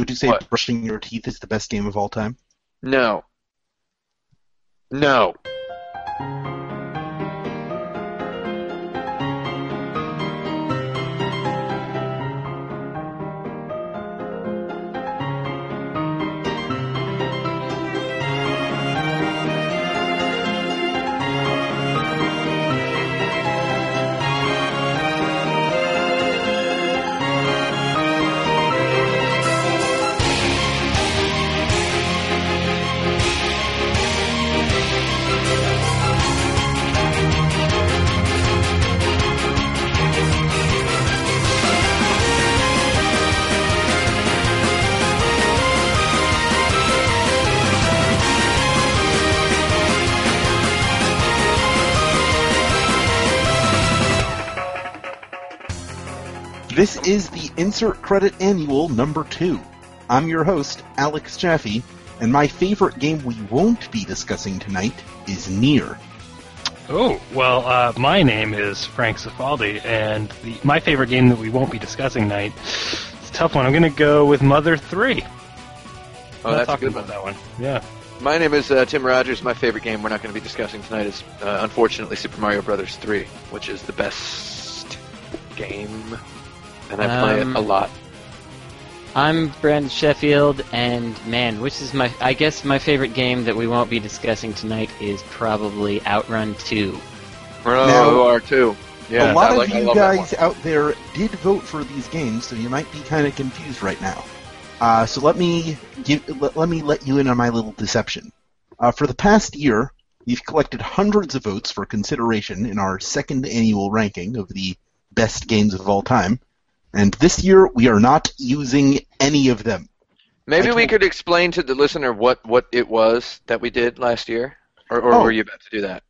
would you say What? brushing your teeth is the best game of all time? No. No. This is the Insert Credit Annual number two. I'm your host, Alex Jaffe, and my favorite game we won't be discussing tonight is NieR. Oh, well, uh, my name is Frank Cifaldi, and the, my favorite game that we won't be discussing tonight is a tough one. I'm going to go with Mother 3. Oh, Not that's a talking good one. about that one. Yeah. My name is uh, Tim Rogers. My favorite game we're not going to be discussing tonight is, uh, unfortunately, Super Mario Brothers 3, which is the best game, and I play Um, it a lot. I'm Brandon Sheffield, and man, which is my? I guess my favorite game that we won't be discussing tonight is probably Outrun 2. Oh, Now- you are too. Yeah, a lot I of like, you guys out there did vote for these games, so you might be kind of confused right now. Uh, so let me give, let, let me let you in on my little deception. Uh, for the past year, we've collected hundreds of votes for consideration in our second annual ranking of the best games of all time, and this year we are not using any of them. Maybe we could explain to the listener what, what it was that we did last year, or, or Oh. were you about to do that?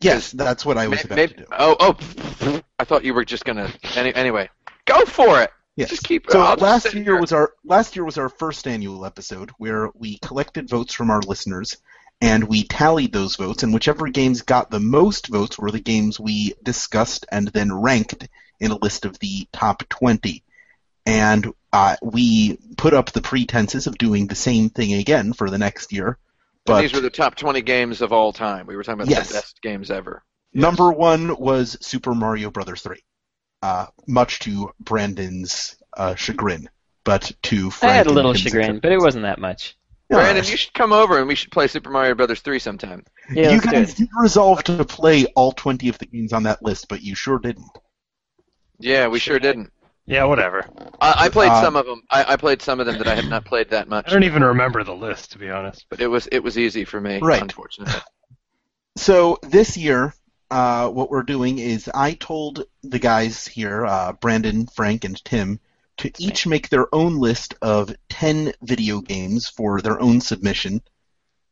Yes, that's what I was May- about may- to do. Oh, oh! I thought you were just gonna. Any, anyway, go for it. Yes. Just keep. So I'll last year here. was our last year was our first annual episode where we collected votes from our listeners and we tallied those votes and whichever games got the most votes were the games we discussed and then ranked in a list of the top 20. And uh, we put up the pretenses of doing the same thing again for the next year. And But these were the top 20 games of all time. We were talking about Yes. the best games ever. number one was Super Mario Brothers 3, uh, much to Brandon's uh, chagrin. But to Frank I had a little chagrin, but it wasn't that much. Yeah, Brandon, you should come over and we should play Super Mario Brothers 3 sometime. Yeah, you let's guys did resolve to play all 20 of the games on that list, but you sure didn't. Yeah, we sure didn't. Yeah, whatever. I, I played Uh, some of them. I, I played some of them that I had not played that much. I don't even remember the list, to be honest. But it was it was easy for me, Right. unfortunately. So this year, uh, what we're doing is I told the guys here, uh, Brandon, Frank, and Tim, to each make their own list of 10 video games for their own submission.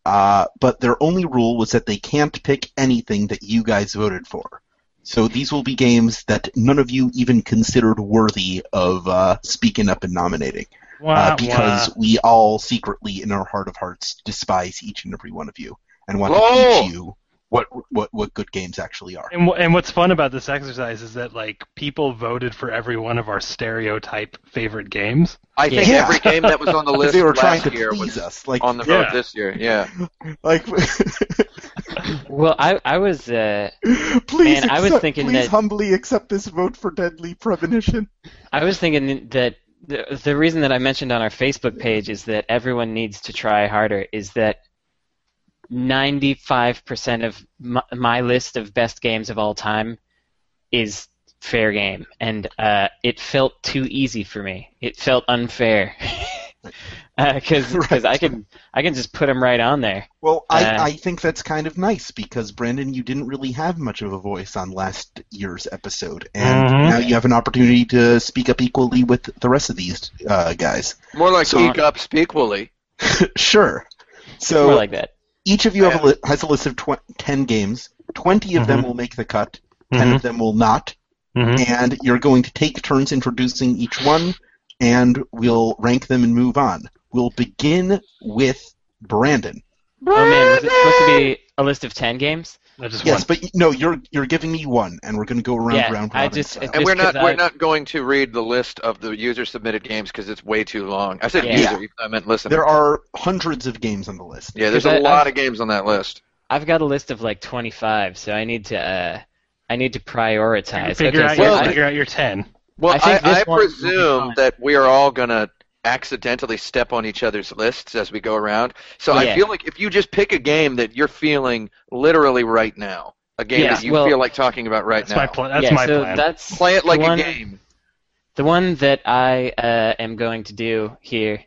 Uh, but their only rule was that they can't pick anything that you guys voted for. So these will be games that none of you even considered worthy of uh, speaking up and nominating. Wah, uh, because wah. we all secretly, in our heart of hearts, despise each and every one of you and want Whoa! to teach you what what what good games actually are. And, wh- and what's fun about this exercise is that like people voted for every one of our stereotype favorite games. I think Yeah. every game that was on the list they were trying last to year please was us, like on the vote Yeah. this year. Yeah. like. Well, I I was uh, please, Man, I was thinking please that- humbly accept this vote for Deadly Premonition. I was thinking that the, the reason that I mentioned on our Facebook page is that everyone needs to try harder is that 95% of my, my list of best games of all time is fair game and uh, it felt too easy for me. It felt unfair. Because Right. I can I can just put them right on there. Well, I, Uh, I think that's kind of nice because Brandon, you didn't really have much of a voice on last year's episode, and Mhm. now you have an opportunity to speak up equally with the rest of these uh, guys. More like So- geek up speak equally. sure. So More like that. each of you have a li- has a list of tw- ten games. Twenty of them Mhm. will make the cut. 10 Mhm. of them will not. Mhm. And you're going to take turns introducing each one, and we'll rank them and move on. We'll begin with Brandon. Oh man, was it supposed to be a list of 10 games? Just Yes, want. but no, you're you're giving me one, and we're going to go around Yeah, round I just- style. it's- And we're Just not 'cause we're I- not going to read the list of the user submitted games because it's way too long. I said Yeah. user, I meant listener. There are hundreds of games on the list. yeah, there's 'Cause a I- lot I've- of games on that list. I've got a list of like 25, so I need to uh, I need to prioritize. figure okay, out so your well, I- figure out your ten. Well, I I, this I, one presume that we are all gonna accidentally step on each other's lists as we go around. So I feel like if you just pick a game that you're feeling literally right now, a game Yeah, that you well- feel like talking about right That's now, my plan. That's yeah, my so plan. that's play it like one, a game. The one that I uh, am going to do here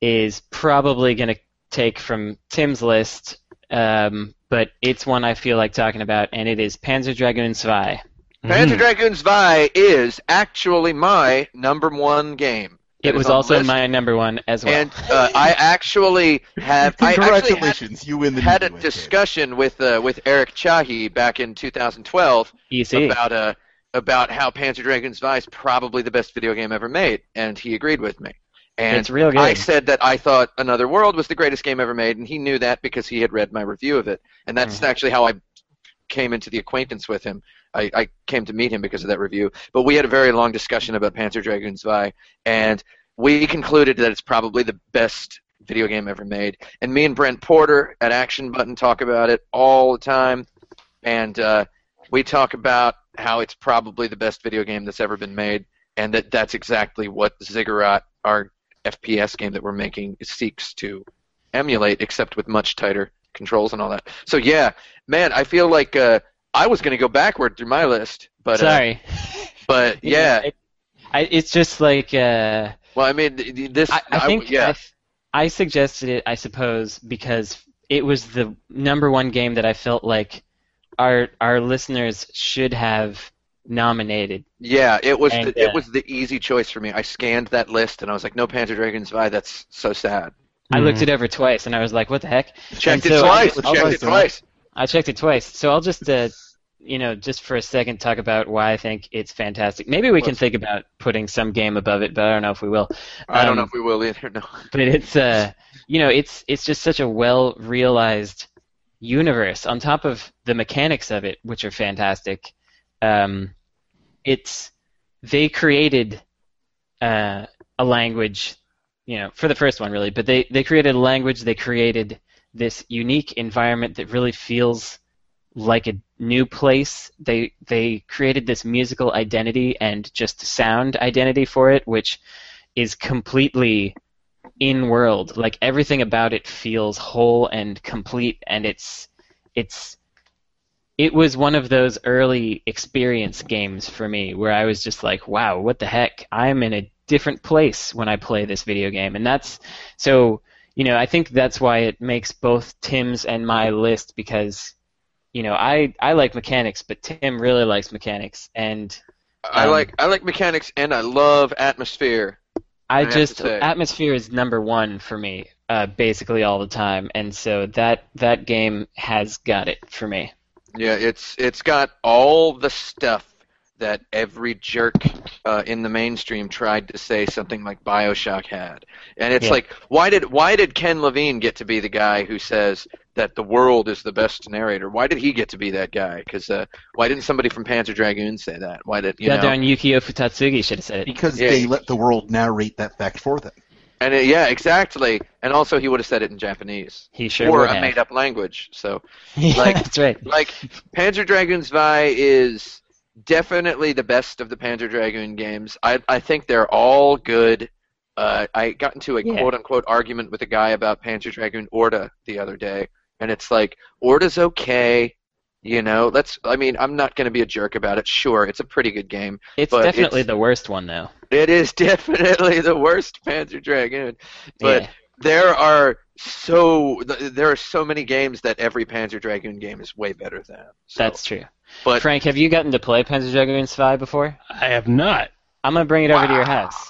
is probably going to take from Tim's list, um, but it's one I feel like talking about, and it is Panzer Dragoon Zwei. Panzer Mhm. Dragoon Zwei is actually my number one game. It was also list. my number one as well. And uh, I actually have. I had Congratulations, you win the had a Newlywed Game. discussion with uh, with Eric Chahi back in 2012 EC. about uh about how Panzer Dragoon Zwei's probably the best video game ever made, and he agreed with me. And It's real good. I said that I thought Another World was the greatest game ever made, and he knew that because he had read my review of it, and that's Mm-hmm. actually how I came into the acquaintance with him. I, I came to meet him because of that review. But we had a very long discussion about Panzer Dragoon Zwei, and we concluded that it's probably the best video game ever made. And me and Brent Porter at Action Button talk about it all the time, and uh, we talk about how it's probably the best video game that's ever been made, and that that's exactly what Ziggurat, our FPS game that we're making, seeks to emulate, except with much tighter controls and all that. So yeah, man, I feel like uh, I was going to go backward through my list, but uh, Sorry. but yeah. It- I, it's just like uh, Well, I mean, th- th- this. I, I think yeah. I, I suggested it, I suppose, because it was the number one game that I felt like our our listeners should have nominated. Yeah, it was And, the, it uh, was the easy choice for me. I scanned that list and I was like, no Panzer Dragoon Zwei. That's so sad. I looked Mhm. it over twice, and I was like, "What the heck?" Checked And it so twice. I- checked it twice. I checked it twice, so I'll just, uh, you know, just for a second talk about why I think it's fantastic. Maybe we can think about putting some game above it, but I don't know if we will. I don't know Um, if we will either. No. but it's uh you know it's it's just such a well realized universe on top of the mechanics of it which are fantastic um it's they created uh, a language you know for the first one really but they they created a language they created this unique environment that really feels like a new place they they created this musical identity and just sound identity for it which is completely in world like everything about it feels whole and complete and it's it's it was one of those early experience games for me where I was just like, wow, what the heck? I'm in a different place when I play this video game. And that's so, you know, I think that's why it makes both Tim's and my list because, you know, I, I like mechanics, but Tim really likes mechanics. And I Um, like I like mechanics and I love atmosphere. I, I just atmosphere is number one for me, uh, basically all the time, and so that that game has got it for me. Yeah, it's it's got all the stuff that every jerk uh, in the mainstream tried to say something like BioShock had. And it's Yeah. like why did why did Ken Levine get to be the guy who says that the world is the best narrator? Why did he get to be that guy? Cuz uh, why didn't somebody from Panzer Dragoon say that? Why did you God know? darn Yukio Futatsugi should have said it. because Yeah. they let the world narrate that fact for them. And it, yeah, exactly. And also he would have said it in Japanese He sure or would a made up language. So Yeah, like- that's right. like Panzer Dragoon Zwei is definitely the best of the Panzer Dragoon games. I I think they're all good. Uh, I got into a Yeah. quote unquote argument with a guy about Panzer Dragoon Orta the other day, and it's like Orta's okay. You know, let's. I mean, I'm not going to be a jerk about it. Sure, it's a pretty good game. It's but definitely it's- the worst one though. It is definitely the worst Panzer Dragoon, but yeah. there are so there are so many games that every Panzer Dragoon game is way better than. So, that's true. but Frank, have you gotten to play Panzer Dragoon Zwei before? I have not. I'm gonna bring it over to your house.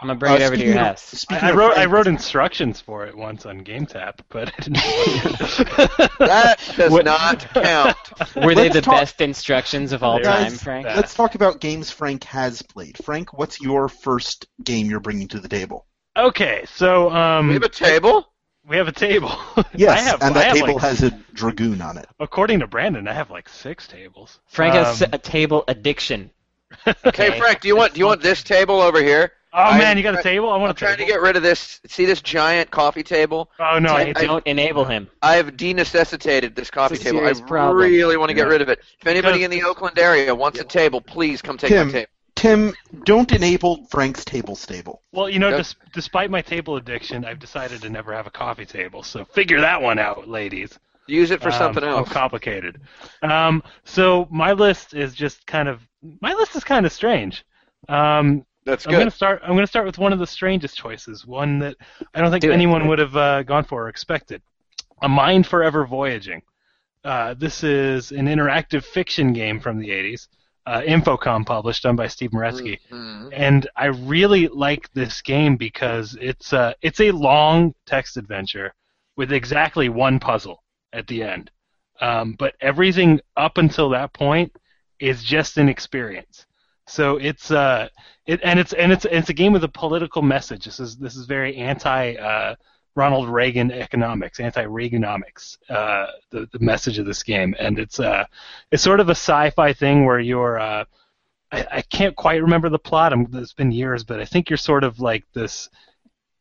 I'm gonna bring Uh, it over to speaking your of- house. I, I of wrote I wrote instructions for it once on GameTap, but I didn't. That does What- not count. Were they Let's the talk- best instructions of all Guys, time, Frank? Let's talk about games Frank has played. Frank, what's your first game you're bringing to the table? okay, so um, We have a table. We have a table. Yes, I have, and I that have, table like, has a dragoon on it. According to Brandon, I have like six tables. Frank has Um, a table addiction. Okay, Frank, do you want do you want this table over here? Oh I- man, you got a table? I want I'm a trying table. to get rid of this. See this giant coffee table? Oh no, I I- Don't enable him. I've denecessitated this coffee table. I problem. really want to get rid of it. If anybody in the Oakland area wants a table, please come take Tim. my table. Tim, don't enable Frank's table stable. Well, you know, Yep. des- despite my table addiction, I've decided to never have a coffee table. So figure that one out, ladies. Use it for Um, something else. complicated. Um, so my list is just kind of my list is kind of strange. Um, That's good. I'm gonna start. I'm gonna start with one of the strangest choices, one that I don't think Do it. anyone would have uh, gone for or expected. A Mind Forever Voyaging. Uh, this is an interactive fiction game from the 80s. Uh, Infocom published, done by Steve Meretzky Mhm. and I really like this game because it's a it's a long text adventure with exactly one puzzle at the end. Um, but everything up until that point is just an experience. So it's uh it and it's and it's it's a game with a political message. This is this is very anti uh, Ronald Reagan economics, anti Reaganomics. Uh, the the message of this game, and it's uh it's sort of a sci-fi thing where you're uh I, I can't quite remember the plot. I'm, it's been years, but I think you're sort of like this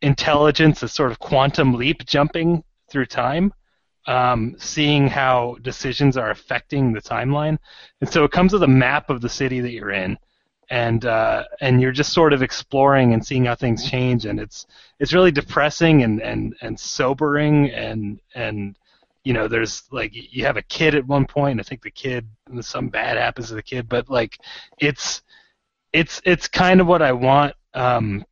intelligence, a sort of quantum leap jumping through time, um, seeing how decisions are affecting the timeline. And so it comes with a map of the city that you're in, and uh, and you're just sort of exploring and seeing how things change. And it's it's really depressing and and and sobering and and you know there's like you have a kid at one point and i think the kid some bad happens to the kid but like it's it's it's kind of what i want um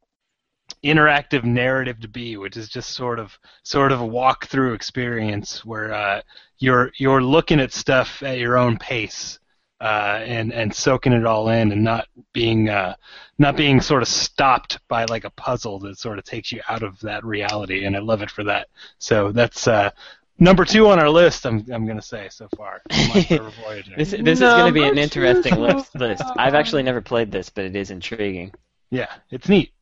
interactive narrative to be which is just sort of sort of a walk through experience where uh you're you're looking at stuff at your own pace uh, and and soaking it all in and not being uh, not being sort of stopped by like a puzzle that sort of takes you out of that reality and I love it for that. So that's uh, number two on our list. I'm I'm gonna say so far. My Forever This, this is going to be an interesting list, list. I've actually never played this, but it is intriguing. yeah, it's neat.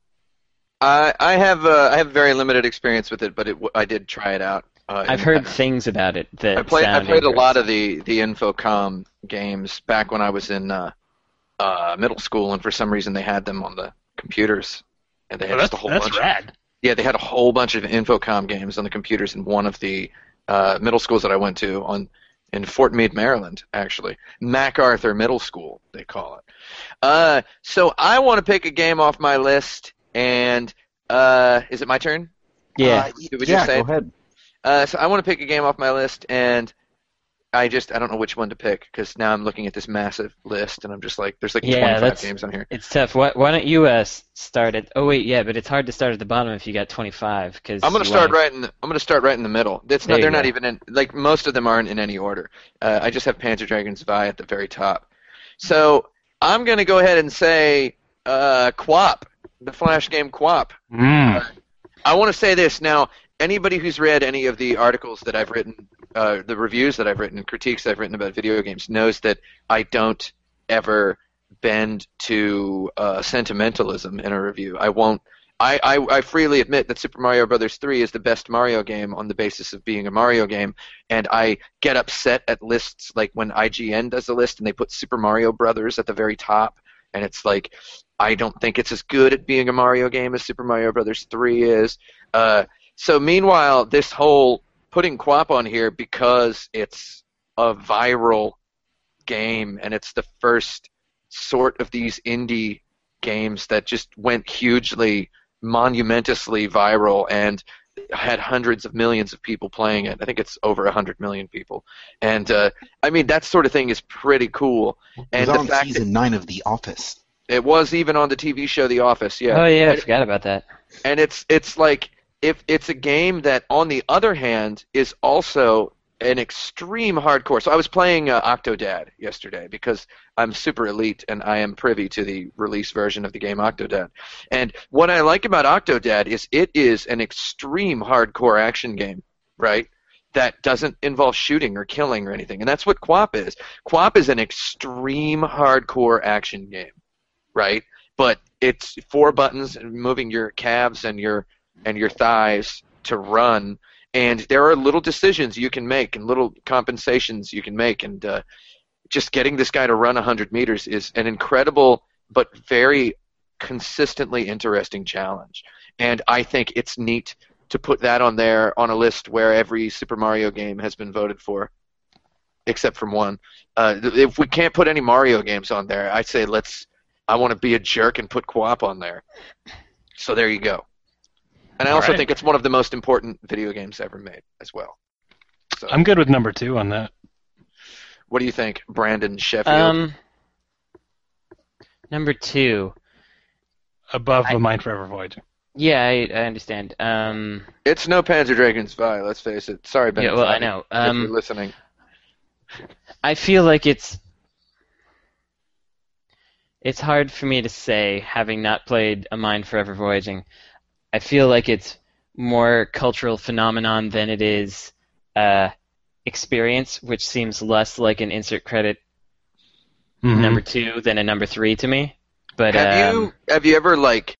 I I have uh, I have very limited experience with it, but it, w- I did try it out. Uh, I've heard I, things about it that I played I played a lot of the the Infocom games back when I was in uh, uh, middle school, and for some reason they had them on the computers, and they had Oh, just a whole that's bunch. rad. Yeah, they had a whole bunch of Infocom games on the computers in one of the uh, middle schools that I went to on in Fort Meade, Maryland, actually. MacArthur Middle School, they call it. Uh, so I want to pick a game off my list, and uh, is it my turn? Yeah. Uh, y- Did we yeah, say go it? ahead. Uh, so I want to pick a game off my list, and I just I don't know which one to pick because now I'm looking at this massive list, and I'm just like, there's like Yeah, 25 games on here. It's tough. Why, why don't you uh, start at? Oh wait, yeah, but it's hard to start at the bottom if you got 25. Because I'm gonna start right in. The, I'm gonna start right in the middle. It's not. They're not go. even in. Like most of them aren't in any order. Uh, I just have Panzer Dragoon Zwei at the very top. So I'm gonna go ahead and say uh, QWOP, the Flash game QWOP. Mm. I want to say this now. Anybody who's read any of the articles that I've written, uh, the reviews that I've written, critiques I've written about video games, knows that I don't ever bend to uh, sentimentalism in a review. I won't. I, I, I freely admit that Super Mario Brothers 3 is the best Mario game on the basis of being a Mario game, and I get upset at lists like when IGN does a list and they put Super Mario Brothers at the very top, and it's like I don't think it's as good at being a Mario game as Super Mario Brothers 3 is. Uh, so meanwhile, this whole putting QWOP on here because it's a viral game and it's the first sort of these indie games that just went hugely monumentously viral and had hundreds of millions of people playing it. I think it's over a hundred million people, and uh, I mean that sort of thing is pretty cool. It And was the on fact season nine of The Office. it was even on the TV show The Office, yeah Oh yeah, I And- forgot about that. and it's it's like if it's a game that on the other hand is also an extreme hardcore. So I was playing uh, Octodad yesterday because I'm super elite and I am privy to the release version of the game Octodad. And what I like about Octodad is it is an extreme hardcore action game, right? That doesn't involve shooting or killing or anything. And that's what QWOP is. QWOP is an extreme hardcore action game, right? But it's four buttons and moving your calves and your and your thighs to run and there are little decisions you can make and little compensations you can make, and uh, just getting this guy to run 100 meters is an incredible but very consistently interesting challenge. And I think it's neat to put that on there on a list where every Super Mario game has been voted for, except from one. Uh, if we can't put any Mario games on there, I say let's. I want to be a jerk and put QWOP on there. So there you go. And I All also right. think it's one of the most important video games ever made as well. So, I'm good with number two on that. what do you think, Brandon Sheffield? Um, number two. Above I- the Mind Forever Voyaging. Yeah, I, I understand. Um, it's no Panzer Dragoon Zwei. Let's face it. Sorry, Ben. yeah, well, I know. If you're Um, listening. I feel like it's it's hard for me to say, having not played A Mind Forever Voyaging. I feel like it's more cultural phenomenon than it is uh, experience, which seems less like an insert credit Mhm. number two than a number three to me. But have um, you have you ever like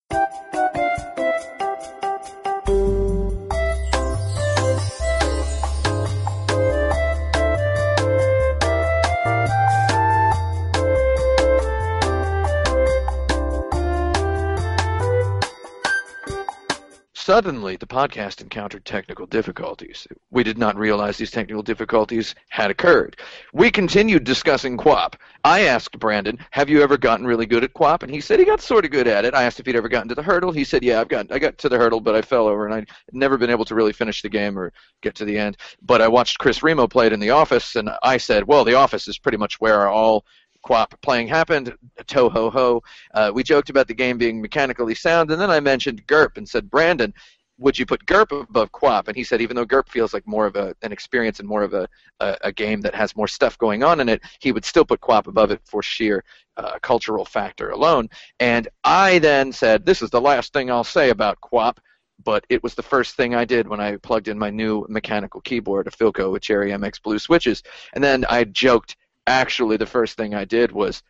Suddenly, the podcast encountered technical difficulties. We did not realize these technical difficulties had occurred. We continued discussing QWOP. I asked Brandon, "Have you ever gotten really good at QWOP?" And he said he got sort of good at it. I asked if he'd ever gotten to the hurdle. He said, "Yeah, I've got I got to the hurdle, but I fell over and I'd never been able to really finish the game or get to the end." But I watched Chris Remo play it in The Office, and I said, "Well, The Office is pretty much where all QWOP playing happened. Toe ho ho." Uh, we joked about the game being mechanically sound, and then I mentioned GIRP and said, "Brandon." Would you put GIRP above QWOP? And he said, even though GIRP feels like more of a, an experience and more of a, a, a game that has more stuff going on in it, he would still put QWOP above it for sheer uh, cultural factor alone. And I then said, this is the last thing I'll say about QWOP, but it was the first thing I did when I plugged in my new mechanical keyboard, a Filco with Cherry MX Blue switches. And then I joked, actually, the first thing I did was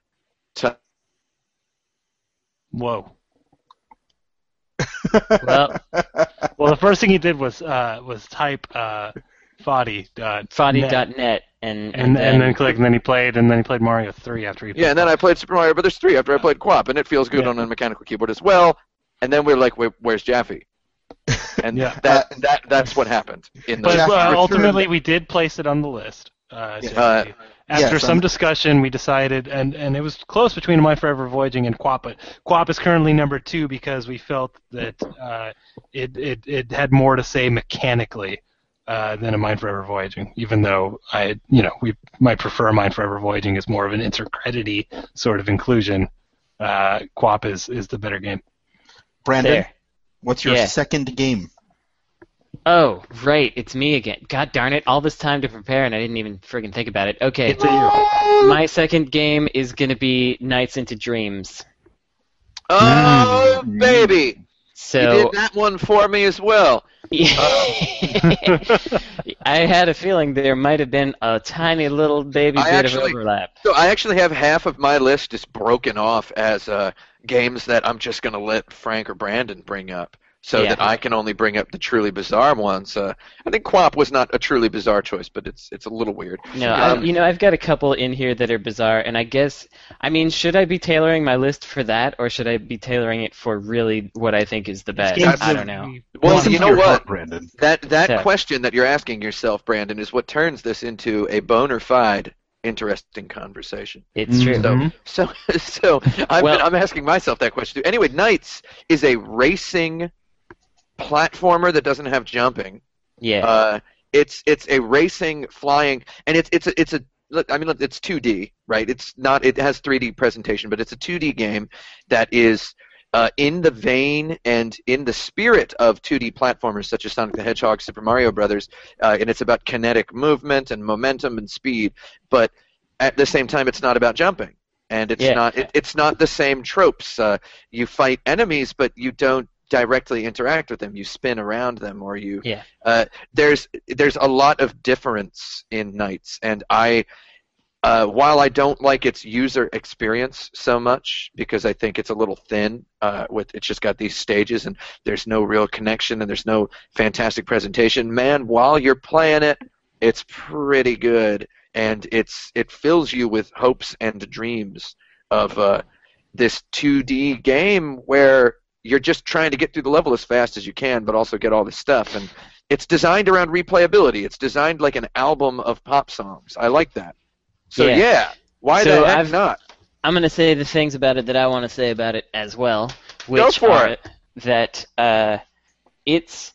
to Whoa. well, Well, the first thing he did was uh, was type uh, Foddy. Uh, net, Foddy.net and and, and then click, and then he played, and then he played Mario 3 after he. Yeah, and then I played Super Mario Brothers 3 after I played QWOP, and it feels good Yeah. on a mechanical keyboard as well. And then we're like, Wait, "Where's Jaffe?" And Yeah. that, that that's what happened. In the But uh, ultimately, we did place it on the list. Uh, Yeah. Uh, after yes, some I'm- discussion, we decided, and, and it was close between Mind Forever Voyaging and QWOP, but QWOP is currently number two because we felt that uh, it, it, it had more to say mechanically uh, than a Mind Forever Voyaging, even though I, you know, we might prefer Mind Forever Voyaging as more of an intercredity sort of inclusion. Uh, QWOP is, is the better game. Brandon, there. what's your Yeah. second game? Oh, right, it's me again. God darn it! All this time to prepare, and I didn't even friggin' think about it. Okay, It's a my second game is gonna be Nights into Dreams. oh, Mm. baby! You did that one for me as well. I had a feeling there might have been a tiny little baby I bit actually- of overlap. So I actually have half of my list just broken off as uh, games that I'm just going to let Frank or Brandon bring up, so Yeah. that I can only bring up the truly bizarre ones. Uh, I think QWOP was not a truly bizarre choice, but it's it's a little weird. No, Um, I, you know I've got a couple in here that are bizarre, and I guess I mean, should I be tailoring my list for that, or should I be tailoring it for really what I think is the best? I don't know. Well, Listen you know what? heart, Brandon. That that Yeah. question that you're asking yourself, Brandon, is what turns this into a bona fide interesting conversation. It's true. Mhm. So, so I'm, Well- I'm asking myself that question too. Anyway, NiGHTS is a racing platformer that doesn't have jumping. Yeah. Uh, it's it's a racing flying, and it's it's a, it's a look, I mean, look, it's 2D, right? It's not. It has 3D presentation, but it's a 2D game that is uh, in the vein and in the spirit of 2D platformers such as Sonic the Hedgehog, Super Mario Brothers, uh, and it's about kinetic movement and momentum and speed. But at the same time, it's not about jumping, and it's Yeah. not. It, it's not the same tropes. Uh, you fight enemies, but you don't directly interact with them. You spin around them, or you Yeah. uh, there's there's a lot of difference in NiGHTS, and I Uh, while I don't like its user experience so much because I think it's a little thin, uh, with it's just got these stages and there's no real connection and there's no fantastic presentation. Man, while you're playing it, it's pretty good and it's it fills you with hopes and dreams of uh, this 2D game where you're just trying to get through the level as fast as you can, but also get all this stuff. And it's designed around replayability. It's designed like an album of pop songs. I like that. So Yeah. yeah, why So the heck I've- not? I'm going to say the things about it that I want to say about it as well, which Go for it. that uh, it's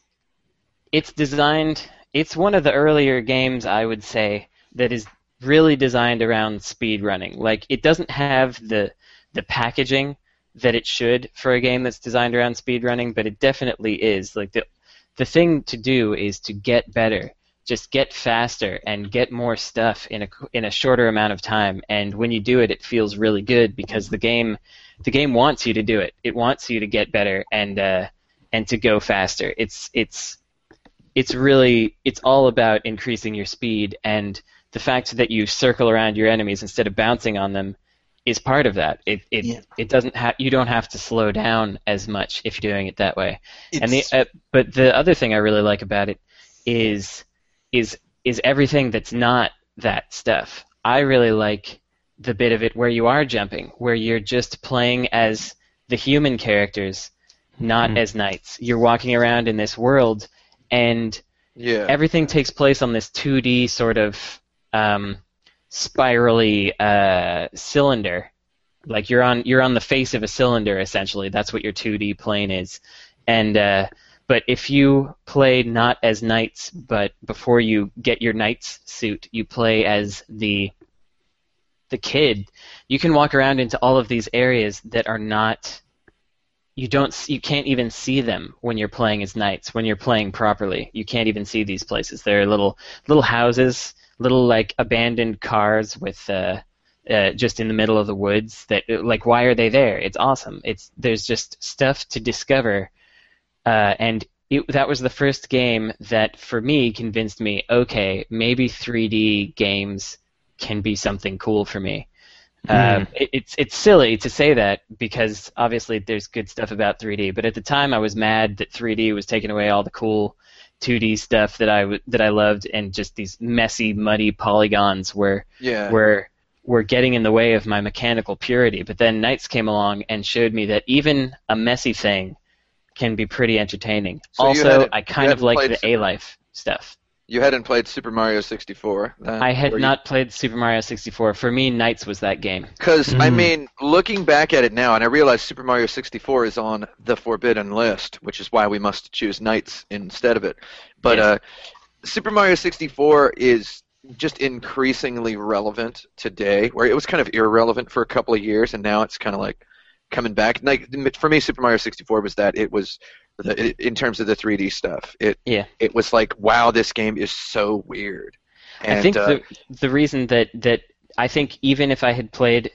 it's designed. It's one of the earlier games I would say that is really designed around speed running. Like it doesn't have the the packaging that it should for a game that's designed around speed running, but it definitely is. Like the the thing to do is to get better just get faster and get more stuff in a in a shorter amount of time. And when you do it, it feels really good because the game the game wants you to do it. It wants you to get better and uh, and to go faster. It's it's it's really it's all about increasing your speed and the fact that you circle around your enemies instead of bouncing on them is part of that. It it, Yeah. it doesn't have you don't have to slow down as much if you're doing it that way. And the uh, but the other thing I really like about it is is is everything that's not that stuff. I really like the bit of it where you are jumping, where you're just playing as the human characters, not Mhm. as NiGHTS. You're walking around in this world, and Yeah. everything takes place on this 2D sort of um, spirally uh, cylinder. Like you're on you're on the face of a cylinder essentially. That's what your 2D plane is. And uh, but if you play not as NiGHTS, but before you get your knight's suit, you play as the the kid. You can walk around into all of these areas that are not you don't you can't even see them when you're playing as NiGHTS when you're playing properly you can't even see these places they're little little houses little like abandoned cars with uh, uh, just in the middle of the woods that like why are they there? It's awesome. It's there's just stuff to discover. Uh, and it, that was the first game that for me convinced me okay maybe 3d games can be something cool for me. Uh, it, it's it's silly to say that because obviously there's good stuff about 3D, but at the time I was mad that 3D was taking away all the cool 2D stuff that I w- that I loved, and just these messy, muddy polygons were yeah. were were getting in the way of my mechanical purity. But then NiGHTS came along and showed me that even a messy thing can be pretty entertaining. So also, I kind of like the A Life stuff. You hadn't played Super Mario 64. Then, I had not played Super Mario 64. For me, NiGHTS was that game. Because I Mm. mean, looking back at it now, and I realize Super Mario 64 is on the forbidden list, which is why we must choose NiGHTS instead of it. But Yes. uh, Super Mario 64 is just increasingly relevant today, where it was kind of irrelevant for a couple of years, and now it's kind of like coming back. Like for me, Super Mario 64 was that it was the, it, in terms of the 3D stuff. It Yeah. it was like, wow, this game is so weird. And, I think uh, the the reason that that I think even if I had played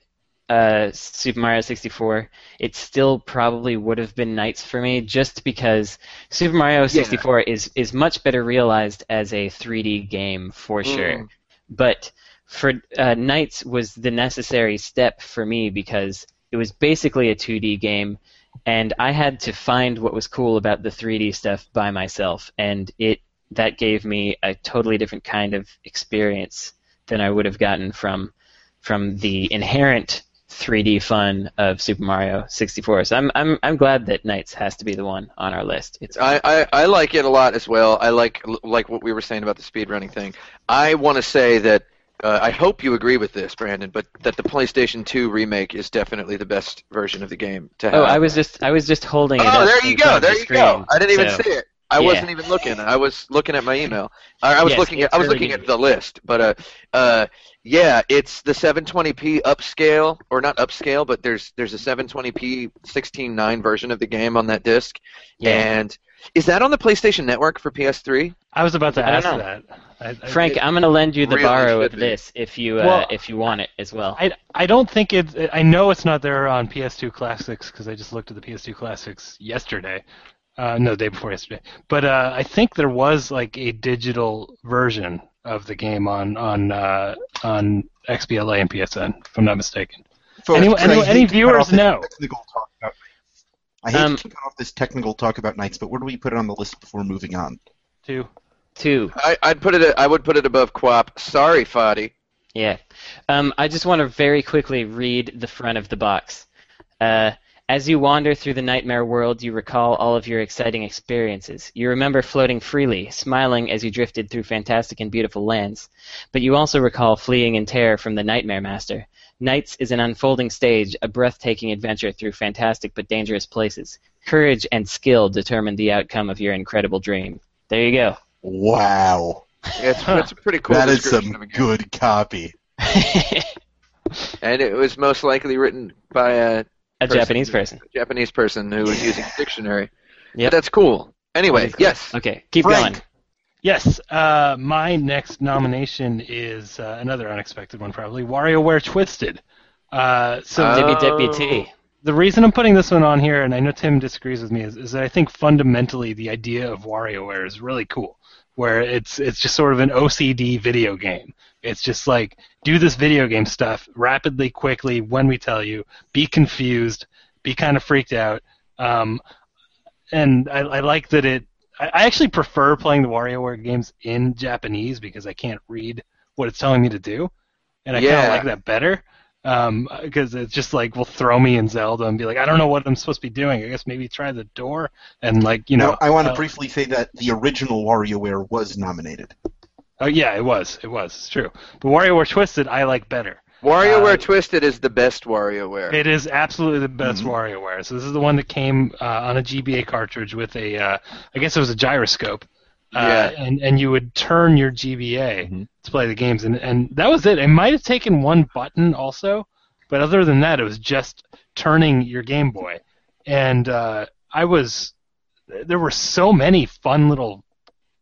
uh, Super Mario 64, it still probably would have been NiGHTS for me, just because Super Mario 64 is is much better realized as a 3D game for sure. Mm. But for uh, NiGHTS was the necessary step for me because it was basically a 2D game, and I had to find what was cool about the 3D stuff by myself, and it that gave me a totally different kind of experience than I would have gotten from from the inherent 3D fun of Super Mario 64. So I'm I'm I'm glad that NiGHTS has to be the one on our list. It's I, I, I like it a lot as well. I like like what we were saying about the speedrunning thing. I want to say that uh, I hope you agree with this, Brandon, but that the PlayStation 2 remake is definitely the best version of the game to have. oh, I was just I was just holding it Oh, there you go. of the There you screen, go. I didn't even so- see it. I yeah. wasn't even looking. I was looking at my email. I, I was Yes, looking at I was really looking good. at the list, but uh, uh, yeah, it's the 720p upscale or not upscale, but there's there's a 720p 16:9 version of the game on that disc. Yeah. And is that on the PlayStation Network for PS3? I was about to ask know. that. I, I, Frank, I'm going to lend you the really borrow of be. this if you uh, Well, if you want it as well. I, I don't think it. I know it's not there on PS2 Classics because I just looked at the PS2 Classics yesterday. Uh, no, the day before yesterday. But uh, I think there was like a digital version of the game on on uh, on XBLA and PSN, if I'm not mistaken. Folks, Any- any- any viewers know? Technical talk about NiGHTS. I hate Um, to cut off this technical talk about NiGHTS, but where do we put it on the list before moving on? Two. Two. I, I'd put it. I would put it above QWOP. Sorry, Foddy. Yeah. Um, I just want to very quickly read the front of the box. Uh, as you wander through the nightmare world, you recall all of your exciting experiences. You remember floating freely, smiling as you drifted through fantastic and beautiful lands. But you also recall fleeing in terror from the Nightmare Master. Nights is an unfolding stage, a breathtaking adventure through fantastic but dangerous places. Courage and skill determine the outcome of your incredible dream. There you go. Wow, It's, it's a pretty cool that is some of a game. good copy. And it was most likely written by a a Person. Japanese person. Japanese person who was using a dictionary. Yeah, that's cool. Anyway, That is cool. yes. Okay, keep Frank. going. Yes, uh, my next nomination is uh, another unexpected one, probably WarioWare Twisted. Uh, so WWT. the reason I'm putting this one on here, and I know Tim disagrees with me, is, is that I think fundamentally the idea of WarioWare is really cool. Where it's it's just sort of an OCD video game. It's just like do this video game stuff rapidly, quickly, when we tell you. Be confused, be kind of freaked out. Um, and I, I like that it. I actually prefer playing the WarioWare games in Japanese because I can't read what it's telling me to do, and I kind of like that better because it's just like will throw me in Zelda and be like, I don't know what I'm supposed to be doing. I guess maybe try the door and like you know. Now, I want to uh, briefly say that the original WarioWare was nominated. Oh yeah, it was. It was. It's true. But WarioWare Twisted, I like better. WarioWare Uh, Twisted is the best WarioWare. It is absolutely the best Mhm. WarioWare. So this is the one that came uh, on a GBA cartridge with a, uh, I guess it was a gyroscope. Uh, Yeah. and, and you would turn your GBA Mhm. to play the games, and, and that was it. It might have taken one button also, but other than that, it was just turning your Game Boy. And uh, I was, there were so many fun little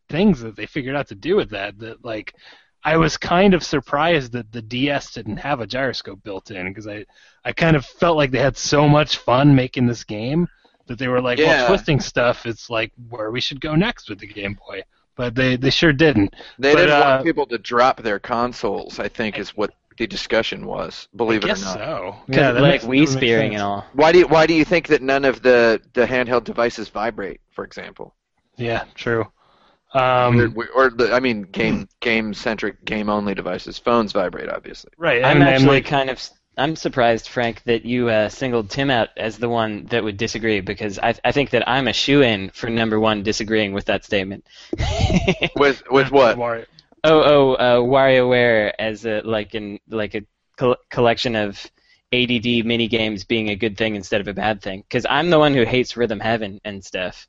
things that they figured out to do with that that like I was kind of surprised that the DS didn't have a gyroscope built in because I I kind of felt like they had so much fun making this game that they were like, Yeah. well, twisting stuff. It's like where we should go next with the Game Boy, but they they sure didn't. They but, didn't uh, want people to drop their consoles. I think is what the discussion was. Believe I it or not. so. Yeah, that like Wii makes spearing and all. Why do you, Why do you think that none of the the handheld devices vibrate? For example, Yeah, true. Or, Um, or the, I mean, game game centric, game only devices. Phones vibrate, obviously. right. I'm and, and, actually like, kind of. I'm surprised, Frank, that you uh, singled Tim out as the one that would disagree because I, I think that I'm a shoe in for number one disagreeing with that statement. With with what? Oh, oh, uh, WarioWare as a like an like a col- collection of ADD mini games being a good thing instead of a bad thing. Because I'm the one who hates Rhythm Heaven and stuff.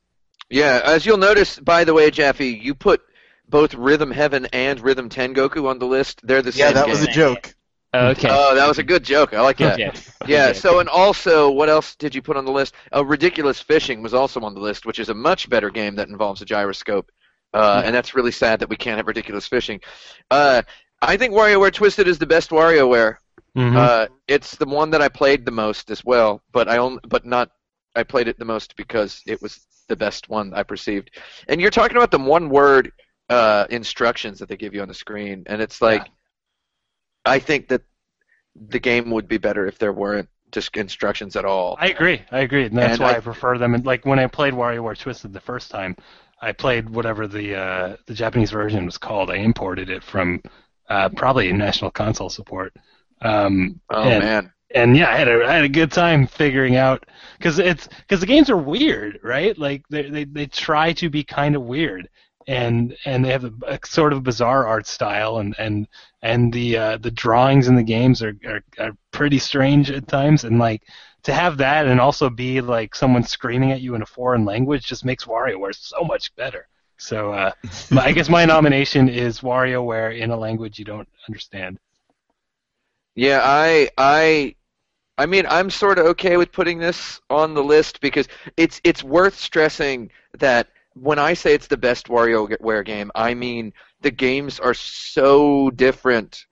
Yeah, as you'll notice, by the way, Jaffe, you put both Rhythm Heaven and Rhythm Tengoku on the list. They're the same. Yeah, that game. was a joke. Okay. Oh, that was a good joke. I like that. Okay. Yeah. Okay. So, and also, what else did you put on the list? Uh, Ridiculous Fishing was also on the list, which is a much better game that involves a gyroscope. Uh, And that's really sad that we can't have Ridiculous Fishing. Uh, I think WarioWare Twisted is the best WarioWare. Mhm. Uh, it's the one that I played the most as well, but I only, but not. I played it the most because it was the best one I perceived. And you're talking about the one-word uh, instructions that they give you on the screen, and it's like, I think that the game would be better if there weren't just instructions at all. I agree. I agree, and that's And why I- I, prefer them. And like when I played WarioWare Twisted the first time, I played whatever the uh, the Japanese version was called. I imported it from uh, probably National Console Support. Um, oh and, man, and yeah, I had a I had a good time figuring out because it's because the games are weird, right? Like they they they try to be kind of weird, and and they have a, a sort of bizarre art style, and and and the uh, the drawings in the games are, are are pretty strange at times, and like to have that and also be like someone screaming at you in a foreign language just makes WarioWare so much better. So uh, I guess my nomination is WarioWare in a language you don't understand. yeah, I I. I mean, I'm sort of okay with putting this on the list because it's it's worth stressing that when I say it's the best WarioWare game, I mean the games are so different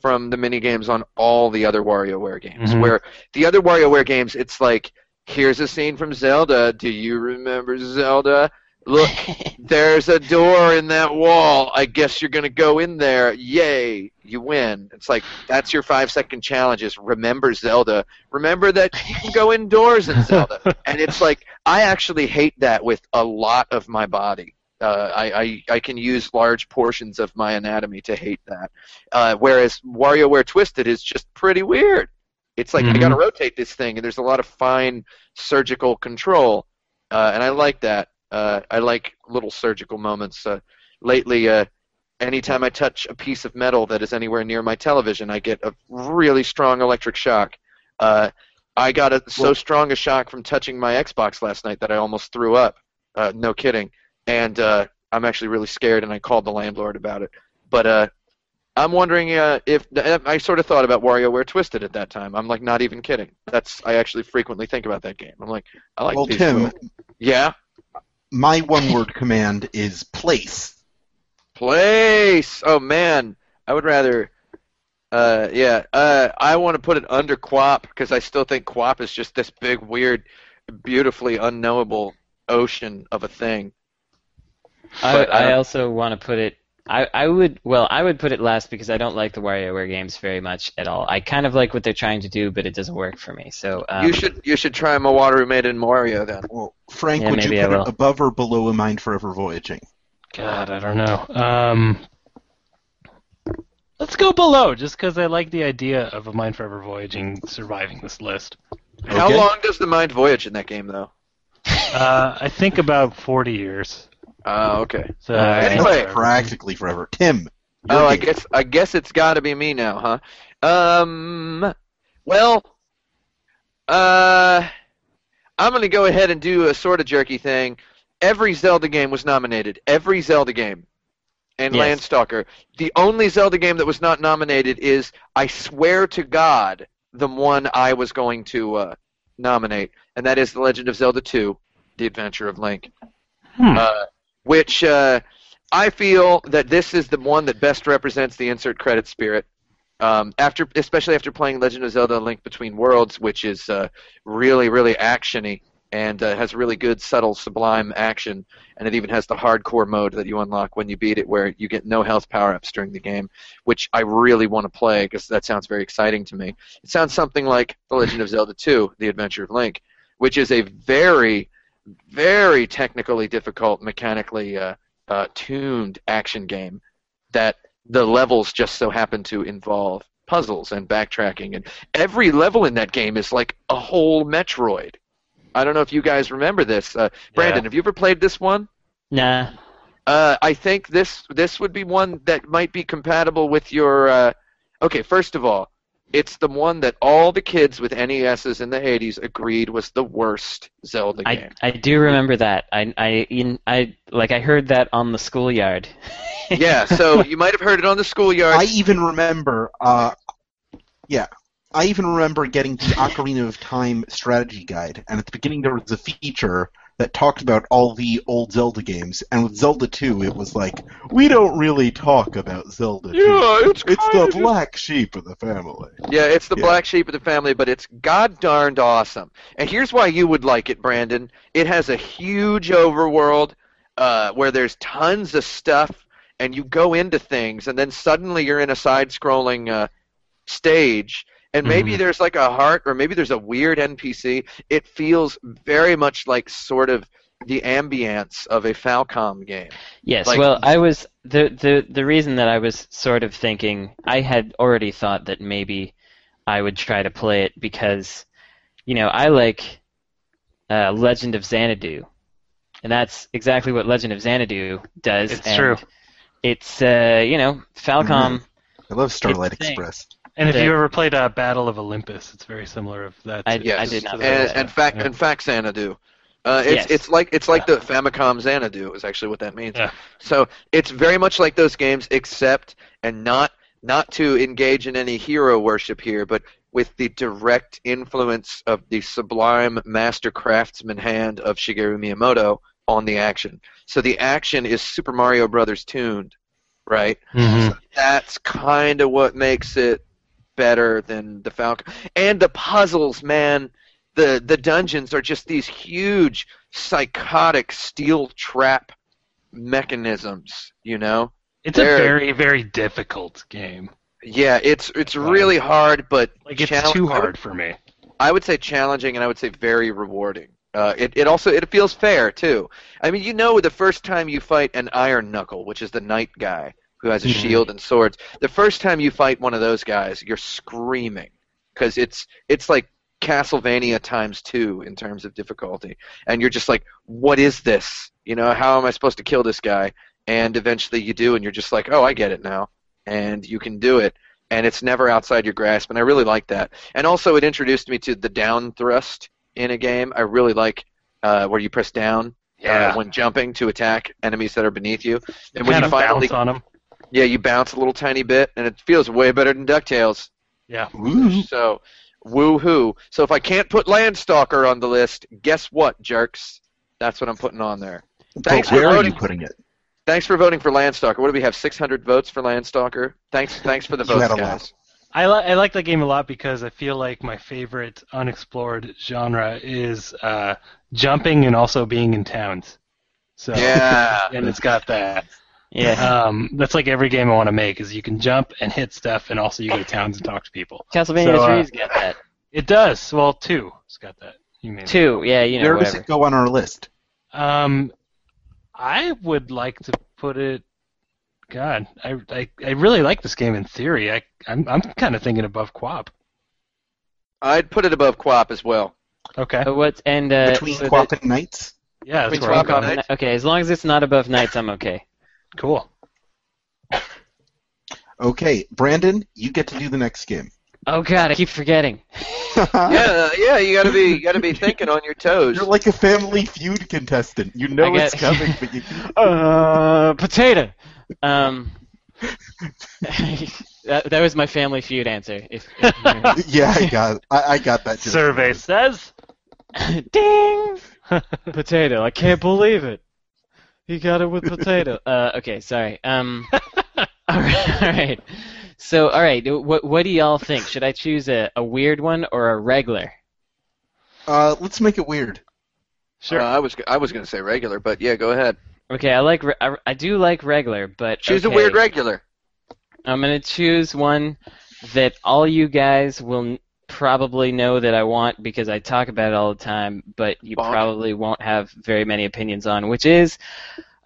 from the mini games on all the other WarioWare games. Mhm. Where the other WarioWare games, it's like, here's a scene from Zelda. Do you remember Zelda? Look, there's a door in that wall. I guess you're gonna go in there. Yay! you win. It's like that's your five second challenge. Is remember Zelda. Remember that you can go indoors in Zelda. and it's like I actually hate that with a lot of my body. Uh, I, I I can use large portions of my anatomy to hate that. Uh, whereas WarioWare Twisted is just pretty weird. It's like I Mhm. got to rotate this thing, and there's a lot of fine surgical control, uh, and I like that. Uh, I like little surgical moments. Uh, lately, uh, anytime I touch a piece of metal that is anywhere near my television, I get a really strong electric shock. Uh, I got a, so strong a shock from touching my Xbox last night that I almost threw up. Uh, no kidding. And uh, I'm actually really scared, and I called the landlord about it. But uh, I'm wondering uh, if I sort of thought about WarioWare Twisted at that time. I'm like not even kidding. That's I actually frequently think about that game. I'm like I like well, these Tim, Yeah. My one-word command is place. Place. Oh man, I would rather. Uh, yeah. Uh, I want to put it under QWOP because I still think QWOP is just this big, weird, beautifully unknowable ocean of a thing. I, But I I don't- also want to put it. I, I would well I would put it last because I don't like the WarioWare games very much at all. I kind of like what they're trying to do, but it doesn't work for me. So um, you should you should try Mawaru Made in Wario then. Well, Frank, Yeah, would you put it above or below a Mind Forever Voyaging? God, I don't know. Um, let's go below, just because I like the idea of a Mind Forever Voyaging surviving this list. How Okay. long does the mind voyage in that game though? Uh, I think about 40 years. Oh, okay. So Uh, Anyway. Practically forever. Tim. your Oh, I guess I guess it's got to be me now, huh? Um, well, uh, I'm gonna go ahead and do a sort of jerky thing. Every Zelda game was nominated. Every Zelda game. And Yes. Landstalker. The only Zelda game that was not nominated is, I swear to God, the one I was going to uh, nominate, and that is The Legend of Zelda 2: The Adventure of Link Hmm. uh, which uh, I feel that this is the one that best represents the insert credit spirit. Um, after, especially after playing Legend of Zelda: Link Between Worlds, which is uh, really, really actiony and uh, has really good, subtle, sublime action, and it even has the hardcore mode that you unlock when you beat it, where you get no health power-ups during the game, which I really want to play because that sounds very exciting to me. It sounds something like The Legend of Zelda 2: The Adventure of Link, which is a very very technically difficult, mechanically uh, uh, tuned action game that the levels just so happen to involve puzzles and backtracking, and every level in that game is like a whole Metroid. I don't know if you guys remember this. Uh, Brandon, have you ever played this one? nah. Uh, I think this this would be one that might be compatible with your. Uh, okay, first of all, it's the one that all the kids with NESs in the 80s agreed was the worst Zelda game. I, I do remember that. I I in, I like I heard that on the schoolyard. yeah, so you might have heard it on the schoolyard. I even remember, uh, yeah, I even remember getting the Ocarina of Time strategy guide, and at the beginning there was a feature that talked about all the old Zelda games, and with Zelda 2, it was like, we don't really talk about Zelda 2. it's It's the of- black sheep of the family. Yeah, it's the Yeah. black sheep of the family, but it's god darned awesome. And here's why you would like it, Brandon. It has a huge overworld uh, where there's tons of stuff, and you go into things, and then suddenly you're in a side-scrolling uh, stage, and maybe Mhm. there's like a heart, or maybe there's a weird NPC. It feels very much like sort of the ambience of a Falcom game. Yes, Like- well, I was the the the reason that I was sort of thinking I had already thought that maybe I would try to play it because you know I like uh, Legend of Xanadu, and that's exactly what Legend of Xanadu does. It's and true. It's uh, you know Falcom. I love Starlight It's thing. Express. And if you ever played uh, Battle of Olympus, it's very similar of that. I- Yes. I did not and, there's and fact yeah. and fact Xanadu. Uh, it's Yes. it's like it's like the Famicom Xanadu is actually what that means. Yeah. So it's very much like those games, except and not not to engage in any hero worship here, but with the direct influence of the sublime master craftsman hand of Shigeru Miyamoto on the action. So the action is Super Mario Brothers tuned, right? Mhm. that's kind of what makes it better than the Falcom. And the puzzles, man, the the dungeons are just these huge psychotic steel trap mechanisms, you know? It's a very, very difficult game. Yeah, it's it's really hard, but Like it's challenge- too hard for me. I would say challenging, and I would say very rewarding. Uh, it it also it feels fair too. I mean, you know, the first time you fight an Iron Knuckle, which is the knight guy who has a Mhm. shield and swords, the first time you fight one of those guys, you're screaming because it's it's like Castlevania times two in terms of difficulty, and you're just like, what is this? You know, how am I supposed to kill this guy? And eventually you do, and you're just like, oh, I get it now, and you can do it. And it's never outside your grasp, and I really like that. And also, it introduced me to the down thrust in a game. I really like uh, where you press down uh, when jumping to attack enemies that are beneath you. And when you finally, bounce on them. Yeah, you bounce a little tiny bit, and it feels way better than Ducktales. Yeah. Woo. So, woo-hoo. So if I can't put Landstalker on the list, guess what, jerks? That's what I'm putting on there. Thanks but for where are voting. you putting it? Thanks for voting for Landstalker. What do we have? 600 votes for Landstalker. Thanks, thanks for the votes, guys. I, li- I like that game a lot because I feel like my favorite unexplored genre is uh, jumping and also being in towns. So Yeah. and it's got that. Yeah. Um, that's like every game I want to make is you can jump and hit stuff, and also you go to towns and talk to people. Castlevania so, uh, 3's got that. It does. Well, two. It's got that. You mean Two, yeah, you know, Where does it go on our list? Um, I would like to put it. God, I, I, I really like this game in theory. I I'm I'm kind of thinking above QWOP. I'd put it above QWOP as well. Okay. But what and uh, Between so QWOP and NiGHTS? Yeah, that's Between where QWOP and. NiGHTS? okay, as long as it's not above NiGHTS, I'm okay. Cool. Okay, Brandon, you get to do the next game. Oh God, I keep forgetting. yeah, yeah, you gotta be, you gotta be thinking on your toes. You're like a Family Feud contestant. You know I it's coming, but you. Uh, potato. Um, that, that was my Family Feud answer. If, if yeah, I got, I, I got that. joke. Survey says. Ding! potato. I can't believe it. He got it with potato. Uh, okay, sorry. Um, all right, all right. So, all right. What what do y'all think? Should I choose a, a weird one or a regular? Uh, let's make it weird. Sure. Uh, I was, I was gonna say regular, but yeah, go ahead. Okay, I like re- I, I do like regular, but Choose a weird regular. I'm gonna choose one that all you guys will n- probably know that I want because I talk about it all the time, but you Bonk. probably won't have very many opinions on, which is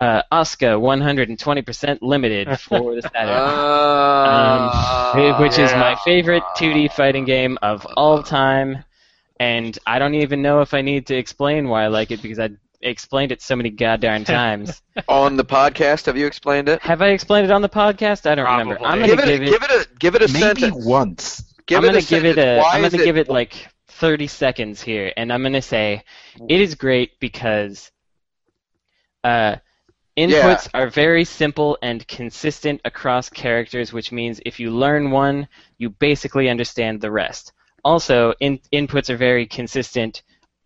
uh, Asuka 120% limited for the Saturn. Uh, Um, which is my favorite 2D fighting game of all time, and I don't even know if I need to explain why I like it because I explained it so many goddamn times. on the podcast. Have you explained it? Have I explained it on the podcast? I don't remember. I'm Give gonna it, give it. give it a, give it a Maybe sentence. once. Give I'm it gonna give it a. I'm gonna it, give it like 30 seconds here, and I'm gonna say it is great because uh, inputs are very simple and consistent across characters, which means if you learn one, you basically understand the rest. Also, in, inputs are very consistent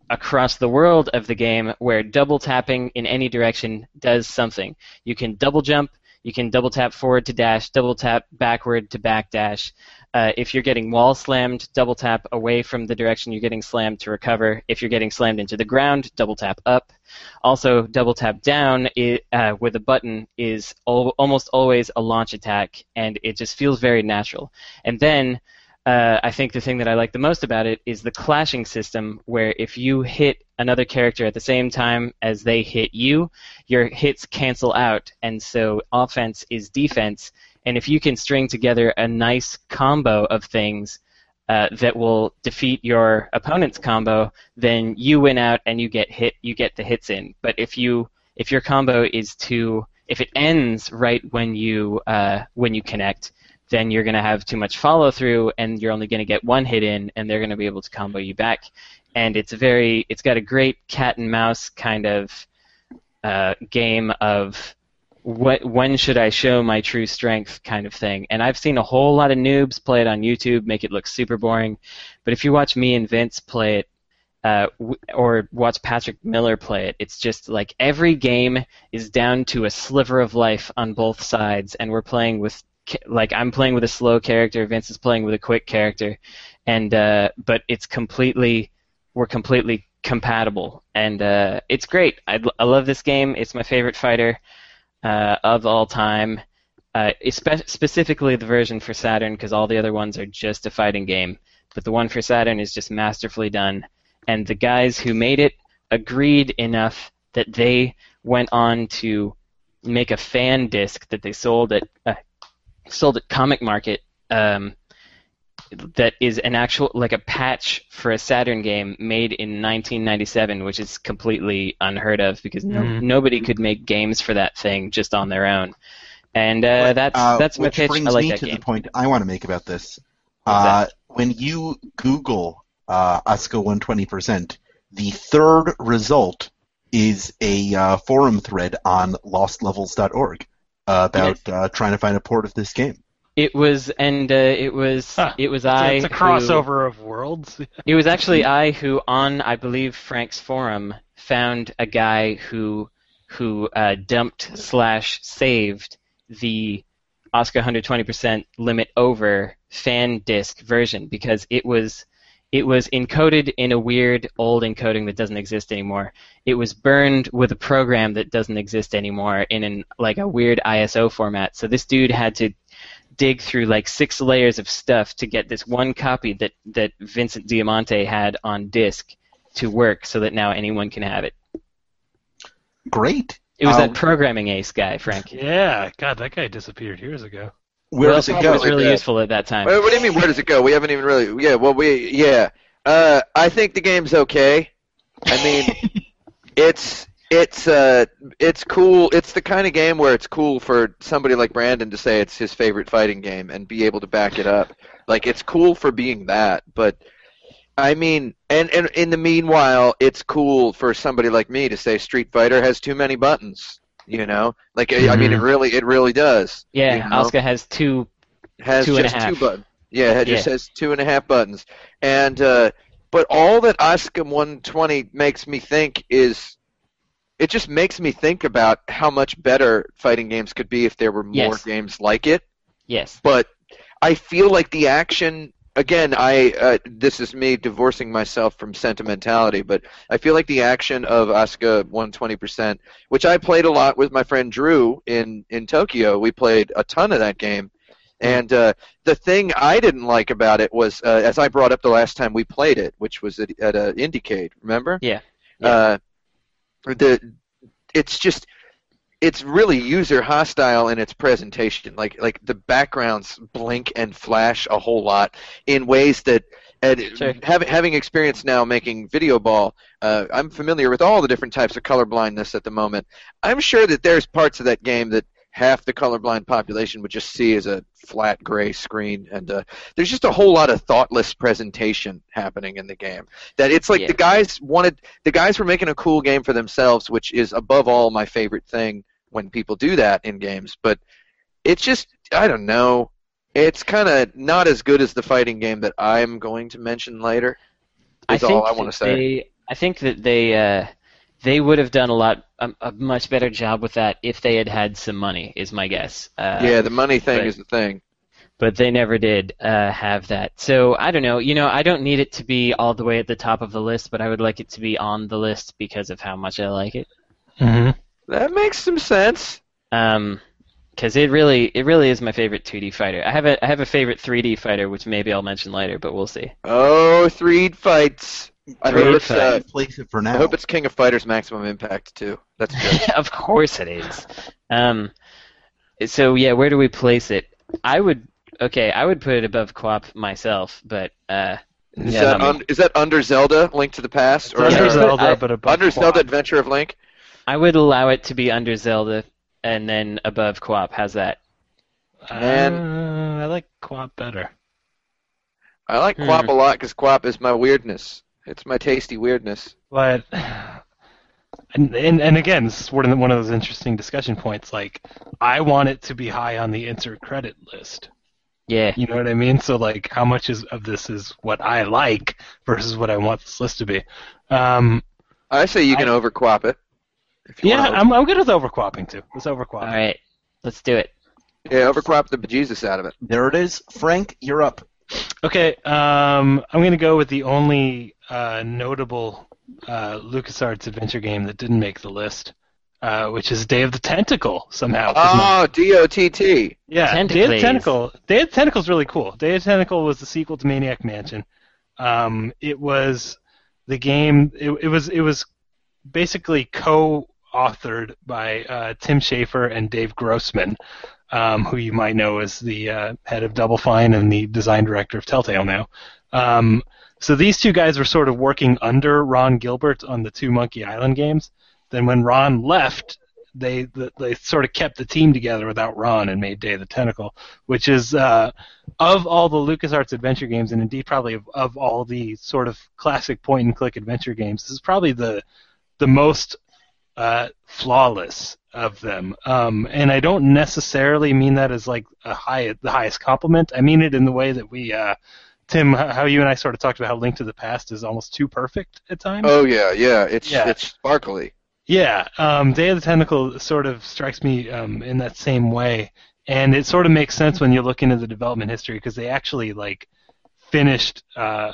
across the world of the game, where double tapping in any direction does something. You can double jump. You can double tap forward to dash, double tap backward to back dash. Uh, if you're getting wall slammed, double tap away from the direction you're getting slammed to recover. If you're getting slammed into the ground, double tap up. Also, double tap down i uh, with a button is al- almost always a launch attack, and it just feels very natural. And then uh, I think the thing that I like the most about it is the clashing system, where if you hit another character at the same time as they hit you, your hits cancel out, and so offense is defense. And if you can string together a nice combo of things uh, that will defeat your opponent's combo, then you win out and you get hit. You get the hits in. But if you if your combo is too if it ends right when you uh, when you connect, then you're going to have too much follow through, and you're only going to get one hit in, and they're going to be able to combo you back. And it's very it's got a great cat and mouse kind of uh, game of what when should I show my true strength kind of thing. And I've seen a whole lot of noobs play it on YouTube, make it look super boring. But if you watch me and Vince play it, uh, w- or watch Patrick Miller play it, it's just like every game is down to a sliver of life on both sides, and we're playing with like I'm playing with a slow character, Vince is playing with a quick character, and uh, but it's completely we're completely compatible, and uh, it's great. I, I love this game. It's my favorite fighter uh, of all time. uh, espe- specifically the version for Saturn, because all the other ones are just a fighting game. But the one for Saturn is just masterfully done. And the guys who made it agreed enough that they went on to make a fan disc that they sold at uh, sold at Comic Market. Um, that is an actual like a patch for a Saturn game made in 1997, which is completely unheard of because no, Mhm. nobody could make games for that thing just on their own. And uh, that's Uh, that's my which pitch. brings I like me that to game. the point I want to make about this. Uh, when you Google uh, Asuka 120%, the third result is a uh, forum thread on lostlevels.org uh, about uh, trying to find a port of this game. It was and uh, it was Huh. it was I. it's a who- crossover of worlds. It was actually I who, on I believe Frank's forum, found a guy who who uh, dumped slash saved the Asuka 120% limit over fan disc version because it was it was encoded in a weird old encoding that doesn't exist anymore. It was burned with a program that doesn't exist anymore in an like a weird ISO format. So this dude had to dig through like six layers of stuff to get this one copy that, that Vincent Diamante had on disc to work so that now anyone can have it. Great. It was Um, that programming ace guy, Frank. Yeah, God, that guy disappeared years ago. Where well, does it it go? was really Yeah. useful at that time. Wait, what do you mean? Where does it go? We haven't even really. Yeah. Well, we. Yeah. Uh, I think the game's okay. I mean, it's it's uh it's cool. It's the kind of game where it's cool for somebody like Brandon to say it's his favorite fighting game and be able to back it up. Like it's cool for being that, but I mean, and and in the meanwhile, it's cool for somebody like me to say Street Fighter has too many buttons. You know, like I I mean, it really it really does. yeah, you know? Asuka has two. has Two and a just half. two buttons. Yeah, it just Yeah. has two and a half buttons. And uh, but all that Asuka 120 makes me think is it just makes me think about how much better fighting games could be if there were more Yes. games like it. Yes. But I feel like the action again, I uh, this is me divorcing myself from sentimentality, but I feel like the action of Asuka 120%, which I played a lot with my friend Drew in in Tokyo. We played a ton of that game, and uh, the thing I didn't like about it was, uh, as I brought up the last time we played it, which was at, at uh, Indiecade. Remember? Yeah. Yeah. Uh, the it's just it's really user hostile in its presentation. Like like the backgrounds blink and flash a whole lot in ways that. And Sure. having having experience now making Videoball, uh, I'm familiar with all the different types of color blindness at the moment. I'm sure that there's parts of that game that half the colorblind population would just see as a flat gray screen, and uh, there's just a whole lot of thoughtless presentation happening in the game. That it's like Yeah. the guys wanted, the guys were making a cool game for themselves, which is above all my favorite thing when people do that in games. But it's just, I don't know, it's kind of not as good as the fighting game that I'm going to mention later. I Is think all I want to say. They, I think that they uh, they would have done a lot a, a much better job with that if they had had some money. Is my guess. Uh, yeah, the money thing but- is the thing. but they never did uh, have that. So I don't know. You know, I don't need it to be all the way at the top of the list, but I would like it to be on the list because of how much I like it. Mm-hmm. That makes some sense. Um, because it really, it really is my favorite 2D fighter. I have a, I have a favorite 3D fighter, which maybe I'll mention later, but we'll see. Oh, three fights. I Great hope it's, uh, place it for now. I hope it's King of Fighters Maximum Impact too. That's good. of course it is. Um, so yeah, where do we place it? I would, okay, I would put it above QWOP myself, but uh, Is yeah, that un- is that under Zelda Link to the Past or Under under, Zelda, I- but above under QWOP. Zelda Adventure of Link? I would allow it to be under Zelda and then above QWOP. How's that? Man. Uh, I like QWOP better. I like Hmm. QWOP a lot because QWOP is my weirdness. It's my tasty weirdness. But and and, and again, this is one of one of those interesting discussion points. Like, I want it to be high on the insert credit list. Yeah. You know what I mean? So like, how much is of this is what I like versus what I want this list to be? Um, I say you can I- over QWOP it. If you yeah, I'm I'm good with overquapping too. Let's overquap. All right, let's do it. yeah, over QWOP the bejesus out of it. There it is. Frank, you're up. Okay, um, I'm going to go with the only uh, notable uh, LucasArts adventure game that didn't make the list. uh, which is Day of the Tentacle somehow. Oh, D O T T. yeah, Day of the Tentacle. Day of the Tentacle is really cool. Day of the Tentacle was the sequel to Maniac Mansion. Um, it was the game. It, it was it was basically co-authored by uh, Tim Schafer and Dave Grossman, um, who you might know as the uh, head of Double Fine and the design director of Telltale now. Um, so these two guys were sort of working under Ron Gilbert on the two Monkey Island games. Then when Ron left, they they sort of kept the team together without Ron and made Day of the Tentacle, which is uh, of all the LucasArts adventure games, and indeed probably of, of all the sort of classic point and click adventure games, this is probably the the most uh, flawless of them. Um, and I don't necessarily mean that as like a high the highest compliment. I mean it in the way that we. Uh, Tim, how you and I sort of talked about how Link to the Past is almost too perfect at times. Oh yeah, yeah. It's Yeah. it's sparkly. Yeah, um, Day of the Tentacle sort of strikes me um, in that same way, and it sort of makes sense when you look into the development history because they actually like finished uh,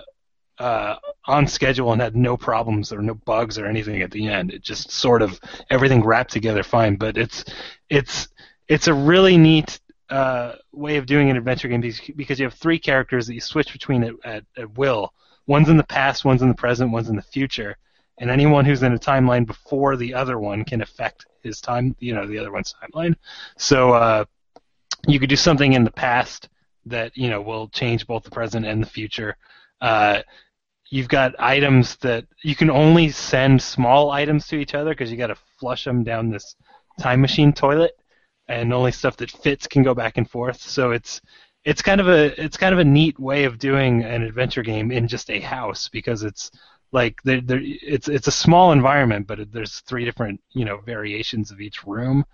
uh, on schedule and had no problems or no bugs or anything at the end. It just sort of everything wrapped together fine. But it's it's it's a really neat uh, way of doing an adventure game because- you have three characters that you switch between at, at, at will. One's in the past, one's in the present, one's in the future and anyone who's in a timeline before the other one can affect his time, you know, the other one's timeline. So uh, you could do something in the past that you know will change both the present and the future. Uh, you've got items that you can only send small items to each other because you got to flush them down this time machine toilet, and only stuff that fits can go back and forth. So it's it's kind of a it's kind of a neat way of doing an adventure game in just a house because it's like there, there, it's it's a small environment, but there's three different you know variations of each room,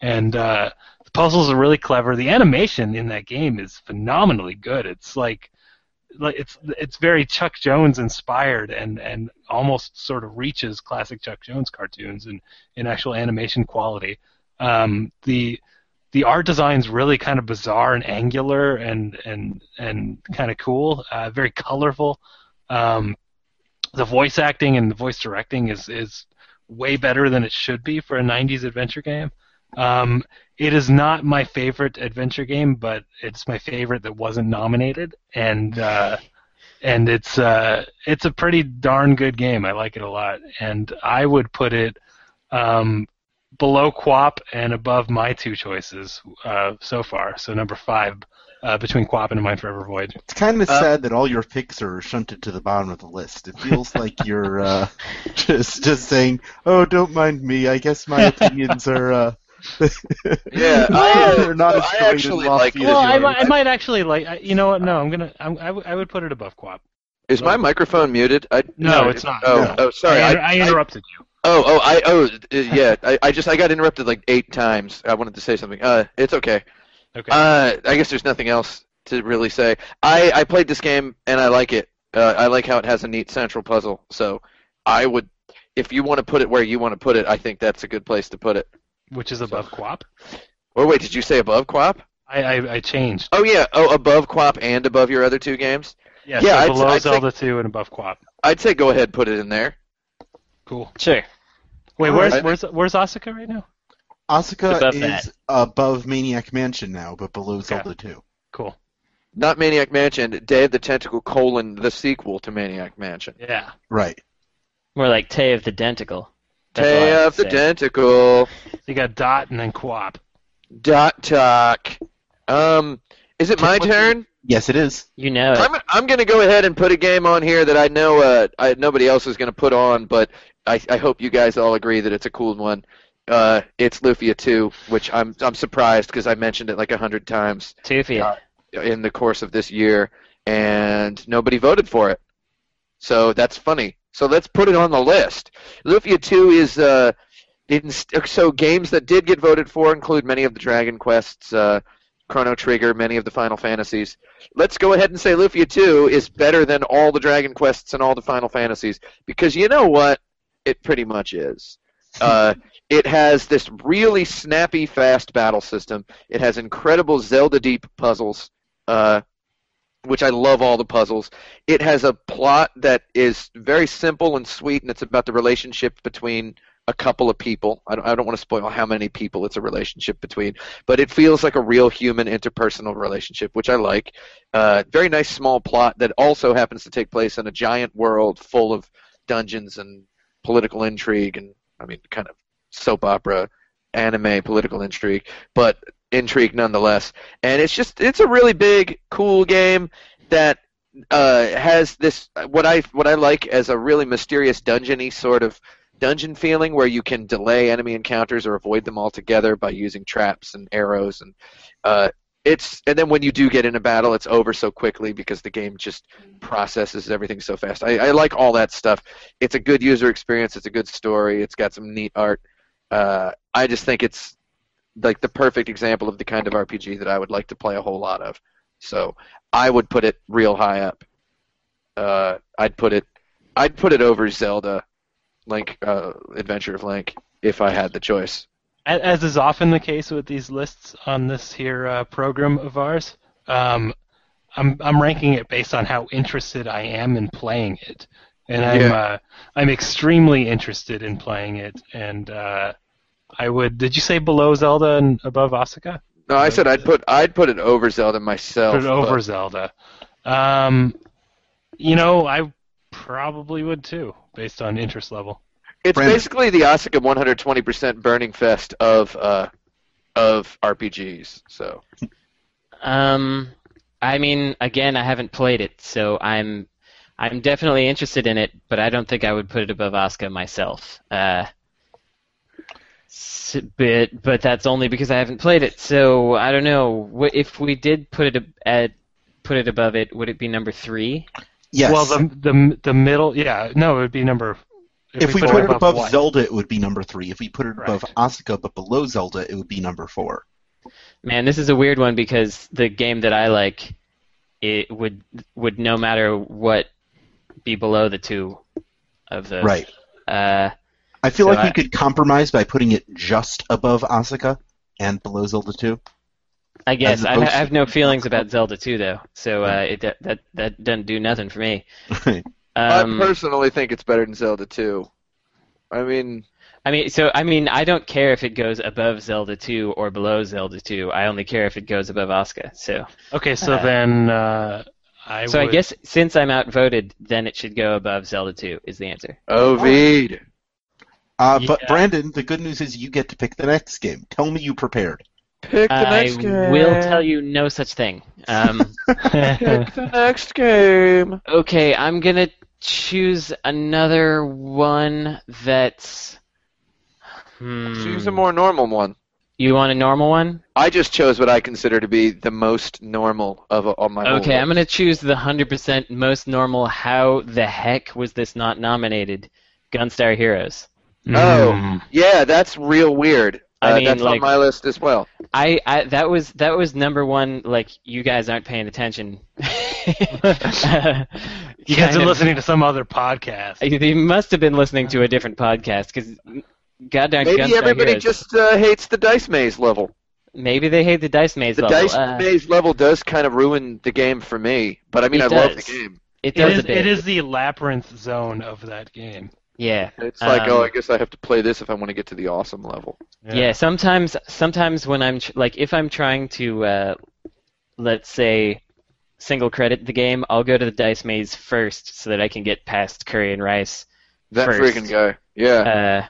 and uh, the puzzles are really clever. The animation in that game is phenomenally good. It's like like it's it's very Chuck Jones inspired and and almost sort of reaches classic Chuck Jones cartoons in in actual animation quality. Um, the the art design's really kind of bizarre and angular and and and kind of cool, uh, very colorful. Um, the voice acting and the voice directing is is way better than it should be for a 90s adventure game. Um, it is not my favorite adventure game, but it's my favorite that wasn't nominated, and uh, and it's uh, it's a pretty darn good game. I like it a lot, and I would put it um, below QWOP and above my two choices uh, so far. So number five uh, between QWOP and Mind Forever Void. It's kind of Um, sad that all your picks are shunted to the bottom of the list. It feels like you're uh, just just saying, "Oh, don't mind me. I guess my opinions are." Yeah, I, they're not so as I actually like Well, as I, might, I might actually like. You know what? No, I'm gonna. I'm, I, w- I would put it above QWOP. Is my microphone muted? I, No, it's not. Oh, No. oh, sorry. I, I, inter- I interrupted you. oh, oh, I, oh, uh, yeah. I, I just, I got interrupted like eight times. I wanted to say something. Uh, it's okay. Okay. Uh, I guess there's nothing else to really say. I, I played this game and I like it. Uh, I like how it has a neat central puzzle. So I would, if you want to put it where you want to put it, I think that's a good place to put it. Which is above QWOP. Or wait, did you say above QWOP? I, I, I changed. Oh yeah. Oh, above QWOP and above your other two games. Yeah, Yeah, so I'd- below I'd say- Zelda 2 and above QWOP. I'd say go ahead, put it in there. Cool. Sure. Wait, where's right. where's where's Asuka right now? Asuka Above is that. above Maniac Mansion now, but below Zelda 2. Cool. Not Maniac Mansion. Day of the Tentacle: colon the sequel to Maniac Mansion. Yeah. Right. More like Tay of the Denticle. That's all Day of the say. Tentacle. You got Dot and then QWOP. Dot talk. Um, is it my turn? Yes, it is. You know it. I'm I'm gonna go ahead and put a game on here that I know uh I, nobody else is gonna put on, but I I hope you guys all agree that it's a cool one. Uh, it's Lufia 2, which I'm I'm surprised because I mentioned it like a hundred times Two. Uh, in the course of this year, and nobody voted for it. So that's funny. So let's put it on the list. Lufia 2 is uh, in, so games that did get voted for include many of the Dragon Quests, uh, Chrono Trigger, many of the Final Fantasies. Let's go ahead and say Lufia 2 is better than all the Dragon Quests and all the Final Fantasies because you know what? It pretty much is. Uh, it has this really snappy, fast battle system. It has incredible Zelda deep puzzles, uh, which I love all the puzzles. It has a plot that is very simple and sweet, and it's about the relationship between a couple of people. I don't, I don't want to spoil how many people it's a relationship between, but it feels like a real human interpersonal relationship, which I like. Uh, very nice small plot that also happens to take place in a giant world full of dungeons and political intrigue and I mean kind of soap opera, anime political intrigue, but intrigue nonetheless. And it's just it's a really big, cool game that uh, has this what I what I like as a really mysterious dungeony sort of dungeon feeling where you can delay enemy encounters or avoid them altogether by using traps and arrows and uh, it's and then when you do get in a battle it's over so quickly because the game just processes everything so fast. I, I like all that stuff. It's a good user experience. It's a good story. It's got some neat art. Uh, i just think it's like the perfect example of the kind of rpg that i would like to play a whole lot of. So i would put it real high up. Uh, i'd put it i'd put it over zelda link uh, adventure of link if i had the choice. As is often the case with these lists on this here uh, program of ours, um, I'm I'm ranking it based on how interested I am in playing it, and I'm Yeah. uh, I'm extremely interested in playing it, and uh, I would. Did you say below Zelda and above Asuka? No, I said I'd put I'd put it over Zelda myself. Put it over but- Zelda. Um, you know, I probably would too, based on interest level. It's Brandon. basically the Asuka 120% burning fest of uh, of RPGs. So Um, I mean, again, I haven't played it, so I'm I'm definitely interested in it, but I don't think I would put it above Asuka myself. Uh, s- but but that's only because I haven't played it. So I don't know. If we did put it at put it above it, would it be number three? Yes. Well, the the the middle, yeah, no, it would be number. if, we, put, it above one. Zelda, it would be number three. If we put it above Right. Asuka, but below Zelda, it would be number four. Man, this is a weird one because the game that I like, it would would no matter what be below the two of those. Right. Uh, I feel So like I- we could compromise by putting it just above Asuka and below Zelda 2. I guess I, I have no feelings about Zelda 2 though, so uh, it that, that that doesn't do nothing for me. Um, I personally think it's better than Zelda 2. I mean, I mean, so I mean, I don't care if it goes above Zelda 2 or below Zelda 2. I only care if it goes above Asuka. So, Okay, so Uh, then uh, I so I guess since I'm outvoted, then it should go above Zelda 2 is the answer. Ovid. Uh, But Brandon, the good news is you get to pick the next game. Tell me you prepared. Pick the I next game. I will tell you no such thing. Um, Pick the next game. okay, I'm gonna choose another one that's. Hmm. Choose a more normal one. You want a normal one? I just chose what I consider to be the most normal of all my Okay, I'm gonna choose the hundred percent most normal. How the heck was this not nominated? Gunstar Heroes. Oh. Mm. Yeah, that's real weird. I Uh, mean, that's like- on my list as well. I, I that was that was number one. Like you guys aren't paying attention. You guys are listening to some other podcast. You must have been listening to a different podcast because goddamn Maybe Gunstar everybody Heroes. just uh, hates the dice maze level. maybe they hate the dice maze The level. The dice Uh, maze level does kind of ruin the game for me, but I mean, It I love the game. it It does is, a bit. it is the labyrinth zone of that game. Yeah. It's like, Um, oh, I guess I have to play this if I want to get to the awesome level. Yeah. sometimes sometimes when I'm tr- like if I'm trying to uh, let's say single credit the game, I'll go to the dice maze first so that I can get past Curry and Rice. That first. freaking guy. Yeah. Uh,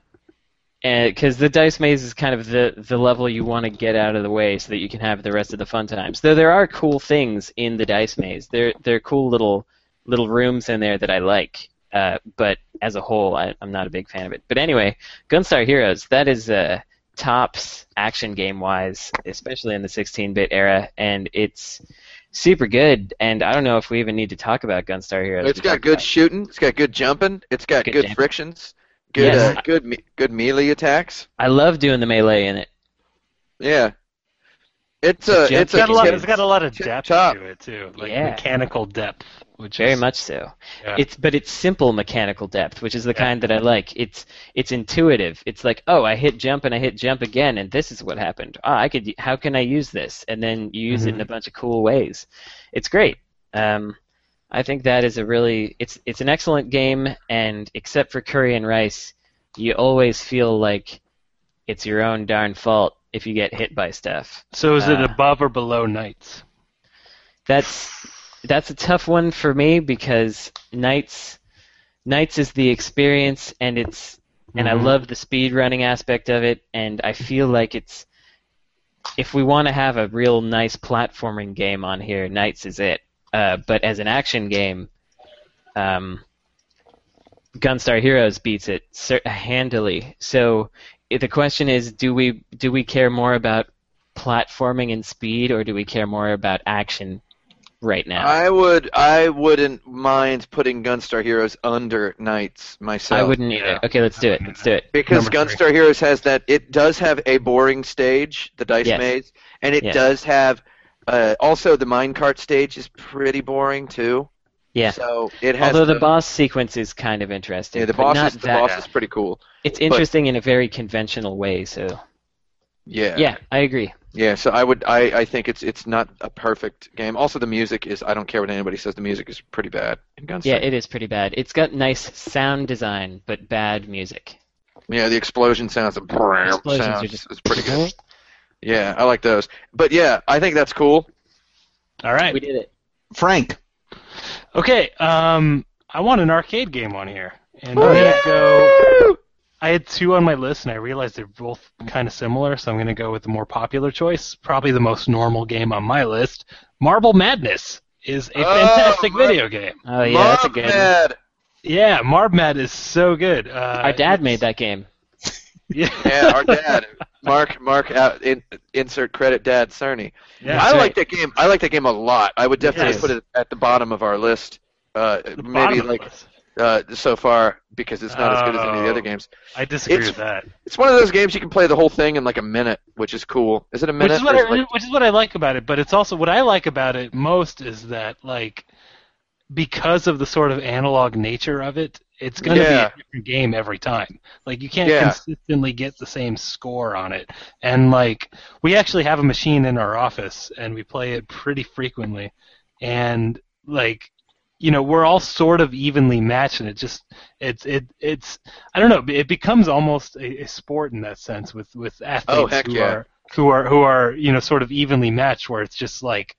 and because the dice maze is kind of the the level you want to get out of the way so that you can have the rest of the fun times. Though there are cool things in the dice maze. There there are cool little little rooms in there that I like. Uh, but as a whole, I, I'm not a big fan of it. But anyway, Gunstar Heroes that is uh, tops action game wise, especially in the 16-bit era, and it's super good. And I don't know if we even need to talk about Gunstar Heroes. It's got good about- shooting. It's got good jumping. It's got Good good, frictions. Good, Yes. uh, good, me- good melee attacks. I love doing the melee in it. Yeah. It's a, it's It's got a a, lot. it's It's got a lot of depth top. to it too, like Yeah. mechanical depth, which Very is much so. yeah. It's but it's simple mechanical depth, which is the Yeah. kind that I like. It's it's intuitive. It's like, oh, I hit jump and I hit jump again, and this is what happened. Ah, I could. How can I use this? And then you use it in a bunch of cool ways. It's great. Um, I think that is a really it's it's an excellent game, and except for Curry and Rice, you always feel like it's your own darn fault if you get hit by stuff. So is it Uh, above or below NiGHTS? That's that's a tough one for me because NiGHTS NiGHTS is the experience and it's and I Mhm. love the speed running aspect of it and I feel like it's if we want to have a real nice platforming game on here, NiGHTS is it. Uh, but as an action game, um, Gunstar Heroes beats it handily. So the question is, do we do we care more about platforming and speed, or do we care more about action right now? I would I wouldn't mind putting Gunstar Heroes under NiGHTS myself. I wouldn't either. yeah. Okay, let's do it. Let's do it. Because Number three. Gunstar Heroes has that it does have a boring stage, the dice Yes. maze, and it Yes. does have uh, also the minecart stage is pretty boring too. Yeah. So it has Although the the, boss sequence is kind of interesting. yeah, the boss not is the that, boss is pretty cool. It's interesting in a very conventional way. So Yeah. yeah, I agree. Yeah, so I would I, I think it's it's not a perfect game. Also the music is I don't care what anybody says, the music is pretty bad in Gunstar. Yeah, it is pretty bad. It's got nice sound design, but bad music. Yeah, the explosion sounds the Explosions sounds are just is pretty good. Yeah, I like those. But yeah, I think that's cool. All right. We did it. Frank. Okay. Um, I want an arcade game on here, and Oh, I'm gonna go. I had two on my list, and I realized they're both kind of similar, so I'm going to go with the more popular choice. Probably the most normal game on my list. Marble Madness is a Oh, fantastic Mar- video game. Oh yeah, that's a Mob good. one. Mad. Yeah, Marb Mad is so good. Uh, Our dad made that game. Yeah, Yeah, our dad. Mark Mark out in, insert credit dad Cerny. Yeah, I right. like that game. I like that game a lot. I would definitely Yes. put it at the bottom of our list. Uh, the bottom maybe of the like list. Uh, so far because it's not as good as any of the Oh. other games. I disagree it's- with that. It's one of those games you can play the whole thing in like a minute, which is cool. Is it a Which minute? is what or I, is it like- which is what I like about it, but it's also what I like about it most is that like because of the sort of analog nature of it, it's going to Yeah. be a different game every time. Like you can't Yeah. consistently get the same score on it. And like we actually have a machine in our office and we play it pretty frequently. And like you know, we're all sort of evenly matched and it just it's it it's I don't know, it becomes almost a, a sport in that sense with with athletes Oh, who yeah. are who are who are, you know, sort of evenly matched where it's just like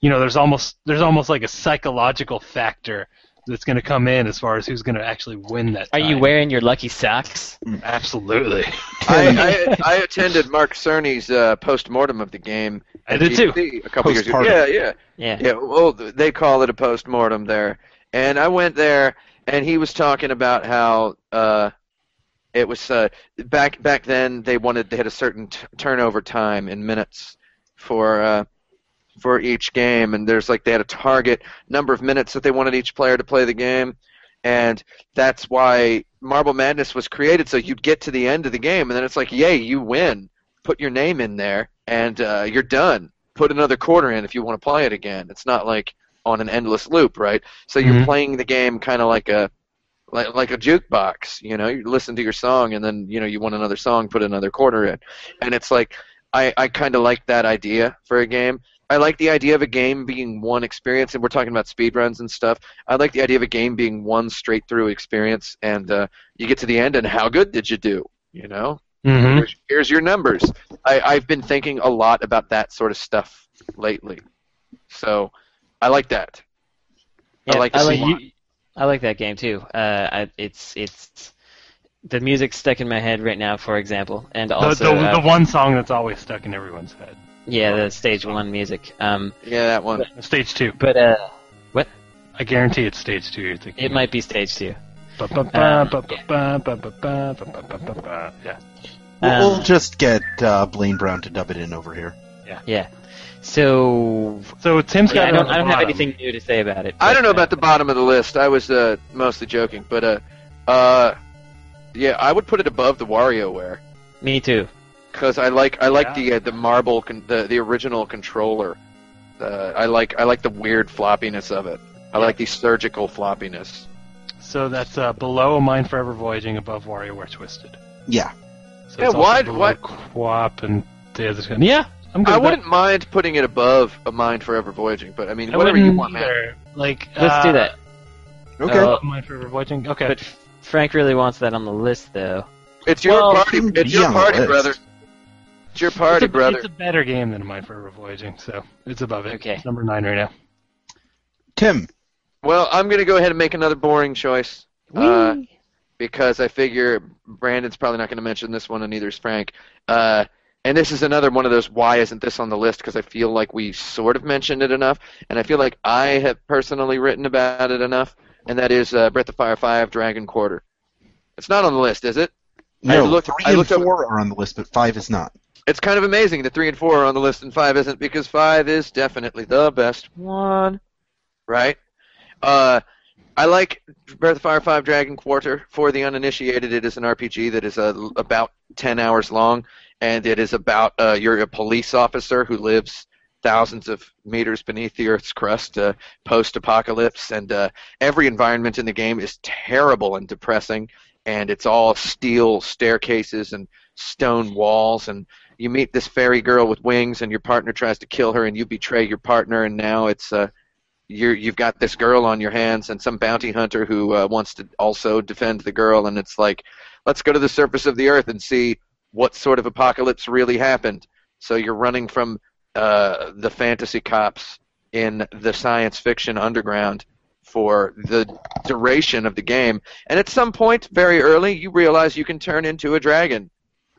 you know, there's almost there's almost like a psychological factor that's going to come in as far as who's going to actually win that. Are you wearing your lucky socks? Absolutely. I, I, I attended Mark Cerny's uh, post mortem of the game. I at did too. A couple years ago. Yeah, yeah. Yeah. Yeah, well, they call it a post mortem there, and I went there, and he was talking about how uh, it was uh, back back then they wanted they had a certain t- turnover time in minutes for uh, for each game, and there's like they had a target number of minutes that they wanted each player to play the game, and that's why Marble Madness was created so you'd get to the end of the game, and then it's like, yay, you win. Put your name in there, and uh, you're done put another quarter in if you want to play it again. It's not like on an endless loop, right? So you're Mhm. playing the game kind of like a like like a jukebox, you know. You listen to your song and then you know you want another song, put another quarter in, and it's like I I kind of like that idea for a game. I like the idea of a game being one experience, and we're talking about speedruns and stuff. I like the idea of a game being one straight through experience, and uh, you get to the end, and how good did you do? You know, hmm here's, here's your numbers. I, I've been thinking a lot about that sort of stuff lately. So I like that. I like I this like, a lot. I like that game too. Uh, I, it's it's the music's stuck in my head right now, for example, and The, also the, uh, the one song that's always stuck in everyone's head. Yeah, the stage one music. Um, Yeah, that one. Stage two. but uh, what? I guarantee it's stage two. You're thinking. it might be stage two. Yeah. We'll, Um, just get uh, Blaine Brown to dub it in over here. Yeah. Yeah. So So Tim's got yeah, I don't I don't have anything new to say about it. I don't know uh, about the bottom of the list. I was uh, mostly joking, but uh, uh, yeah, I would put it above the WarioWare Me too. Because I like I like Yeah. the uh, the marble con- the the original controller. Uh, I like I like the weird floppiness of it. I like the surgical floppiness. So that's uh, below a Mind Forever Voyaging, above WarioWare Twisted. Yeah. So Yeah, it's also why- below why- QWOP and Day of the Yeah, I'm good. I wouldn't mind putting it above a Mind Forever Voyaging, but I mean. I whatever you want, man. Like, Let's uh, do that. Okay. Uh, Mind Forever Voyaging. Okay. But Frank really wants that on the list, though. It's your Well, party. It's your on party, list. brother. It's your party, it's a, brother. It's a better game than My Forever Voyaging, so it's above it. Okay. It's number nine right now. Tim. Well, I'm gonna go ahead and make another boring choice. Uh, because I figure Brandon's probably not going to mention this one, and neither is Frank. Uh, and this is another one of those why isn't this on the list? Because I feel like we sort of mentioned it enough, and I feel like I have personally written about it enough, and that is uh, Breath of Fire 5 Dragon Quarter. It's not on the list, is it? No, I looked- three I and looked up- four are on the list, but five is not. It's kind of amazing that 3 and 4 are on the list and 5 isn't, because 5 is definitely the best one. Right? Uh, I like Breath of Fire 5 Dragon Quarter. For the uninitiated, it is an RPG that is uh, about 10 hours long, and it is about uh, you're a police officer who lives thousands of meters beneath the Earth's crust, uh, post-apocalypse, and uh, every environment in the game is terrible and depressing, and it's all steel staircases and stone walls, and you meet this fairy girl with wings, and your partner tries to kill her, and you betray your partner, and now it's uh, you're, you've got this girl on your hands and some bounty hunter who uh, wants to also defend the girl, and it's like, let's go to the surface of the earth and see what sort of apocalypse really happened. So you're running from uh, the fantasy cops in the science fiction underground for the duration of the game, and at some point, very early, you realize you can turn into a dragon,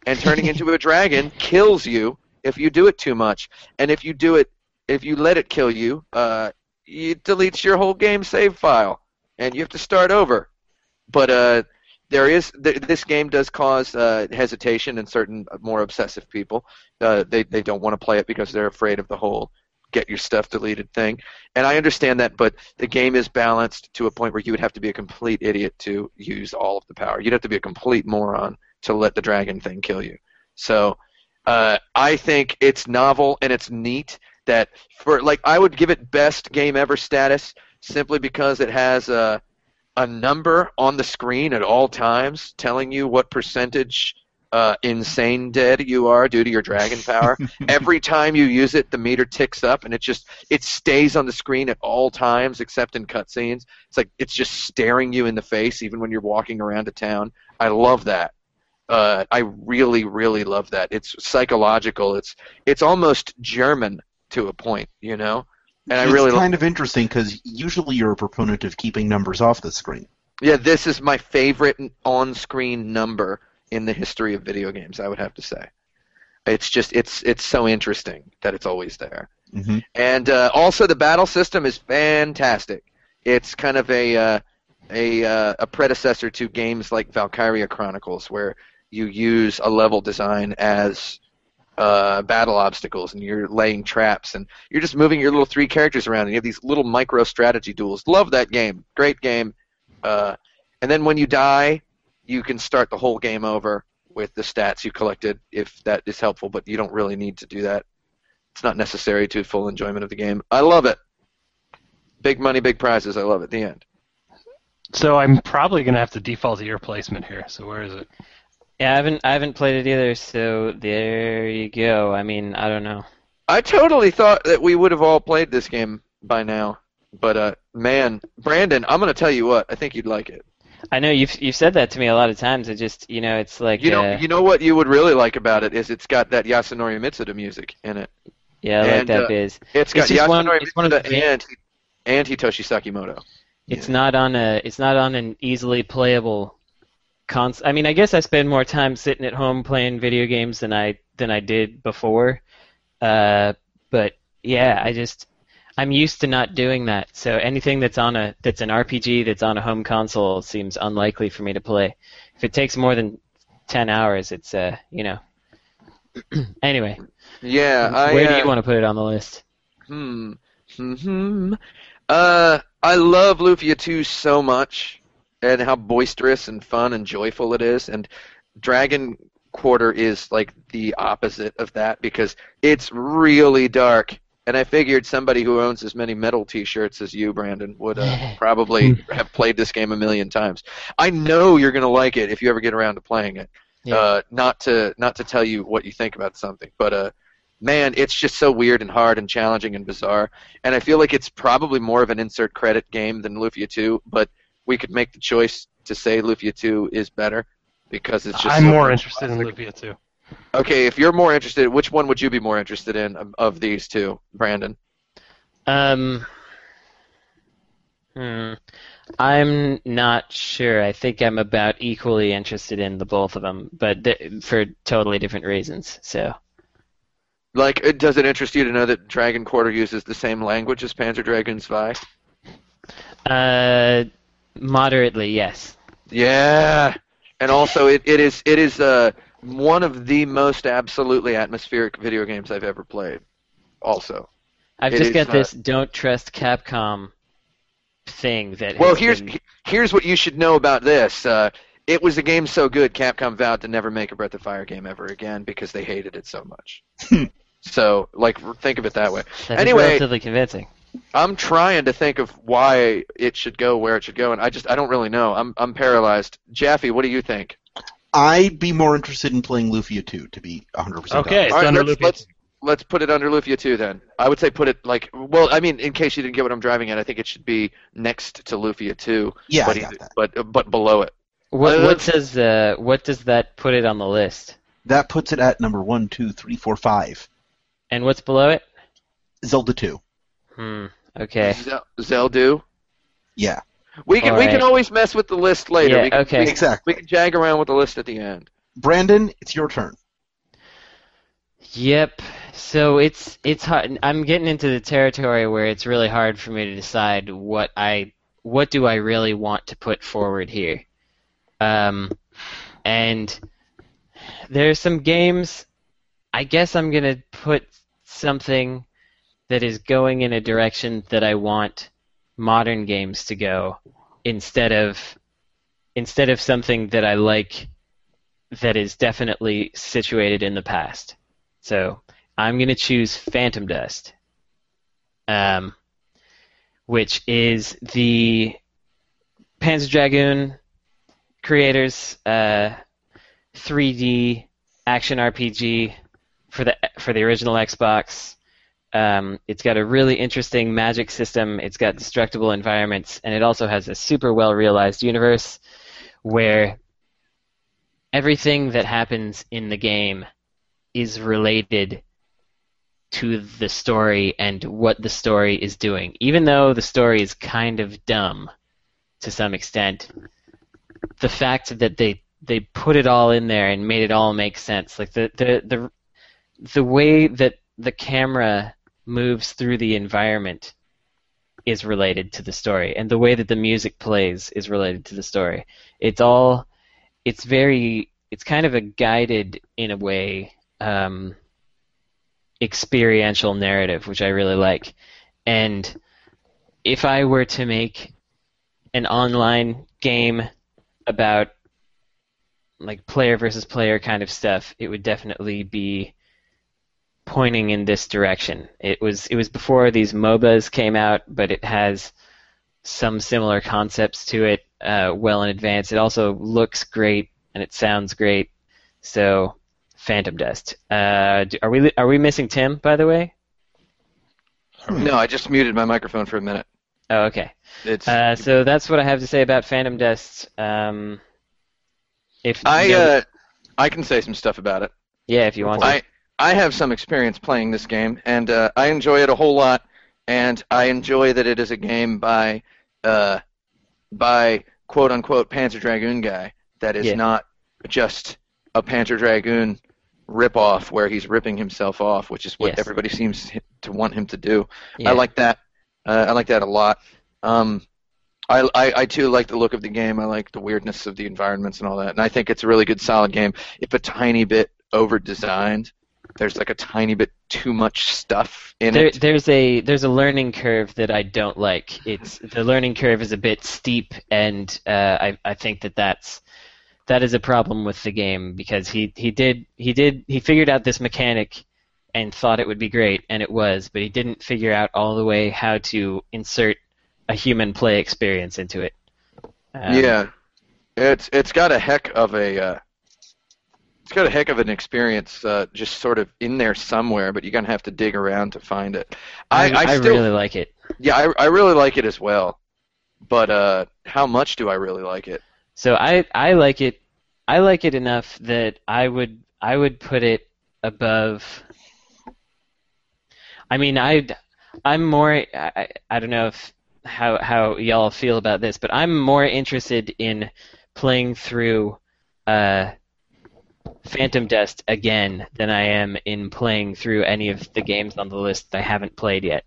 and turning into a dragon kills you if you do it too much, and if you do it, if you let it kill you, uh, it deletes your whole game save file, and you have to start over. But uh, there is th- this game does cause uh, hesitation in certain more obsessive people. Uh, they they don't want to play it because they're afraid of the whole get your stuff deleted thing. And I understand that, but the game is balanced to a point where you would have to be a complete idiot to use all of the power. You'd have to be a complete moron to let the dragon thing kill you. So uh, I think it's novel and it's neat that for like I would give it best game ever status simply because it has a a number on the screen at all times telling you what percentage uh, insane dead you are due to your dragon power. Every time you use it, the meter ticks up, and it just it stays on the screen at all times except in cutscenes. It's like it's just staring you in the face even when you're walking around a town. I love that. Uh, I really, really love that. It's psychological. It's it's almost German to a point, you know. And I really kind of interesting because usually you're a proponent of keeping numbers off the screen. Yeah, this is my favorite on-screen number in the history of video games. I would have to say, it's just it's it's so interesting that it's always there. hmm And uh, also, the battle system is fantastic. It's kind of a uh, a uh, a predecessor to games like Valkyria Chronicles, where you use a level design as uh, battle obstacles, and you're laying traps, and you're just moving your little three characters around, and you have these little micro strategy duels. Love that game. Great game. Uh, and then when you die, you can start the whole game over with the stats you collected, if that is helpful. But you don't really need to do that. It's not necessary to full enjoyment of the game. I love it. Big money, big prizes. I love it. The end. So I'm probably gonna have to default to your placement here. So where is it? Yeah, I haven't I haven't played it either, so there you go. I mean, I don't know. I totally thought that we would have all played this game by now. But uh, man, Brandon, I'm gonna tell you what. I think you'd like it. I know you've you've said that to me a lot of times. It just you know it's like You know, uh, you know what you would really like about it is it's got that Yasunori Mitsuda music in it. yeah, I like and, that uh, biz. It's got It's just one- Yasunori it's one of the Mitsuda and and Hitoshi Sakimoto. It's not on a it's not on an easily playable cons. I mean, I guess I spend more time sitting at home playing video games than I than I did before. Uh, but yeah, I just I'm used to not doing that. So anything that's on a that's an RPG that's on a home console seems unlikely for me to play. If it takes more than ten hours, it's uh you know. anyway, Yeah, I. where do uh, you want to put it on the list? Hmm. Hmm. Uh, I love Lufia 2 so much, and how boisterous and fun and joyful it is. And Dragon Quarter is like the opposite of that because it's really dark. And I figured somebody who owns as many metal T-shirts as you, Brandon, would uh, probably have played this game a million times. I know you're gonna like it if you ever get around to playing it. Yeah. Uh, not to not to tell you what you think about something, but uh, man, it's just so weird and hard and challenging and bizarre. And I feel like it's probably more of an insert credit game than Lufia 2, but we could make the choice to say Lufia 2 is better. because it's just. I'm so more much interested in. Lufia 2. Okay, if you're more interested, which one would you be more interested in of, of these two, Brandon? Um, hmm. I'm not sure. I think I'm about equally interested in the both of them, but th- for totally different reasons. So, Like, does it interest you to know that Dragon Quarter uses the same language as Panzer Dragoon Zwei? uh, moderately, yes. Yeah, and also it, it is it is uh, one of the most absolutely atmospheric video games I've ever played. Also, I've It just got uh, this "don't trust Capcom" thing that. well has here's been- here's what you should know about this. Uh, it was a game so good, Capcom vowed to never make a Breath of Fire game ever again because they hated it so much. so, like, think of it that way. that is anyway- relatively convincing. I'm trying to think of why it should go where it should go, and I just I don't really know. I'm I'm paralyzed. Jaffe, what do you think? I'd be more interested in playing Lufia 2, to be 100% Okay, it's All right, under let's, Lufia. let's let's put it under Lufia 2 Then I would say put it like well, I mean, in case you didn't get what I'm driving at, I think it should be next to Lufia two, Yeah, but I got either- that. but but below it. What Uh, what does uh what does that put it on the list? That puts it at number one, two, three, four, five. And what's below it? Zelda 2. Hmm. Okay. Zel- Zeldu. Yeah, We can All we can always mess with the list later. Yeah, we can, okay. We can, exactly. we can jag around with the list at the end. Brandon, it's your turn. Yep. So it's it's hard. I'm getting into the territory where it's really hard for me to decide what I what do I really want to put forward here. Um, and there's some games. I guess I'm gonna put something that is going in a direction that I want modern games to go, instead of instead of something that I like that is definitely situated in the past. So I'm going to choose Phantom Dust, um, which is the Panzer Dragoon creators' uh, 3D action RPG for the for the original Xbox. Um, it's got a really interesting magic system. It's got destructible environments, and it also has a super well realized universe where everything that happens in the game is related to the story and what the story is doing. Even though the story is kind of dumb to some extent, the fact that they they put it all in there and made it all make sense, like the the the the way that the camera moves through the environment is related to the story and the way that the music plays is related to the story. It's all it's very it's kind of a guided in a way um, experiential narrative, which I really like. And if I were to make an online game about like player versus player kind of stuff, it would definitely be pointing in this direction. It was it was before these MOBAs came out, but it has some similar concepts to it uh, well in advance. It also looks great and it sounds great. So, Phantom Dust. Uh, do, are we are we missing Tim? By the way. No, I just muted my microphone for a minute. Oh, okay. Uh, so that's what I have to say about Phantom Dust. Um, if I uh, I can say some stuff about it. yeah, if you want to. I I have some experience playing this game, and uh, I enjoy it a whole lot. And I enjoy that it is a game by uh, by quote unquote Panzer Dragoon guy that is Yeah. not just a Panzer Dragoon ripoff where he's ripping himself off, which is what Yes. everybody seems to want him to do. yeah. I like that. Uh, I like that a lot. Um, I, I, I too like the look of the game. I like the weirdness of the environments and all that. And I think it's a really good, solid game. If a tiny bit over designed, there's like a tiny bit too much stuff in There, it. there's a there's a learning curve that I don't like. It's the learning curve is a bit steep, and uh, I I think that that's that is a problem with the game because he he did he did he figured out this mechanic and thought it would be great, and it was, but he didn't figure out all the way how to insert a human play experience into it. Um, yeah, it's it's got a heck of a uh, got a heck of an experience uh, just sort of in there somewhere, but you're gonna have to dig around to find it. I, I, I still really like it. yeah I, I really like it as well, but uh, how much do I really like it? So I I like it I like it enough that I would I would put it above. I mean, I I'm more I, I don't know if how how y'all feel about this, but I'm more interested in playing through uh, Phantom Dust again than I am in playing through any of the games on the list that I haven't played yet.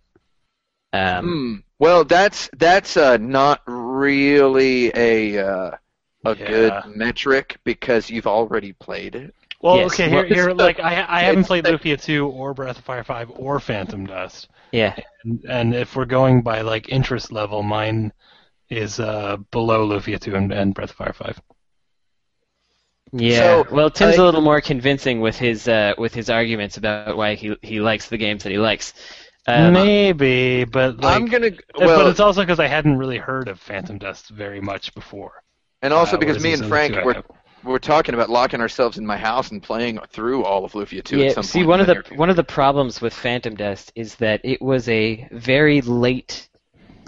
Um, Hmm. Well, that's that's uh, not really a uh, a Yeah. good metric because you've already played it. Well, Yes, okay, well, here, here, like I, I haven't played like- Lufia 2 or Breath of Fire 5 or Phantom Dust, yeah, and, and if we're going by like interest level, mine is uh, below Lufia 2 and, and Breath of Fire 5. Yeah. So, well, Tim's I- a little more convincing with his uh, with his arguments about why he he likes the games that he likes. Um, Maybe, but like, I'm gonna but well, it's also because I hadn't really heard of Phantom Dust very much before. and also uh, because me and Frank two were we're talking about locking ourselves in my house and playing through all of Lufia 2 yeah, at some see, point one of the the future. one of the problems with Phantom Dust is that it was a very late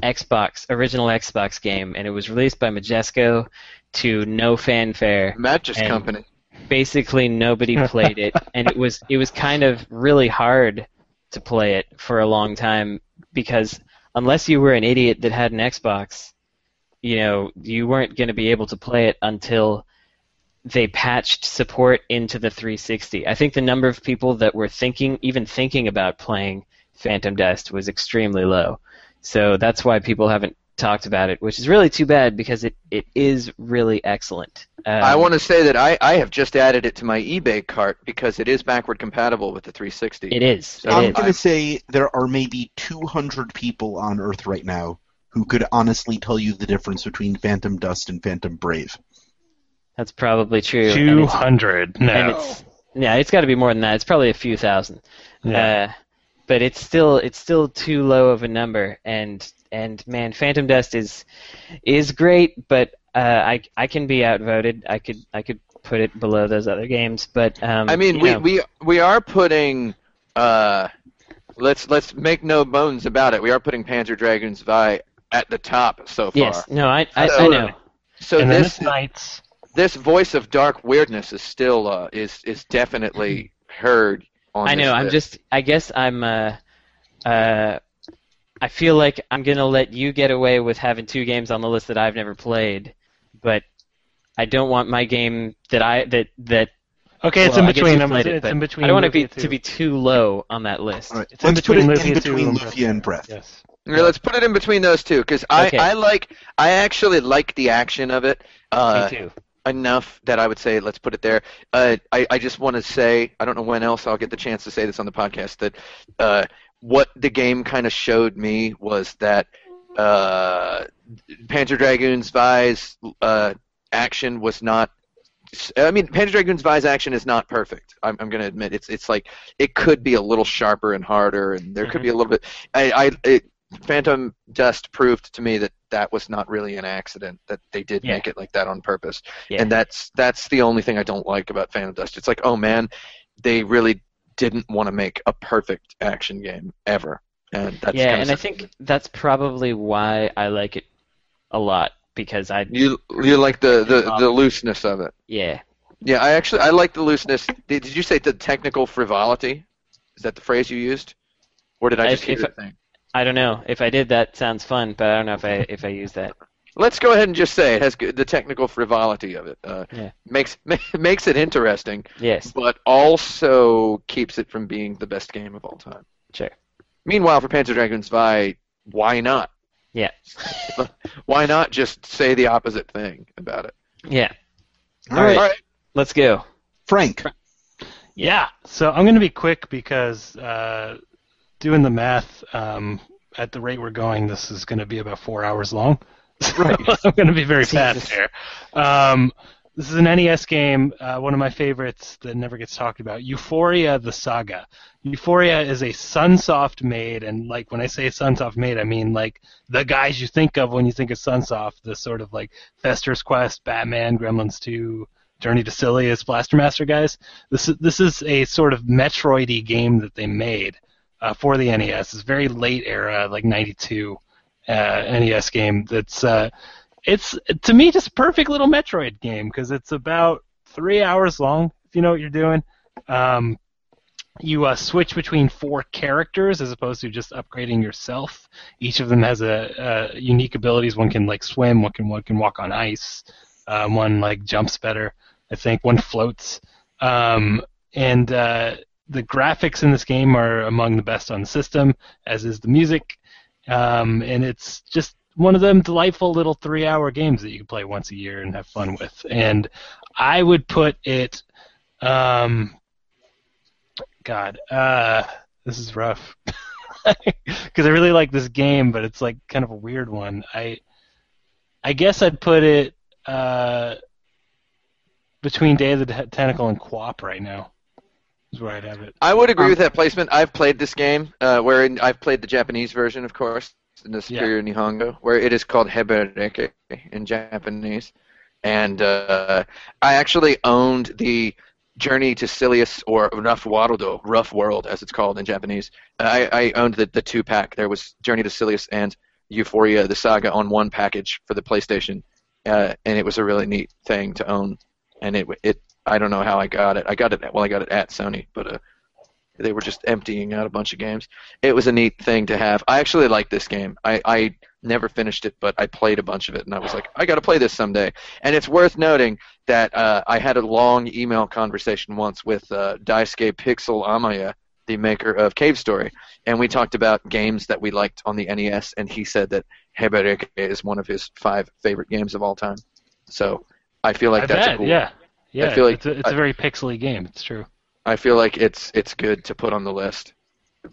Xbox original Xbox game, and it was released by Majesco to no fanfare. Matches and- Company. Basically, nobody played it, and it was it was kind of really hard to play it for a long time because unless you were an idiot that had an Xbox, you know, you weren't going to be able to play it until they patched support into the 360. I think the number of people that were thinking, even thinking about playing Phantom Dust was extremely low. So that's why people haven't talked about it, which is really too bad because it, it is really excellent. Um, I want to say that I, I have just added it to my eBay cart because it is backward compatible with the 360. It is. So It I'm going to say there are maybe 200 people on Earth right now who could honestly tell you the difference between Phantom Dust and Phantom Brave. That's probably true. and Two it's- hundred. and No. it's yeah, it's got to be more than that. It's probably a few thousand. Yeah. Uh, but it's still it's still too low of a number, and and man, Phantom Dust is is great, but uh, I I can be outvoted. I could I could put it below those other games, but um, I mean, we, know, we we are putting. Uh, let's let's make no bones about it. We are putting Panzer Dragoon Zwei at the top so far. yes, no, I I, I know. So and this this voice of dark weirdness is still uh, is is definitely heard on. I know. I'm list. just. I guess I'm. Uh, uh, I feel like I'm gonna let you get away with having two games on the list that I've never played, but I don't want my game that I that that. Okay, it's in between you've them. played It's, it, it's in between. I don't want it to be 2. to be too low on that list. All right, It's in let's put it between in Lufia 2 between and Lufia and Breath. Yes. Yeah, let's put it in between those two because I, Okay. I like I actually like the action of it uh, Me too. enough that I would say let's put it there. Uh, I I just want to say I don't know when else I'll get the chance to say this on the podcast that uh, what the game kind of showed me was that uh, Panzer Dragoon Zwei's uh, action was not. I mean, Panzer Dragoon Zwei's action is not perfect. I'm, I'm going to admit it's it's like it could be a little sharper and harder, and there could be a little bit. I, I it, Phantom Dust proved to me that that was not really an accident. That they did Yeah. make it like that on purpose, Yeah. and that's that's the only thing I don't like about Phantom Dust. It's like, oh man, they really didn't want to make a perfect action game ever, and that's yeah, and I think that's probably why I like it a lot because I you you like the, the, the um, looseness of it. yeah Yeah, I actually I like the looseness. Did, did you say the technical frivolity? Is that the phrase you used, or did I just If- hear if the thing? I don't know if I did that sounds fun, but I don't know if I if I use that. Let's go ahead and just say it has the technical frivolity of it. Uh, Yeah. Makes makes it interesting, Yes, but also keeps it from being the best game of all time. sure. Meanwhile, for Panzer Dragoon Zwei, why not? Yeah. why not just say the opposite thing about it? Yeah, All All right, All right. let's go. Frank. Yeah. So I'm going to be quick because uh, doing the math um, at the rate we're going, this is going to be about four hours long. Right. I'm going to be very fast here. Um, this is an NES game, uh, one of my favorites that never gets talked about. Ufouria: The Saga. Ufouria is a Sunsoft made, and like when I say Sunsoft made, I mean like the guys you think of when you think of Sunsoft, the sort of like Fester's Quest, Batman, Gremlins 2, Journey to Silius, Blaster Master guys. This is this is a sort of Metroidy game that they made uh, for the NES. It's very late era, like '92 uh, NES game. That's uh, it's to me just a perfect little Metroid game because it's about three hours long. If you know what you're doing. Um, you uh, switch between four characters as opposed to just upgrading yourself. Each of them has a, a unique abilities. One can like swim. One can one can walk on ice. Um, one like jumps better. I think one floats. Um, and uh, the graphics in this game are among the best on the system, as is the music. Um, and it's just one of them delightful little three-hour games that you can play once a year and have fun with. And I would put it. Um, God, uh, this is rough because I really like this game, but it's like kind of a weird one. I, I guess I'd put it uh, between Day of the Tentacle and QWOP right now. Is where I'd have it. I would agree Um, with that placement. I've played this game, uh, wherein I've played the Japanese version, of course, in the Superior Nihongo, where it is called Hebereke in Japanese. And uh, I actually owned the Journey to Silius, or Raf World, Rough World, as it's called in Japanese. I, I owned the, the two pack. There was Journey to Silius and Ufouria, the saga, on one package for the PlayStation, uh, and it was a really neat thing to own. And it it I don't know how I got it. I got it well, I got it at Sony, but uh, they were just emptying out a bunch of games. It was a neat thing to have. I actually like this game. I, I never finished it, but I played a bunch of it, and I was like, I got to play this someday. And it's worth noting that uh, I had a long email conversation once with uh, Daisuke Pixel Amaya, the maker of Cave Story, and we talked about games that we liked on the NES, and he said that Hebereke is one of his five favorite games of all time. So I feel like I that's a cool. yeah, yeah. feel like it's a, it's I- a very pixely game. It's true. I feel like it's it's good to put on the list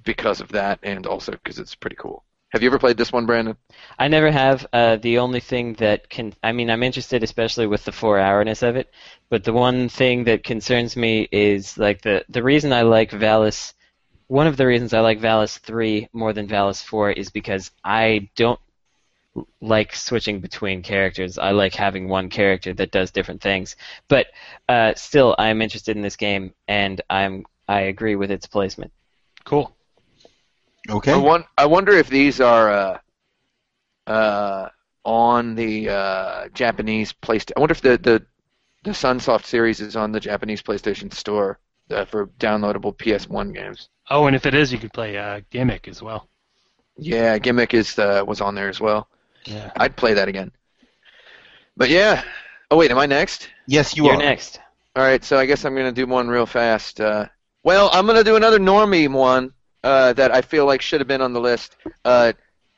because of that, and also because it's pretty cool. Have you ever played this one, Brandon? I never have. Uh, the only thing that can, I mean, I'm interested, especially with the four hourness of it. But the one thing that concerns me is like the the reason I like Valis. One of the reasons I like Valis three more than Valis four is because I don't like switching between characters. I like having one character that does different things. But uh, still, I'm interested in this game, and I'm I agree with its placement. Cool. Okay. I, won- I wonder if these are uh, uh, on the uh, Japanese PlayStation. I wonder if the, the the Sunsoft series is on the Japanese PlayStation Store uh, for downloadable PS1 games. Oh, and if it is, you could play uh, Gimmick as well. Yeah, Gimmick is uh, was on there as well. Yeah. I'd play that again. But yeah. Oh wait, am I next? Yes, you You're are. next. All right, so I guess I'm going to do one real fast. Uh, well, I'm going to do another normie one uh, that I feel like should have been on the list. Uh,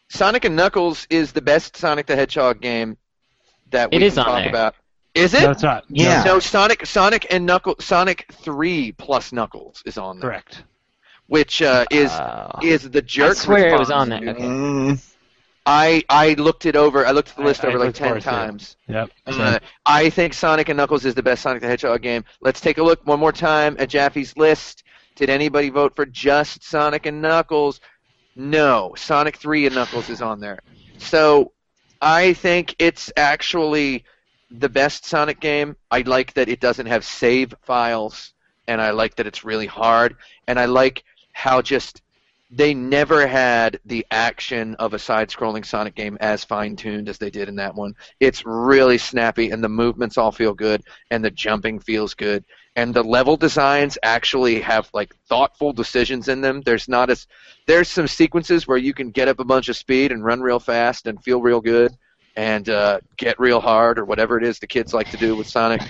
Sonic and Knuckles is the best Sonic the Hedgehog game that we It is can on talk there. about. Is it? No, it's not. Yeah. No, Sonic, Sonic and Knuckles, Sonic Three plus Knuckles is on there, correct. which uh, is Uh, is the jerk. I swear it was response on there. to- Okay. Mm, I I looked it over. I looked at the list I over like ten times. Yep. Uh, I think Sonic and Knuckles is the best Sonic the Hedgehog game. Let's take a look one more time at Jaffe's list. Did anybody vote for just Sonic and Knuckles? No. Sonic 3 and Knuckles is on there. So I think it's actually the best Sonic game. I like that it doesn't have save files, and I like that it's really hard, and I like how just they never had the action of a side-scrolling Sonic game as fine-tuned as they did in that one. It's really snappy, and the movements all feel good, and the jumping feels good, and the level designs actually have like thoughtful decisions in them. There's not as there's some sequences where you can get up a bunch of speed and run real fast and feel real good, and uh, get real hard or whatever it is the kids like to do with Sonic,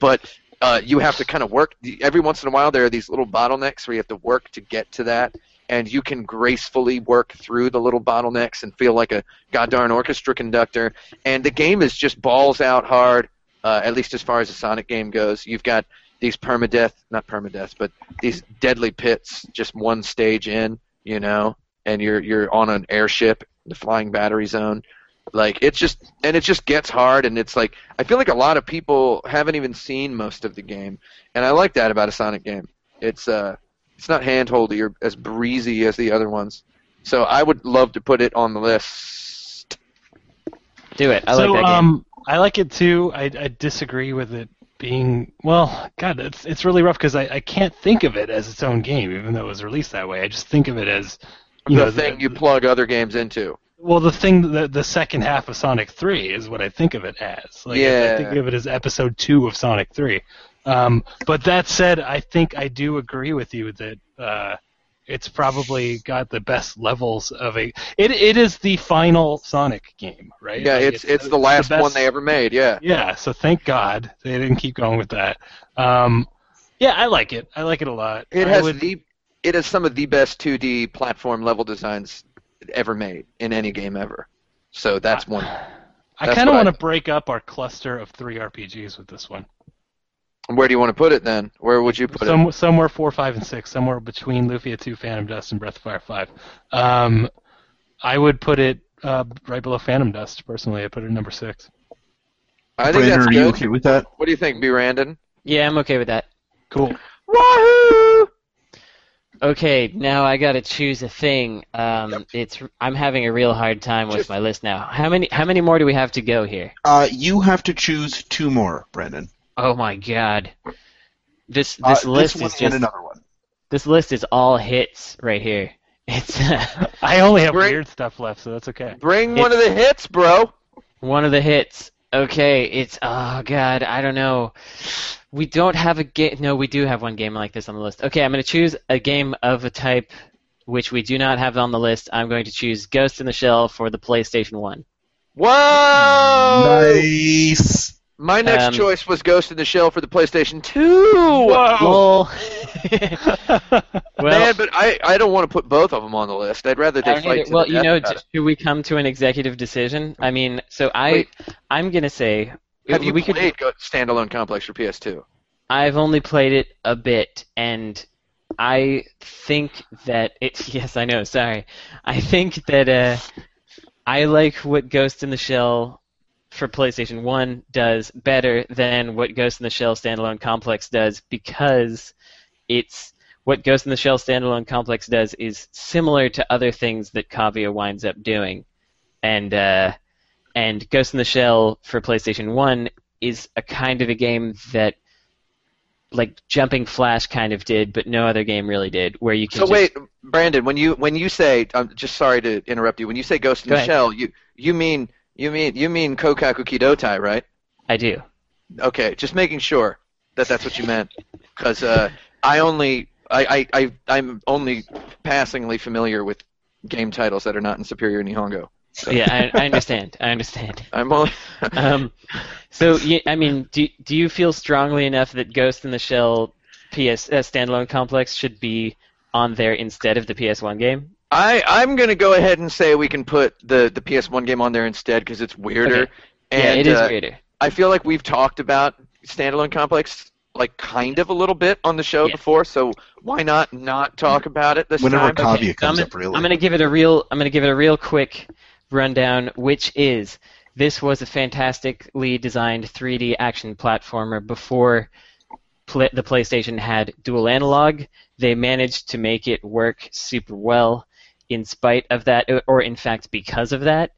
but uh, you have to kind of work. Every once in a while, there are these little bottlenecks where you have to work to get to that, and you can gracefully work through the little bottlenecks and feel like a goddamn orchestra conductor. And the game is just balls out hard, uh, at least as far as the Sonic game goes. You've got these permadeath, not permadeath, but these deadly pits just one stage in, you know, and you're you're on an airship, the flying battery zone. Like it's just and it just gets hard and it's like I feel like a lot of people haven't even seen most of the game. And I like that about a Sonic game. It's uh it's not handholdy or as breezy as the other ones. So I would love to put it on the list. Do it. I so, like that game. um, I like it too. I, I disagree with it being well. God, it's it's really rough because I, I can't think of it as its own game, even though it was released that way. I just think of it as you the know thing you plug other games into. Well, the thing, the the second half of Sonic Three is what I think of it as. Like, I- I, think of it as Episode Two of Sonic Three. Um, but that said, I think I do agree with you that uh, it's probably got the best levels of a. It it is the final Sonic game, right? Yeah, Like, it's it's the last best- one they ever made. Yeah. Yeah, so thank God they didn't keep going with that. Um, yeah, I like it. I like it a lot. It I has would- the it has some of the best 2D platform level designs ever made in any game ever. So that's one. I kind of want to break up our cluster of three RPGs with this one. Where do you want to put it then? Where would you put it? Somewhere four, five, and six, somewhere between Lufia 2, Phantom Dust, and Breath of Fire 5. Um, I would put it uh, right below Phantom Dust. Personally, I put it at number six. I think Brandon, that's are you good. okay with that? What do you think, B. Randon? Yeah, I'm okay with that. Cool. Wahoo! Okay, now I gotta choose a thing. Um, it's I'm having a real hard time with Just- my list now. How many how many more do we have to go here? Uh, you have to choose two more, Brandon. Oh my god, this Uh, this list one is and just another one. this list is all hits right here. It's I only have Great. weird stuff left, so that's okay. Bring one of the hits, bro. one of the hits. Okay, it's oh god, I don't know. We don't have a game. No, we do have one game like this on the list. Okay, I'm going to choose a game of a type which we do not have on the list. I'm going to choose Ghost in the Shell for the PlayStation One. Whoa! Nice. My next Um, choice was Ghost in the Shell for the PlayStation 2. Lol. well, Man, but I, I don't want to put both of them on the list. I'd rather I they don't fight to well, the you know, about j- should we come to an executive decision? I mean, so I, Wait. I'm gonna say, it. Have you we could. played Go- Standalone Complex for PS2? I've only played it a bit, and I think that it. Yes, I know. Sorry, I think that uh, I like what Ghost in the Shell for PlayStation One does better than what Ghost in the Shell Standalone Complex does because it's what Ghost in the Shell Standalone Complex does is similar to other things that Cavia winds up doing, and uh, and Ghost in the Shell for PlayStation One is a kind of a game that like Jumping Flash kind of did, but no other game really did, where you can So just wait, Brandon, when you when you say I'm just sorry to interrupt you. When you say Ghost in Go the ahead. Shell, you you mean you mean you mean Kokaku Kidotai, right? I do. Okay, just making sure that that's what you meant, because uh, I only I, I I I'm only passingly familiar with game titles that are not in Superior Nihongo. So Yeah, I, I understand. I understand. I'm only Um, so you, I mean, do do you feel strongly enough that Ghost in the Shell PS uh, standalone complex should be on there instead of the PS1 game? I I'm gonna go ahead and say we can put the the PS1 game on there instead because it's weirder. Okay. And, yeah, it is uh, weirder. I feel like we've talked about standalone complex like kind of a little bit on the show Yeah. before, so why not not talk about it this Whenever time? Cavia so comes I'm up, gonna, really. I'm gonna give it a real. I'm gonna give it a real quick rundown, which is this was a fantastically designed 3D action platformer before pl- the PlayStation had dual analog. They managed to make it work super well, in spite of that, or in fact because of that.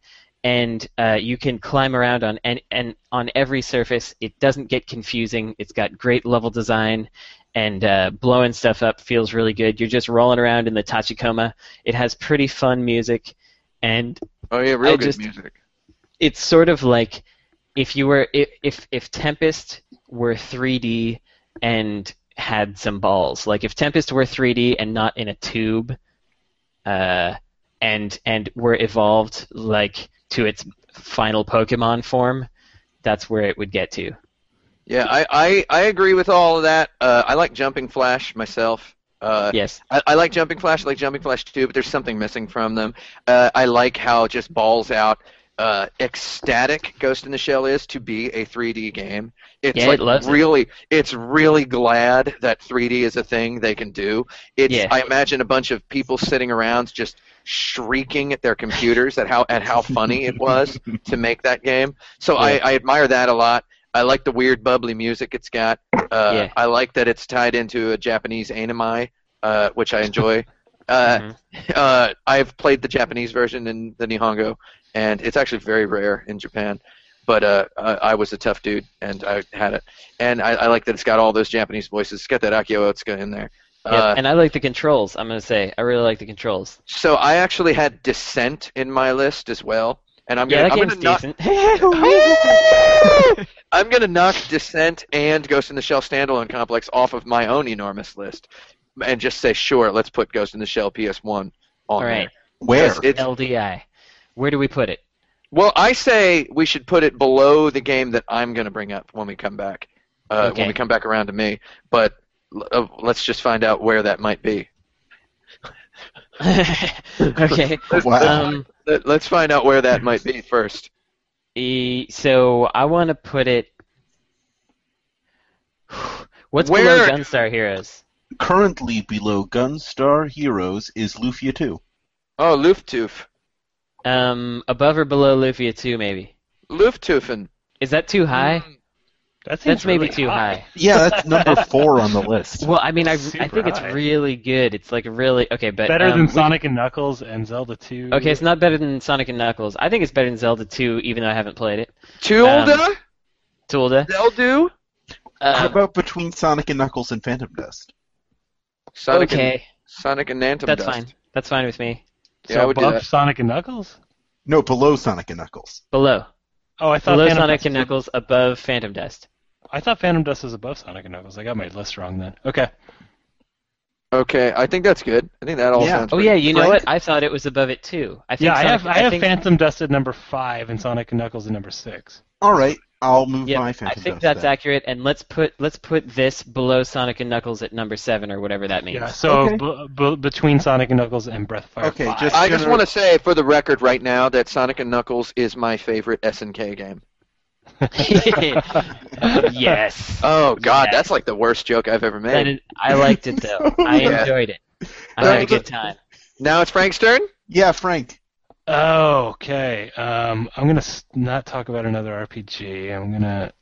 And uh, you can climb around on and, and on every surface. It doesn't get confusing. It's got great level design and uh, blowing stuff up feels really good. You're just rolling around in the Tachikoma. It has pretty fun music, and Oh yeah, real I good just- music. it's sort of like if you were if if, if Tempest were 3D and had some balls. Like if Tempest were 3D and not in a tube, uh, and and were evolved like to its final Pokemon form, that's where it would get to. Yeah, I, I, I agree with all of that. Uh, I like Jumping Flash myself. Uh, Yes. I, I like Jumping Flash, I like Jumping Flash too, but there's something missing from them. Uh, I like how just balls out uh, ecstatic Ghost in the Shell is to be a 3D game. It's Yeah, like it loves it. really, it's really glad that 3D is a thing they can do. It's Yeah. I imagine a bunch of people sitting around just shrieking at their computers at how at how funny it was to make that game. So I, Yeah. I admire that a lot. I like the weird bubbly music it's got. Uh. I like that it's tied into a Japanese anime, uh, which I enjoy. Uh, Mhm. uh, I've played the Japanese version in the Nihongo, and it's actually very rare in Japan. But uh, I, I was a tough dude, and I had it. And I, I like that it's got all those Japanese voices. It's got that Akio Otsuka in there. Yep. Uh, and I like the controls. I'm gonna say I really like the controls. so I actually had Descent in my list as well. and I'm Yeah, gonna that I'm gonna knock. I'm gonna knock Descent and Ghost in the Shell standalone complex off of my own enormous list, and just say sure, let's put Ghost in the Shell PS1 on All there. Where? It's- LDI. Where do we put it? Well, I say we should put it below the game that I'm going to bring up when we come back. Uh, Okay. When we come back around to me, but uh, let's just find out where that might be. okay. Wow. Um, Let- Let's find out where that might be first. e- so I want to put it. What's Where- below Gunstar Heroes? Currently below Gunstar Heroes is Lufia 2. Oh, Lufttoof. Um, above or below Lufia 2, maybe. Lufttoofen. Is that too high? That That's maybe really too high. Yeah, that's number four on the list. Well, I mean, I, I Super think it's high. really good. It's like really okay, but Better um, than we- Sonic and Knuckles and Zelda 2. Okay, it's not better than Sonic and Knuckles. I think it's better than Zelda 2, even though I haven't played it. Tulda? Tilda. Zeldu? How Uh, about between Sonic and Knuckles and Phantom Dust? Sonic and, okay, Sonic and Nantum that's Dust. fine. That's fine with me. Yeah, so I would do above. Sonic and Knuckles? No, below Sonic and Knuckles. Below. Oh, I thought Below Phantom Sonic Dust and was- Knuckles, above Phantom Dust. I thought Phantom Dust was above Sonic and Knuckles. I got my list wrong then. Okay. Okay, I think that's good. I think that all Yeah. sounds Oh yeah, you know Frank? what? I thought it was above it too. I think Yeah, I Sonic, have I have think, Phantom Dust at number five and Sonic and Knuckles at number six. All right, I'll move Yeah, my I think Dust. that's then. accurate. And let's put let's put this below Sonic and Knuckles at number seven or whatever that means. Yeah, so Okay. b- b- between Sonic and Knuckles and Breath of Fire. Okay, five. just- I just want to say for the record right now that Sonic and Knuckles is my favorite SNK game. yes. Oh God, Yes. that's like the worst joke I've ever made. is- I liked it though. I Yeah. enjoyed it. I had a good time. Now it's Frank's turn. Yeah, Frank. Okay. Um, I'm gonna not talk about another RPG. I'm gonna.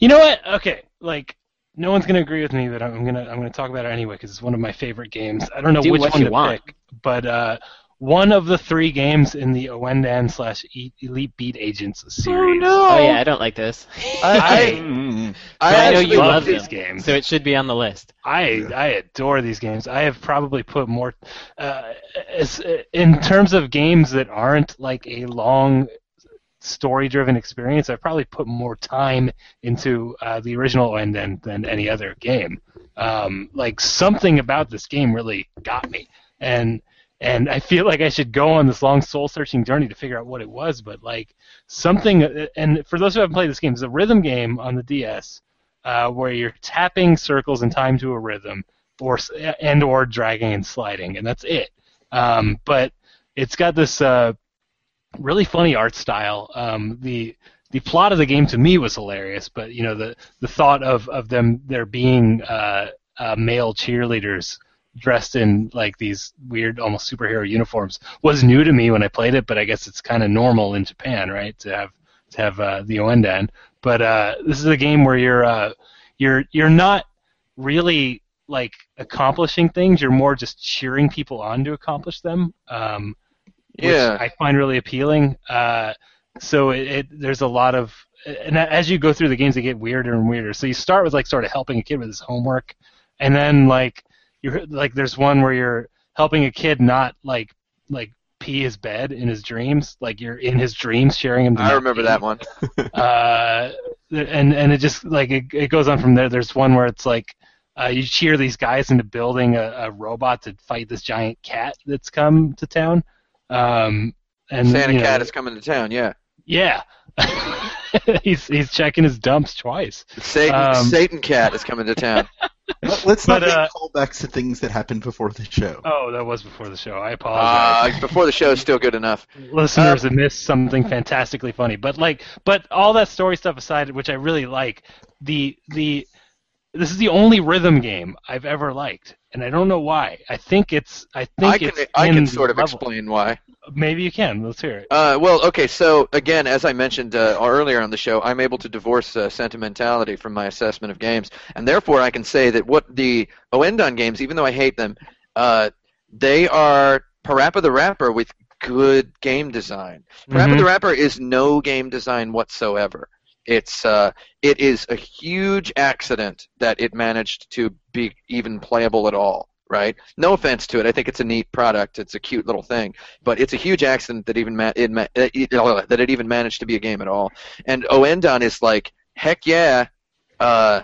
You know what? Okay. Like, no one's gonna agree with me, but I'm gonna I'm gonna talk about it anyway because it's one of my favorite games. I don't know Do which one you to want. pick, but uh, one of the three games in the Ouendan slash E- Elite Beat Agents series. Oh no. oh yeah, I don't like this. I. I, I know you love love these games. so it should be on the list. I I adore these games. I have probably put more, uh, as, in terms of games that aren't like a long story-driven experience. I've probably put more time into uh, the original and than than any other game. Um, like something about this game really got me, and and I feel like I should go on this long soul-searching journey to figure out what it was. But like something, and for those who haven't played this game, it's a rhythm game on the DS uh, where you're tapping circles in time to a rhythm, or and or dragging and sliding, and that's it. Um, but it's got this uh, really funny art style. Um, the the plot of the game to me was hilarious, but you know the the thought of of them there being uh, uh, male cheerleaders dressed in like these weird almost superhero uniforms was new to me when I played it, but I guess it's kind of normal in Japan, right? To have to have uh, the Ouendan. But uh, this is a game where you're uh, you're you're not really like accomplishing things. You're more just cheering people on to accomplish them. Um, which Yeah. I find really appealing. Uh, so it, it there's a lot of and as you go through the games, they get weirder and weirder. So you start with like sort of helping a kid with his homework, and then like you're like there's one where you're helping a kid not like like pee his bed in his dreams. Like you're in his dreams, sharing him. to I remember pee that one. uh, and and it just like it, it goes on from there. There's one where it's like uh, you cheer these guys into building a, a robot to fight this giant cat that's come to town. Um, and Santa you know, Cat is coming to town. Yeah, yeah. he's he's checking his dumps twice. Satan Um, Satan Cat is coming to town. Let- Let's not But, make uh, callbacks to things that happened before the show. Oh, that was before the show. I apologize. Uh, before the show is still good enough. listeners have missed something fantastically funny. But like, but all that story stuff aside, which I really like, the the this is the only rhythm game I've ever liked, and I don't know why. I think it's I think I can I can sort of level. explain why. Maybe you can. Let's hear it. Uh, well, okay. So again, as I mentioned uh, earlier on the show, I'm able to divorce uh, sentimentality from my assessment of games, and therefore I can say that what the Ouendan games, even though I hate them, uh, they are Parappa the Rapper with good game design. Parappa Mhm. the Rapper is no game design whatsoever. It's uh, it is a huge accident that it managed to be even playable at all. right? No offense to it. I think it's a neat product. It's a cute little thing, but it's a huge accident that even ma- it, ma- that it- even managed to be a game at all. And Ouendan is like, heck yeah, uh,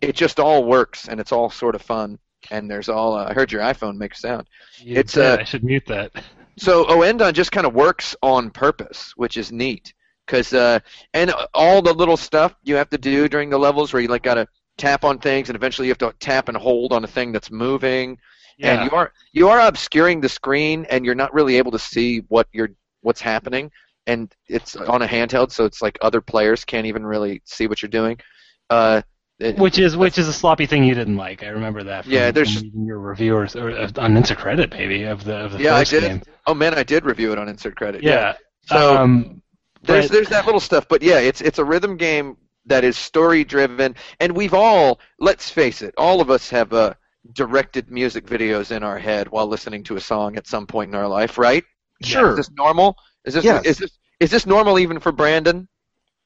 it just all works and it's all sort of fun. And there's all. Uh, I heard your iPhone make a sound. You It's, did. uh, I should mute that. So Ouendan just kind of works on purpose, which is neat. Cause uh, and all the little stuff you have to do during the levels where you like gotta tap on things and eventually you have to tap and hold on a thing that's moving. Yeah. And you are you are obscuring the screen and you're not really able to see what you're what's happening. And it's on a handheld, so it's like other players can't even really see what you're doing. Uh, it- Which is which is a sloppy thing you didn't like. I remember that. From, Yeah, there's- your reviewers or uh, on Insert Credit maybe of the of the Yeah, I did. game. oh man, I did review it on Insert Credit. Yeah. So um, there's but- there's that little stuff, but yeah, it's it's a rhythm game that is story driven, and we've all let's face it, all of us have uh, directed music videos in our head while listening to a song at some point in our life, right? Sure. Is this normal? Is this Yes. is this is this normal even for Brandon?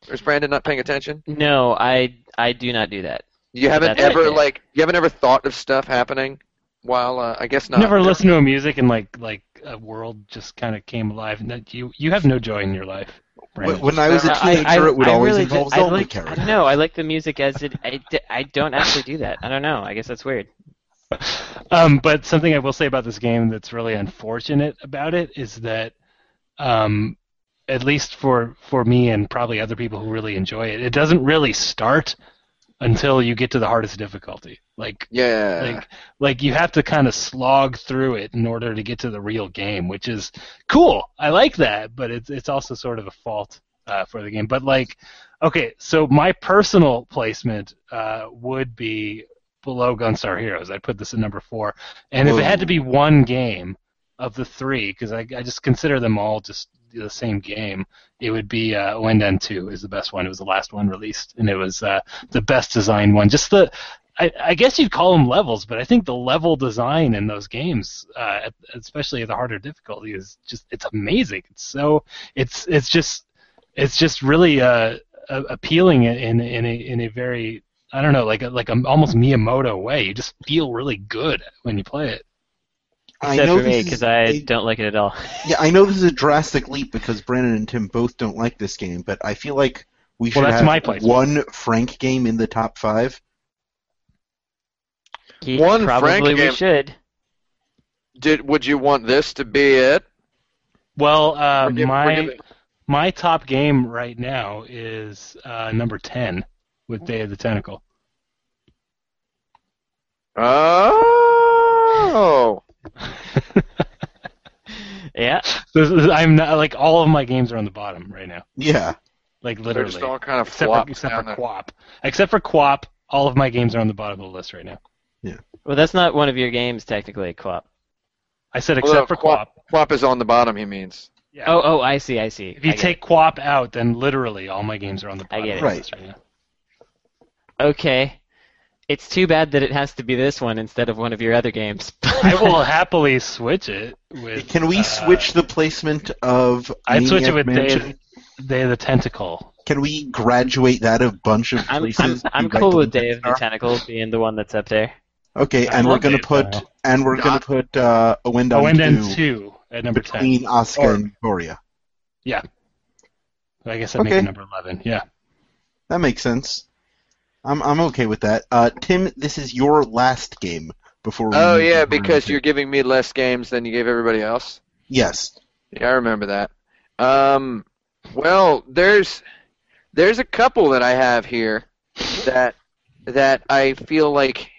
Or is Brandon not paying attention? No, I I do not do that. You haven't That's ever like you haven't ever thought of stuff happening while uh, I guess not. never listened to a music and like like a world just kind of came alive. And that you you have no joy in your life. Brandon. When I was a teenager, I- it would I always really involve did- I Zelda like, I characters. don't know. I like the music as it. I, d- I don't actually do that. I don't know. I guess that's weird. Um, but something I will say about this game that's really unfortunate about it is that, um, at least for for me and probably other people who really enjoy it, it doesn't really start until you get to the hardest difficulty. Like Yeah. like like you have to kind of slog through it in order to get to the real game, which is cool. I like that, but it's it's also sort of a fault uh, for the game. But like, okay, so my personal placement uh, would be below Gunstar Heroes. I put this at number four, and if it had to be one game of the three, because I, I just consider them all just the same game, it would be uh, Ouendan 2 is the best one. It was the last one released, and it was uh, the best designed one. Just the I, I guess you'd call them levels, but I think the level design in those games, uh, especially at the harder difficulty, is just it's amazing. It's so it's it's just it's just really uh, appealing in in a in a very I don't know like a, like a almost Miyamoto way. You just feel really good when you play it. I Except know for me, because I a- don't like it at all. Yeah, I know this is a drastic leap because Brandon and Tim both don't like this game, but I feel like we should Well, that's have my place. one Frank game in the top five. He- One probably Frank we game. should. Did would you want this to be it? Well, uh, Or give- my give my top game right now is uh, number ten with Day of the Tentacle. Oh. Yeah. This is- I'm not like all of my games are on the bottom right now. Yeah. Like literally. They're literally, just all kind of except flopped for except for there. QWOP. Except for QWOP, all of my games are on the bottom of the list right now. Yeah. Well, that's not one of your games technically, QWOP. I said Well, except for QWOP. QWOP. QWOP is on the bottom. He means. Yeah. Oh, oh, I see, I see. if you I get take QWOP out, then literally all my games are on the I bottom get it. Right. right now. okay, it's too bad that it has to be this one instead of one of your other games. I will happily switch it with. Can we uh, switch the placement of I'd switch it with Day Mansion? of, Day of the Tentacle. Can we graduate that a bunch of I'm, I'm, places? I'm cool with to Day of the Tentacle being the one that's up there. Okay, I and we're gonna Dave put Tennant. and we're gonna put uh, Ouendan and then 2 two at number ten. between Asuka Or- and Ufouria. Yeah, I guess that makes Okay. it number eleven. Yeah. That makes sense. I'm I'm okay with that. Uh, Tim, this is your last game before. We Oh yeah, over because you're giving me less games than you gave everybody else. yes. Yeah, I remember that. Um, well, there's there's a couple that I have here that that I feel like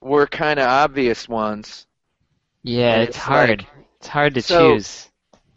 were kind of obvious ones. Yeah, it's, it's hard. like- it's hard to So- choose.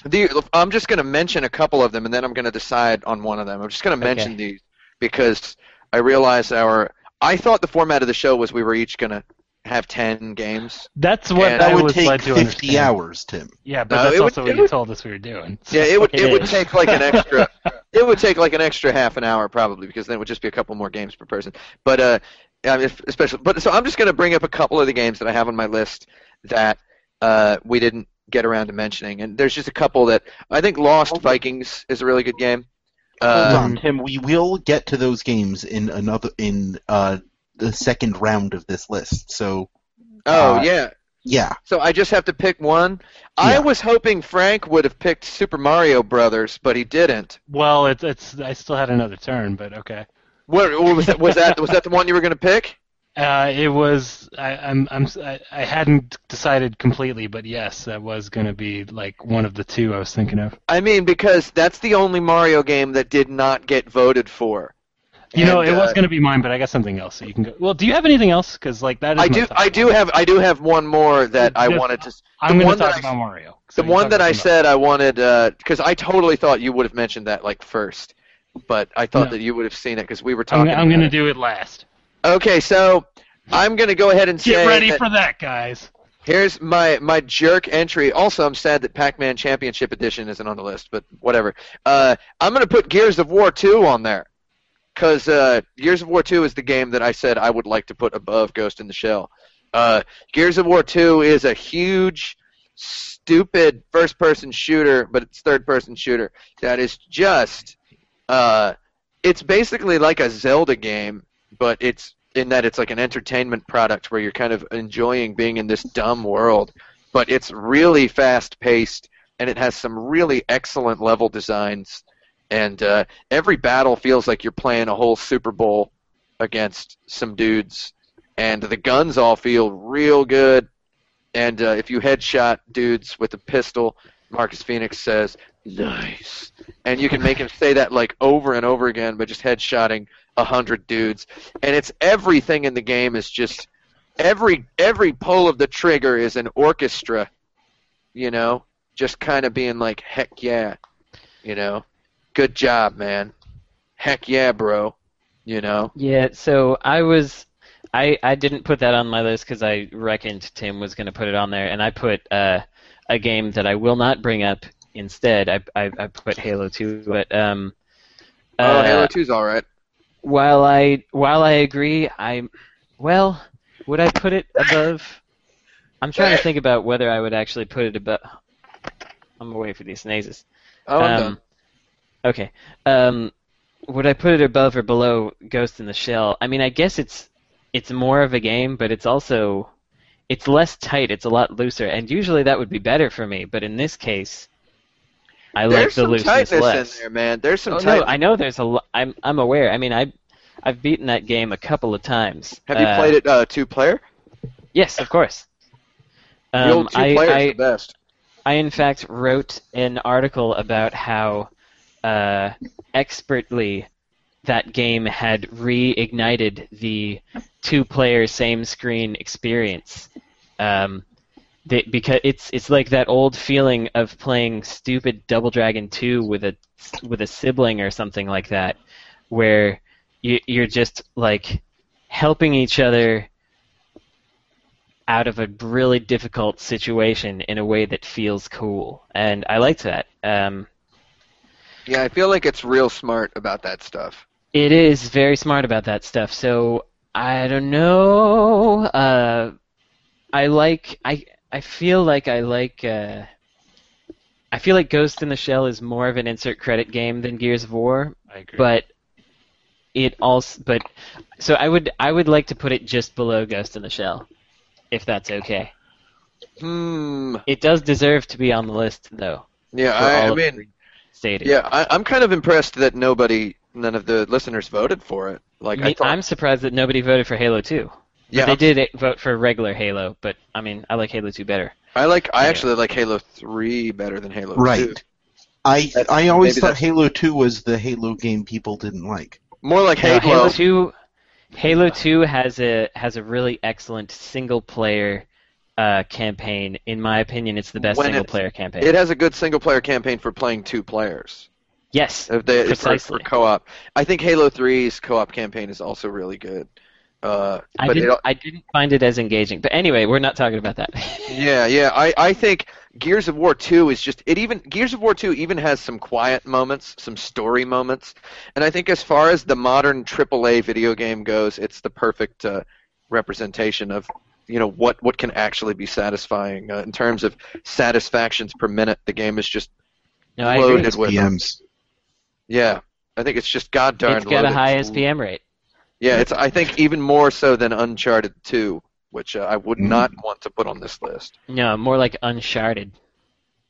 The, I'm just going to mention a couple of them, and then I'm going to decide on one of them. I'm just going to Okay. mention these because I realized our. I thought the format of the show was we were each going to have ten games. That's what And I That would was take led to 50 understand. hours, Tim. Yeah, but No, that's it would- also what you would- told us we were doing. Yeah, it would It it would take like an extra. it would take like an extra half an hour probably because then it would just be a couple more games per person. But uh, I mean, if- especially but so I'm just going to bring up a couple of the games that I have on my list that uh we didn't get around to mentioning, and there's just a couple that I think Lost Vikings is a really good game. Hold Uh, on, Tim. We will get to those games in another in uh the second round of this list. So oh Uh, yeah, Yeah. So I just have to pick one. I Yeah. was hoping Frank would have picked Super Mario Brothers, but he didn't. Well, it's it's I still had another turn, but okay. What, what was that? Was that was that the one you were going to pick? Uh, it was I, I'm I'm I, I hadn't decided completely, but yes, that was going to be like one of the two I was thinking of. I mean, because that's the only Mario game that did not get voted for. You know, And, it was uh, going to be mine, but I got something else, so you can go. Well, do you have anything else? Because like that is I do. top I do have. I do have one more that I wanted to. I'm the going to talk that I- about Mario. The So you one that I said I wanted, because I totally thought you would have mentioned that like first, but I thought No. that you would have seen it because we were else. I'm, talking. I'm going to do it last. Okay, so I'm going to go ahead and say Get ready that- for that, guys. Here's my my jerk entry. Also, I'm sad that Pac-Man Championship Edition isn't on the list, but whatever. Uh, I'm gonna put Gears of War 2 on there, because uh, Gears of War 2 is the game that I said I would like to put above Ghost in the Shell. Uh, Gears of War 2 is a huge, stupid first-person shooter, but it's third-person shooter that is just. Uh, it's basically like a Zelda game, but it's in that it's like an entertainment product where you're kind of enjoying being in this dumb world, but it's really fast paced and it has some really excellent level designs. And uh, every battle feels like you're playing a whole Super Bowl against some dudes, and the guns all feel real good. And uh, if you headshot dudes with a pistol, Marcus Fenix says, "Nice," and you can make him say that like over and over again by just headshotting a hundred dudes. And it's everything in the game is just every every pull of the trigger is an orchestra you know just kind of being like heck yeah you know. Good job man. Heck yeah bro you know. Yeah, so I was, I I didn't put that on my list because I reckoned Tim was going to put it on there, and I put uh, a game that I will not bring up instead. I I, I put Halo 2, but um. oh uh, halo 2's all right While I while I agree, I well, would I put it above? I'm trying to think about whether I would actually put it above. I'm away for these sneezes. oh I'm Um, done. Okay. Um, would I put it above or below Ghost in the Shell? I mean, I guess it's it's more of a game, but it's also it's less tight. It's a lot looser, and usually that would be better for me. But in this case, I like there's the some looseness tightness less. in there man there's some Oh, tightness no, I know there's a. Lo- I'm I'm aware. I mean, I I've beaten that game a couple of times. have you Uh, played it uh, two player Yes, of course. the Um, old two I, players I, the best I in fact wrote an article about how uh, expertly that game had reignited the two-player same-screen experience. Um, they, because it's it's like that old feeling of playing stupid Double Dragon 2 with a with a sibling or something like that, where you, you're just like helping each other out of a really difficult situation in a way that feels cool, and I liked that. Um, yeah i feel like it's real smart about that stuff it is very smart about that stuff. So I don't know. Uh, I like. I I feel like I like. Uh, I feel like Ghost in the Shell is more of an insert credit game than Gears of War, I agree. but it also. But so I would I would like to put it just below Ghost in the Shell, if that's okay. hmm It does deserve to be on the list, though. yeah I, I mean, stated. Yeah, I, I'm kind of impressed that nobody, none of the listeners voted for it. Like I Me- thought, I'm surprised that nobody voted for Halo 2. Yeah, they did vote for regular Halo, but I mean, I like Halo 2 better. I like, I Yeah. actually like Halo Three better than Halo Two. Right. I That's- I always thought that's- Halo 2 was the Halo game people didn't like. More like No, Halo. Halo 2 Halo 2 has a has a really excellent single player uh, campaign. In my opinion, it's the best When single player campaign. It has a good single player campaign for playing two players. yes. If they, for, Precisely. for co-op, I think Halo 3's co-op campaign is also really good. Uh, I but it, didn't I didn't find it as engaging. But anyway, we're not talking about that. Yeah, yeah. I, I think Gears of War 2 is just it even Gears of War 2 even has some quiet moments, some story moments. And I think as far as the modern AAA video game goes, it's the perfect uh, representation of you know what what can actually be satisfying uh, in terms of satisfactions per minute. The game is just no, I agree. loaded with them. PMs. Yeah. I think it's just god darn It's got a loaded. high SPM rate. Yeah, it's I think even more so than Uncharted 2 which uh, I would Mm. not want to put on this list. No, more like Uncharted.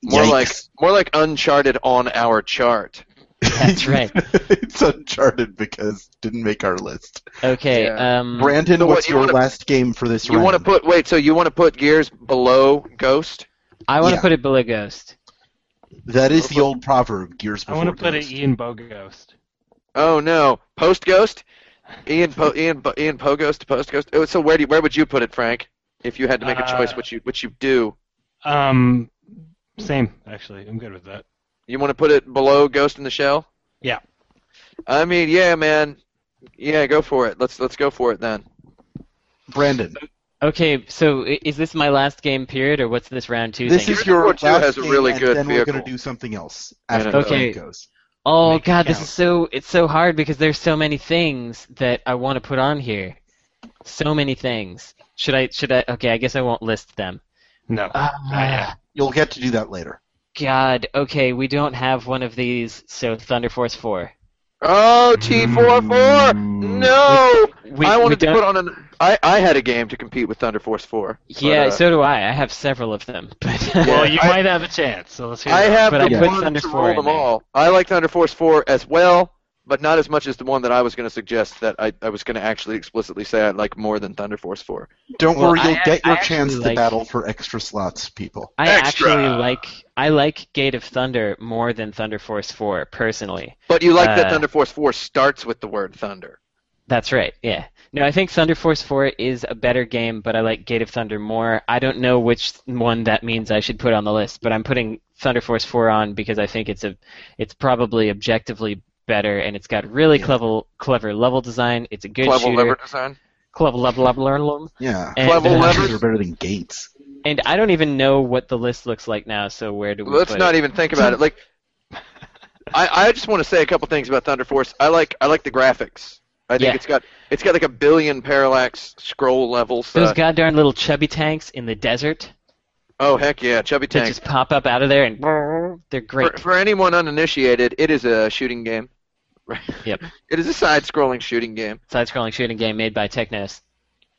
More Yikes. like more like Uncharted on our chart. That's right. it's Uncharted because it didn't make our list. Okay. Yeah. Um, Brandon, So what, what's you your wanna- last game for this You round? want to put wait? So you want to put Gears below Ghost? I want to yeah. put it below Ghost. That is the old proverb, Gears I want to put Ghost. it Ian Bogost. Oh no, post Ghost. Ian po- Ian po- Ian Poghost to post Ghost. Oh, So where do you, where would you put it, Frank? If you had to make a choice, Uh, which you which you do? Um, same actually. I'm good with that. You want to put it below Ghost in the Shell? Yeah. I mean, yeah, man. Yeah, go for it. Let's let's go for it then. Brandon, Okay, so is this my last game period, or what's this round two this thing? is your of War 2 last has a game, really and good then we're going to do something else after Okay. game goes. Oh god, this is so it's so hard because there's so many things that I want to put on here. So many things. Should I should I okay, I guess I won't list them. No. Yeah. You'll get to do that later. God, okay, we don't have one of these, so Thunder Force 4. Oh, T44! Mm. No! We, I we wanted to put on an. I, I had a game to compete with Thunder Force 4. but, Yeah, uh, so do I. I have several of them. But Well, you I- might have a chance. So let's hear. I it. have But I the put one Thunder to 4 roll them there. all. I like Thunder Force 4 as well, but not as much as the one that I was going to suggest that I, I was going to actually explicitly say I'd like more than Thunder Force 4. Don't Well, worry, you'll I- get your actually chance to like- battle for extra slots, people. I Extra! actually like I like Gate of Thunder more than Thunder Force 4 personally. But you like that Uh, Thunder Force 4 starts with the word Thunder. That's right. Yeah. No, I think Thunder Force 4 is a better game, but I like Gate of Thunder more. I don't know which one that means I should put on the list, but I'm putting Thunder Force 4 on because I think it's a it's probably objectively better and it's got really Yeah. clever clever level design. It's a good Clever shooter. lever design. Clever level level level. Yeah. And, Clever uh. Levers are better than gates. And I don't even know what the list looks like now, so where do we Let's put not it? even think about it. Like, I, I just want to say a couple things about Thunder Force. I like I like the graphics. I think Yeah. it's got it's got like a billion parallax scroll levels. Those uh, goddamn little chubby tanks in the desert oh heck yeah, Chubby tanks! They just pop up out of there and they're great. for anyone uninitiated, it is a shooting game. Right. Yep. It is a side-scrolling shooting game. Side-scrolling shooting game made by Technos.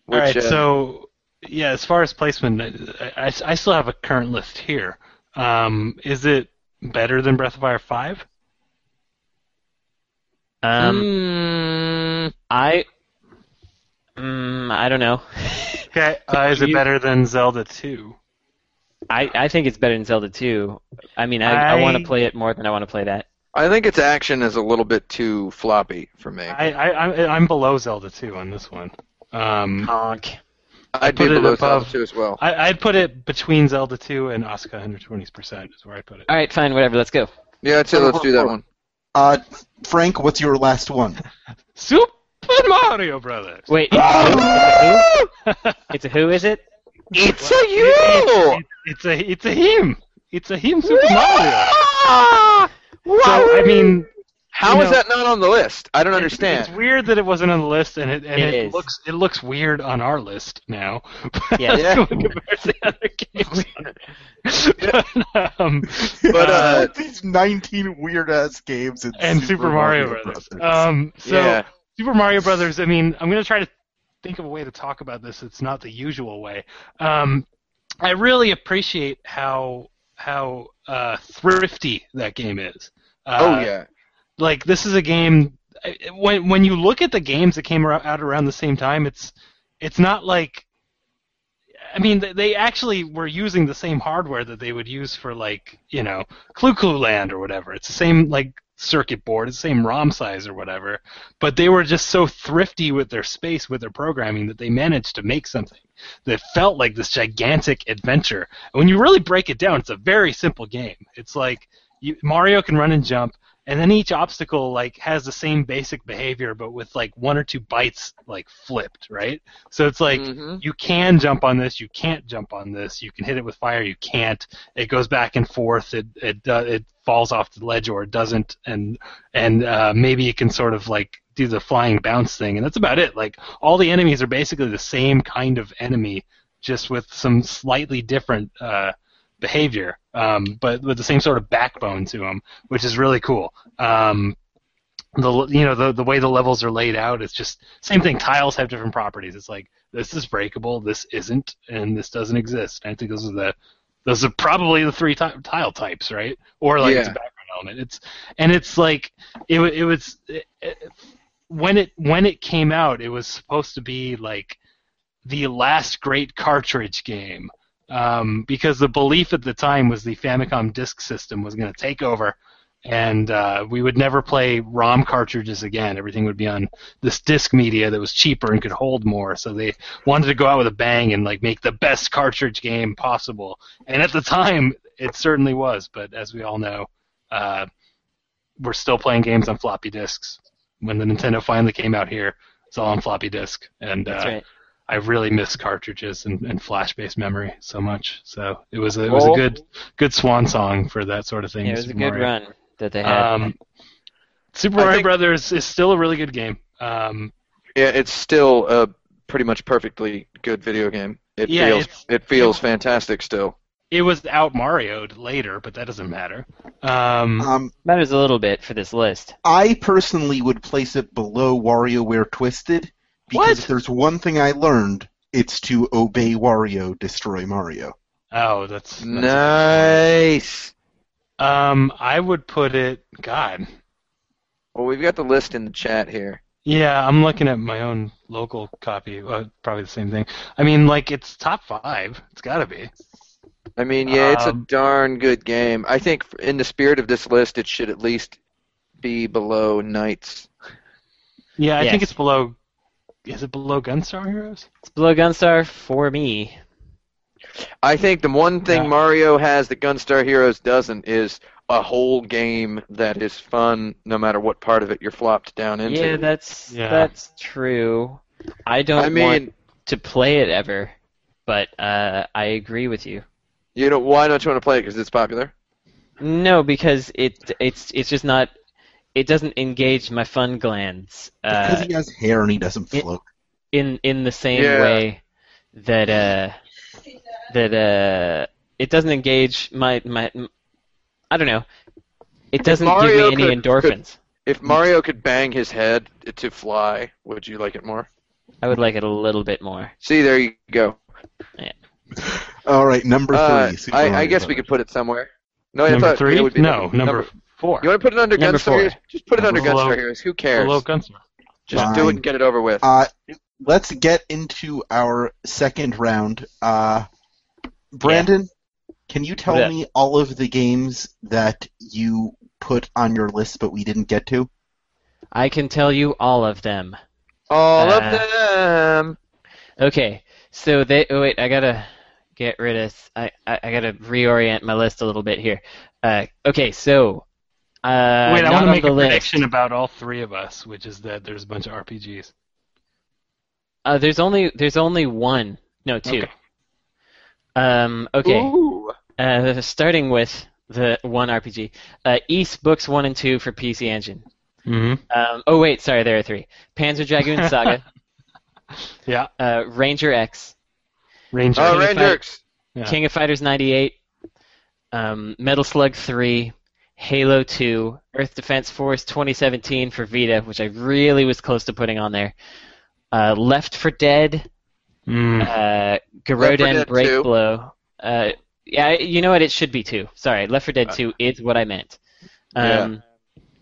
Which, All right. uh, So yeah, as far as placement, I, I, I still have a current list here. Um, is it better than Breath of Fire Five? Um, mm, I, mm, I don't know. Okay. Uh, is it better than Zelda Two? I, I think it's better than Zelda 2. I mean, I, I, want to play it more than I want to play that. I think its action is a little bit too floppy for me. I, I I'm- I'm below Zelda Two on this one. Um, Honk. I'd be put it below above- Zelda 2 as well. I, I'd put it between Zelda 2 and Asuka 120 percent is where I put it. All right, fine, whatever. Let's go. Yeah, I'd say let's do that one. Uh, Frank, what's your last one? Super Mario Brothers. Wait, it's a who? It's a who, is it? It's a It- you! it- it's a it's a him. It's a him Super Mario. So I mean, How you is know, that not on the list? I don't understand. It's weird that it wasn't on the list, and it and It it, is. looks it looks weird on our list now. Yeah. Yeah. compared to other games. but, um, But, uh, these 19 weird ass games and, and Super, Mario, Brothers. Um, so yeah. Super Mario Brothers. I mean, I'm gonna try to think of a way to talk about this. It's not the usual way. Um, I really appreciate how how uh, thrifty that game is. Uh, oh yeah. Like this is a game. When when you look at the games that came out around the same time, it's it's not like. I mean, they- actually were using the same hardware that they would use for like you know Clu Clu Land or whatever. It's the same like circuit board, it's the same ROM size or whatever. But they were just so thrifty with their space, with their programming, that they managed to make something that felt like this gigantic adventure. And when you really break it down, it's a very simple game. It's like you, Mario can run and jump, and then each obstacle like has the same basic behavior, but with like one or two bytes like flipped, right? So it's like Mhm. you can jump on this, you can't jump on this. You can hit it with fire, you can't. It goes back and forth. It it uh, it falls off the ledge or it doesn't, and and uh, maybe you can sort of like do the flying bounce thing, and that's about it. Like all the enemies are basically the same kind of enemy, just with some slightly different uh, behavior, um, but with the same sort of backbone to them, which is really cool. Um, the you know the the way the levels are laid out. It's just same thing. Tiles have different properties. It's like this is breakable, this isn't, and this doesn't exist. I think those are the those are probably the three ti- tile types, right? Or like it's a background element. It's and it's like it it was it, it- when it when it came out, it was supposed to be like the last great cartridge game. Um, because the belief at the time was the Famicom disk system was going to take over, and uh, we would never play ROM cartridges again. Everything would be on this disk media that was cheaper and could hold more. So they wanted to go out with a bang and like make the best cartridge game possible. And at the time, it certainly was. But as we all know, uh, we're still playing games on floppy disks. When the Nintendo finally came out here, it's all on floppy disk, and That's uh, right. I really miss cartridges and, and flash-based memory so much. So it was a, it was a good good swan song for that sort of thing. Yeah, it was a good Mario. run that they had. Um, Super I Mario think- Brothers is still a really good game. Um, Yeah, it's still a pretty much perfectly good video game. It Yeah, feels it feels fantastic still. it was out Mario'd later, but that doesn't matter. Um, Um, Matters a little bit for this list. I personally would place it below WarioWare Twisted because What? if there's one thing I learned, it's to obey Wario, destroy Mario. oh, that's, that's Nice. Um, I would put it. God, Well, we've got the list in the chat here. yeah, I'm looking at my own local copy. Well, probably the same thing. I mean, like it's top five. It's got to be. I mean, yeah, it's a Um, darn good game. I think in the spirit of this list, it should at least be below NiGHTS. Yeah, I think it's below. Is it below Gunstar Heroes? It's below Gunstar for me. I think the one thing Yeah. Mario has that Gunstar Heroes doesn't is a whole game that is fun no matter what part of it you're flopped down into. Yeah, that's Yeah. that's true. I don't I mean, want to play it ever, but uh, I agree with you. you know, why don't you want to play it? Because it's popular. No, because it it's it's just not. It doesn't engage my fun glands Because uh, he has hair and he doesn't it- float. in in the same Yeah. way that uh that uh it doesn't engage my my. I don't know. It doesn't give Mario me any could- endorphins. If Mario could bang his head to fly, would you like it more? I would like it a little bit more. See, there you go. Yeah. All right, number three. Uh, I, I guess we could put it somewhere. No, I number thought three? it would be no, number, four. You want to put it under Number Gunstar four. Heroes? Just put it under Below- Gunstar Heroes. Who cares? Below Gunstar. Just do Fine. it and get it over with. Uh, let's get into our second round. Uh, Brandon, can you tell Yeah. me all of the games that you put on your list but we didn't get to? I can tell you all of them. All uh, of them. Okay, so they. Oh wait, I gotta get rid of. I I, I gotta reorient my list a little bit here. Uh, okay, so. Uh, Wait, I want to make a list. prediction about all three of us, which is that there's a bunch of RPGs. Uh, there's only there's only one. No, two. Okay. Um. Okay. Ooh. Uh, starting with the one RPG. Uh, Ys Books one and two for PC Engine. Mm-hmm. Um. Oh wait, sorry, there are three. Panzer Dragoon Saga. Yeah, uh, Ranger X. Ranger. Oh, King of Ranger Fight- X. Yeah. King of Fighters 98, um, Metal Slug 3, Halo 2, Earth Defense Force 2017 for Vita, which I really was close to putting on there. Uh, Left for Dead, Mm. uh, Left 4 Garouden Break 2. Blow. Uh, yeah, you know what? It should be two. Sorry, Left for Dead 2 is what I meant. Um,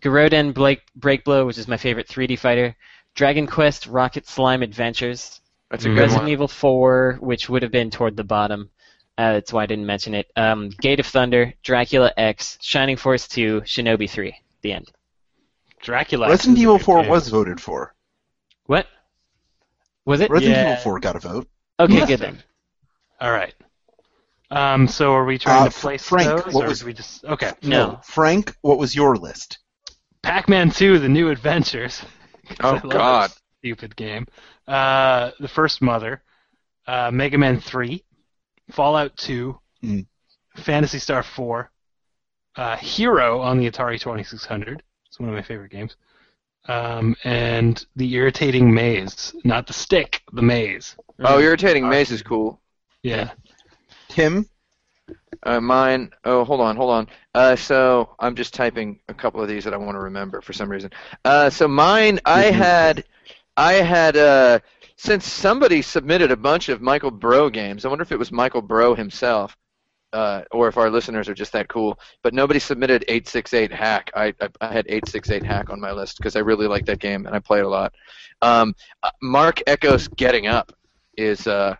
Garouden Blake Break Blow, which is my favorite 3D fighter. Dragon Quest Rocket Slime Adventures. That's a good Resident one. Evil 4, which would have been toward the bottom. Uh, that's why I didn't mention it. Um, Gate of Thunder, Dracula X, Shining Force 2, Shinobi 3. The end. Dracula. Resident is a Evil good 4 game. was voted for. What? Was it? Resident Yeah. Evil 4 got a vote. Okay, good then. All right. Um. So are we trying Uh, to place Frank, those, what or was- we just? Okay. No. Frank, what was your list? Pac-Man 2: The New Adventures. Oh, I love that God. Stupid game. Uh, the First Mother. Uh, Mega Man 3. Fallout 2. Mm. Phantasy Star 4. Uh, Hero on the Atari 2600. It's one of my favorite games. Um, and the irritating maze, not the stick, the maze. Oh, irritating Uh, maze is cool. Yeah. Tim? Uh, mine. Oh, hold on, hold on. Uh, so I'm just typing a couple of these that I want to remember for some reason. Uh, so mine, I Mhm. had, I had. Since somebody submitted a bunch of Michael Bro games, I wonder if it was Michael Bro himself, uh, or if our listeners are just that cool. But nobody submitted 868 Hack. I, I, I had 868 Hack on my list because I really like that game and I play it a lot. Um, uh, Marc Ecko's Getting Up is uh,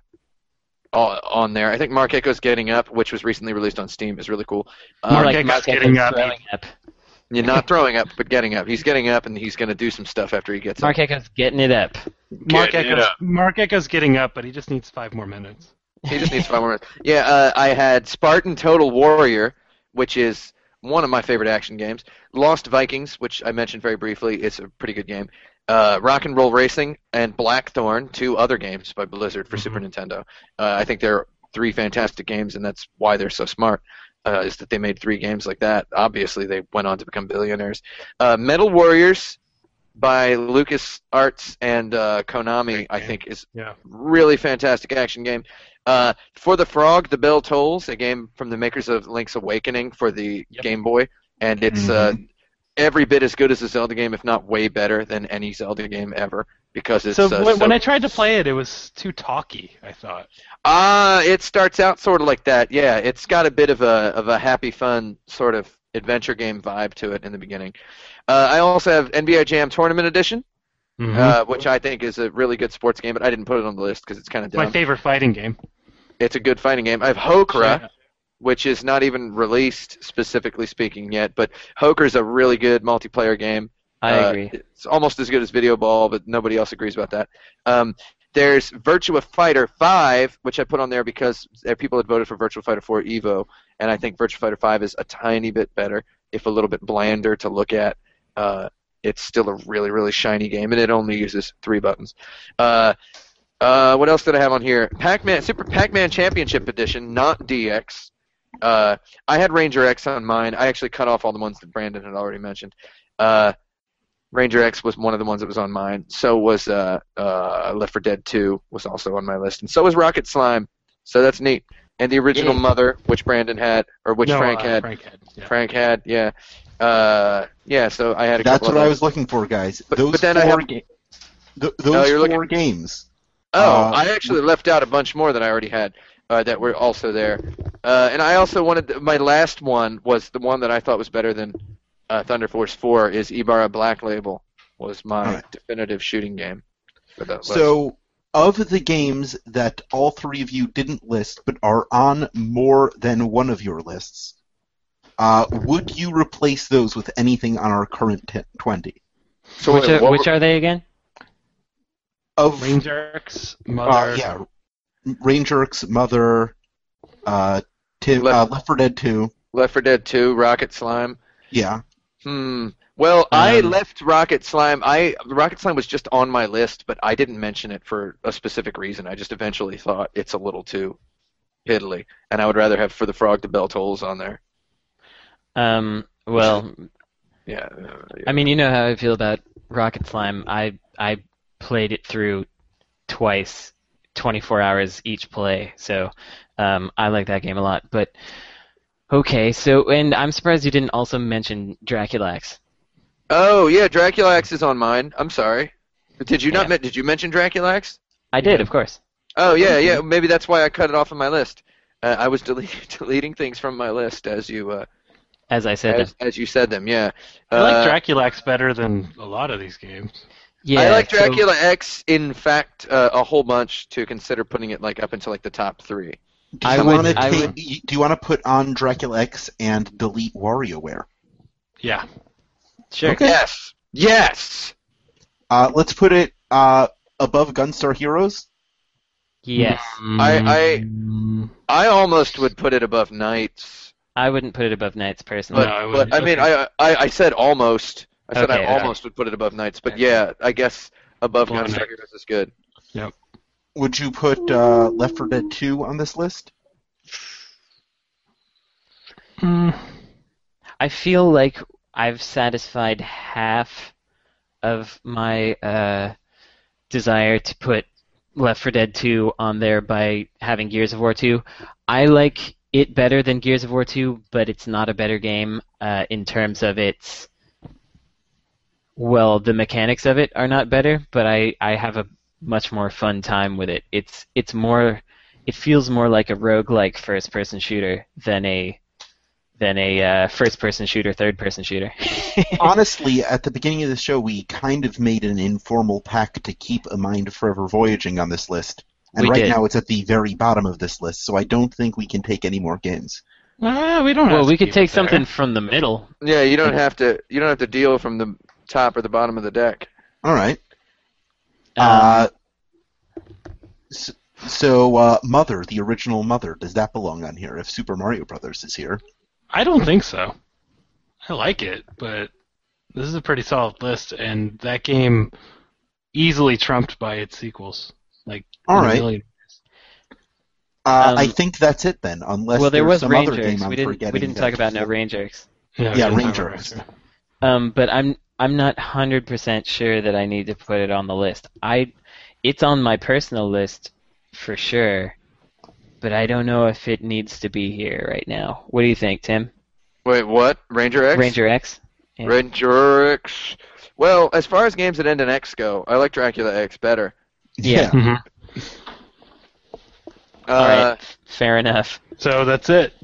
on there. I think Marc Ecko's Getting Up, which was recently released on Steam, is really cool. Um, Mark Like Echo's Mark getting Echo's up. throwing up. You're not throwing up, but getting up. He's getting up, and he's going to do some stuff after he gets up. Mark up. Echo's getting it up. Mark Getting it Echo's, up. Marc Ecko's getting up, but he just needs five more minutes. He just needs five more minutes. Yeah, uh, I had Spartan Total Warrior, which is one of my favorite action games. Lost Vikings, which I mentioned very briefly. It's a pretty good game. Uh, Rock and Roll Racing and Blackthorne, two other games by Blizzard for Super Nintendo. Uh, I think they're three fantastic games, and that's why they're so smart. Uh, is that they made three games like that? Obviously, they went on to become billionaires. Uh, Metal Warriors by Lucas Arts and uh, Konami, I think, is Yeah. really fantastic action game. Uh, for the Frog, The Bell Tolls, a game from the makers of Link's Awakening for the Yep. Game Boy, and it's uh, every bit as good as a Zelda game, if not way better than any Zelda game ever, because it's So, uh, when, so when I tried to play it, it was too talky. I thought. Ah, it starts out sort of like that. Yeah, it's got a bit of a of a happy, fun sort of adventure game vibe to it in the beginning. Uh, I also have NBA Jam Tournament Edition, Mhm. uh, which I think is a really good sports game, but I didn't put it on the list because it's kind of It's my favorite fighting game. It's a good fighting game. I have Hokra. Which is not even released specifically speaking yet, but Hokra's a really good multiplayer game. I Uh, agree. It's almost as good as Videoball, but nobody else agrees about that. Um, there's Virtua Fighter 5, which I put on there because there- people had voted for Virtua Fighter 4 Evo, and I think Virtua Fighter 5 is a tiny bit better, if a little bit blander to look at. Uh, it's still a really, really shiny game, and it only uses three buttons. Uh, uh, what else did I have on here? Pac-Man, Super Pac-Man Championship Edition, not DX. Uh, I had Ranger X on mine. I actually cut off all the ones that Brandon had already mentioned. Uh, Ranger X was one of the ones that was on mine. So was uh, uh, Left 4 Dead 2 was also on my list, and so was Rocket Slime. So that's neat. And the original Yeah. Mother, which Brandon had, or which No, Frank uh, had. Frank had. Yeah. Frank had, yeah. Uh, yeah. So I had a That's what of I was looking for, guys. But- those but then four I have- ga- th- Oh, those you're four looking- games. Oh, Uh, I actually left out a bunch more that I already had uh, that were also there. Uh, and I also wanted my last one was the one that I thought was better than uh, Thunder Force 4 is Ibara Black Label was my Alright. definitive shooting game. For that list. So, of the games that all three of you didn't list but are on more than one of your lists, uh, would you replace those with anything on our current t- 20? So which wait, are, which were- are they again? Of Rangers, uh, Mother. yeah, Ranger X, Mother, uh, Tim, uh, Left- Left 4 Dead 2, Left 4 Dead 2, Rocket Slime. yeah. Hmm. Well, I Um, left Rocket Slime. I Rocket Slime was just on my list, but I didn't mention it for a specific reason. I just eventually thought it's a little too piddly, and I would rather have For the Frog to Bell Tolls on there. Um, well, Yeah. uh, yeah. I mean, you know how I feel about Rocket Slime. I I played it through twice, 24 hours each play. So um, I like that game a lot. But okay, so and I'm surprised you didn't also mention Dracula X. Oh yeah, Dracula X is on mine. I'm sorry. Did you not? Yeah. Did you mention Dracula X? I did, of course. Oh yeah, yeah. Maybe that's why I cut it off of my list. Uh, I was deleting, deleting things from my list as you uh, As I said, as, as you said them. Yeah. I like Uh, Dracula X better than a lot of these games. Yeah. I like so- Dracula X. In fact, uh, a whole bunch to consider putting it like up into like the top three. Do I you would- want to I take? would- Do you want to put on Dracula X and delete WarioWare? Yeah. Sure. Okay. Yes. Yes. Uh, let's put it uh, above Gunstar Heroes. Yes. I- Mm, I almost would put it above NiGHTS, I wouldn't put it above NiGHTS personally. but No, I but. I mean Okay. I, I I said almost. I said Okay, I okay. almost would put it above NiGHTS, but yeah, I guess above Well, Gunstar Knight- Heroes is good. Yep. Would you put uh, Left 4 Dead 2 on this list? mm, I feel like I've satisfied half of my uh, desire to put Left 4 Dead 2 on there by having Gears of War 2. I like it better than Gears of War 2, but it's not a better game uh, in terms of its. Well, the mechanics of it are not better, but I, I have a much more fun time with it. It's it's more, it feels more like a roguelike first-person shooter than a than a uh, first-person shooter, third-person shooter. Honestly, at the beginning of the show, we kind of made an informal pact to keep A Mind Forever Voyaging on this list. And We right did. now it's at the very bottom of this list, so I don't think we can take any more games. Uh, we don't. have well, to we could take something from the middle. Yeah, you don't have to. You don't have to deal from the top or the bottom of the deck. All right. Um, uh, so, so uh, Mother, the original Mother, does that belong on here if Super Mario Brothers is here? I don't think so. I like it, but this is a pretty solid list, and that game easily trumped by its sequels. Like All in a right. million- Uh, Um, I think that's it then, unless well, there there's was some Range other game Jerks. I'm We didn't. forgetting. We didn't talk about no Range Jerks. Yeah, Yeah, we didn't Ranger. have Um, but I'm I'm not hundred percent sure that I need to put it on the list. I, it's on my personal list for sure, but I don't know if it needs to be here right now. What do you think, Tim? Wait, what? Ranger X? Ranger X. Yeah. Ranger X. Well, as far as games that end in X go, I like Dracula X better. Yeah. Mhm. Uh, All right. Fair enough. So that's it.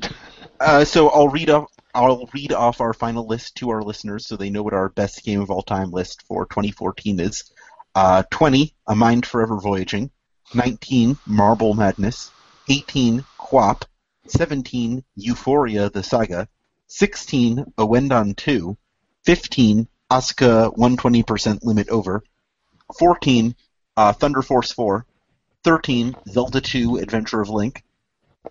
Uh, so I'll read off. I'll read off our final list to our listeners so they know what our best game of all time list for 2014 is. Uh, 20, A Mind Forever Voyaging. 19, Marble Madness. 18, QWOP. 17, Ufouria the Saga. 16, Ouendan 2. 15, Asuka 120% Limit Over. 14, uh, Thunder Force 4. 13, Zelda 2 Adventure of Link.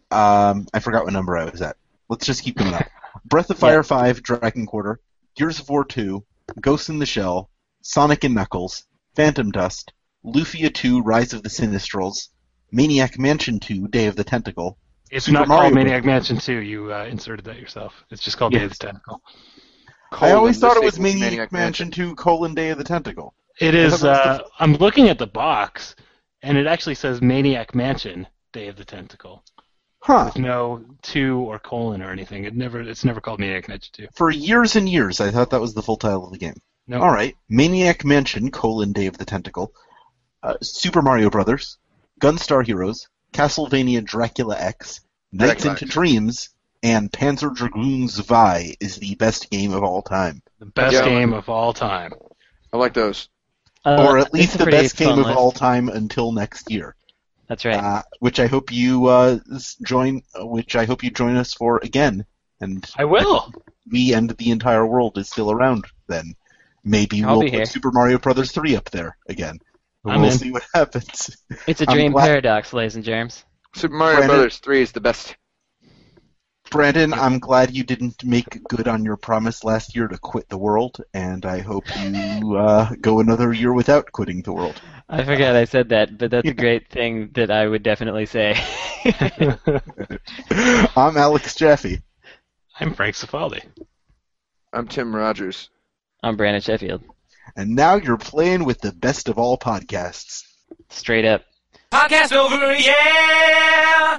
Um, I forgot what number I was at. Let's just keep going up. Breath of Fire 5, Dragon Quarter, Gears of War 2, Ghost in the Shell, Sonic and Knuckles, Phantom Dust, Lufia 2, Rise of the Sinistrals, Maniac Mansion 2, Day of the Tentacle. It's Super not Mario called Bros. Maniac Mansion 2. You uh, inserted that yourself. It's just called Day of the Tentacle. I always thought it was sequel to Maniac, Mansion 2, colon, Day of the Tentacle. It I is. thought that was Uh, I'm looking at the box, and it actually says Maniac Mansion: Day of the Tentacle. Huh. With no two or colon or anything. It never. It's never called Maniac Mansion 2. For years and years, I thought that was the full title of the game. No. All right, Maniac Mansion: colon, Day of the Tentacle, uh, Super Mario Brothers, Gunstar Heroes, Castlevania Dracula X, NiGHTS Dracula into X. Dreams, and Panzer Dragoon Zwei is the best game of all time. The best Yeah. game of all time. I like those. Uh, or at least the best game fun of all time until next year. That's right. Uh, which I hope you uh, join. uh, Which I hope you join us for again. And I will. we and the entire world is still around. Then maybe I'll we'll put here. Super Mario Brothers three up there again. I'm we'll in. see what happens. it's a I'm dream glad- paradox, ladies and germs. Super Mario Brandon? Brothers 3 is the best. Brandon, I'm glad you didn't make good on your promise last year to quit the world, and I hope you uh, go another year without quitting the world. I forgot I said that, but that's a great thing that I would definitely say. I'm Alex Jaffe. I'm Frank Cifaldi. I'm Tim Rogers. I'm Brandon Sheffield. And now you're playing with the best of all podcasts. Straight up. Podcast over, yeah!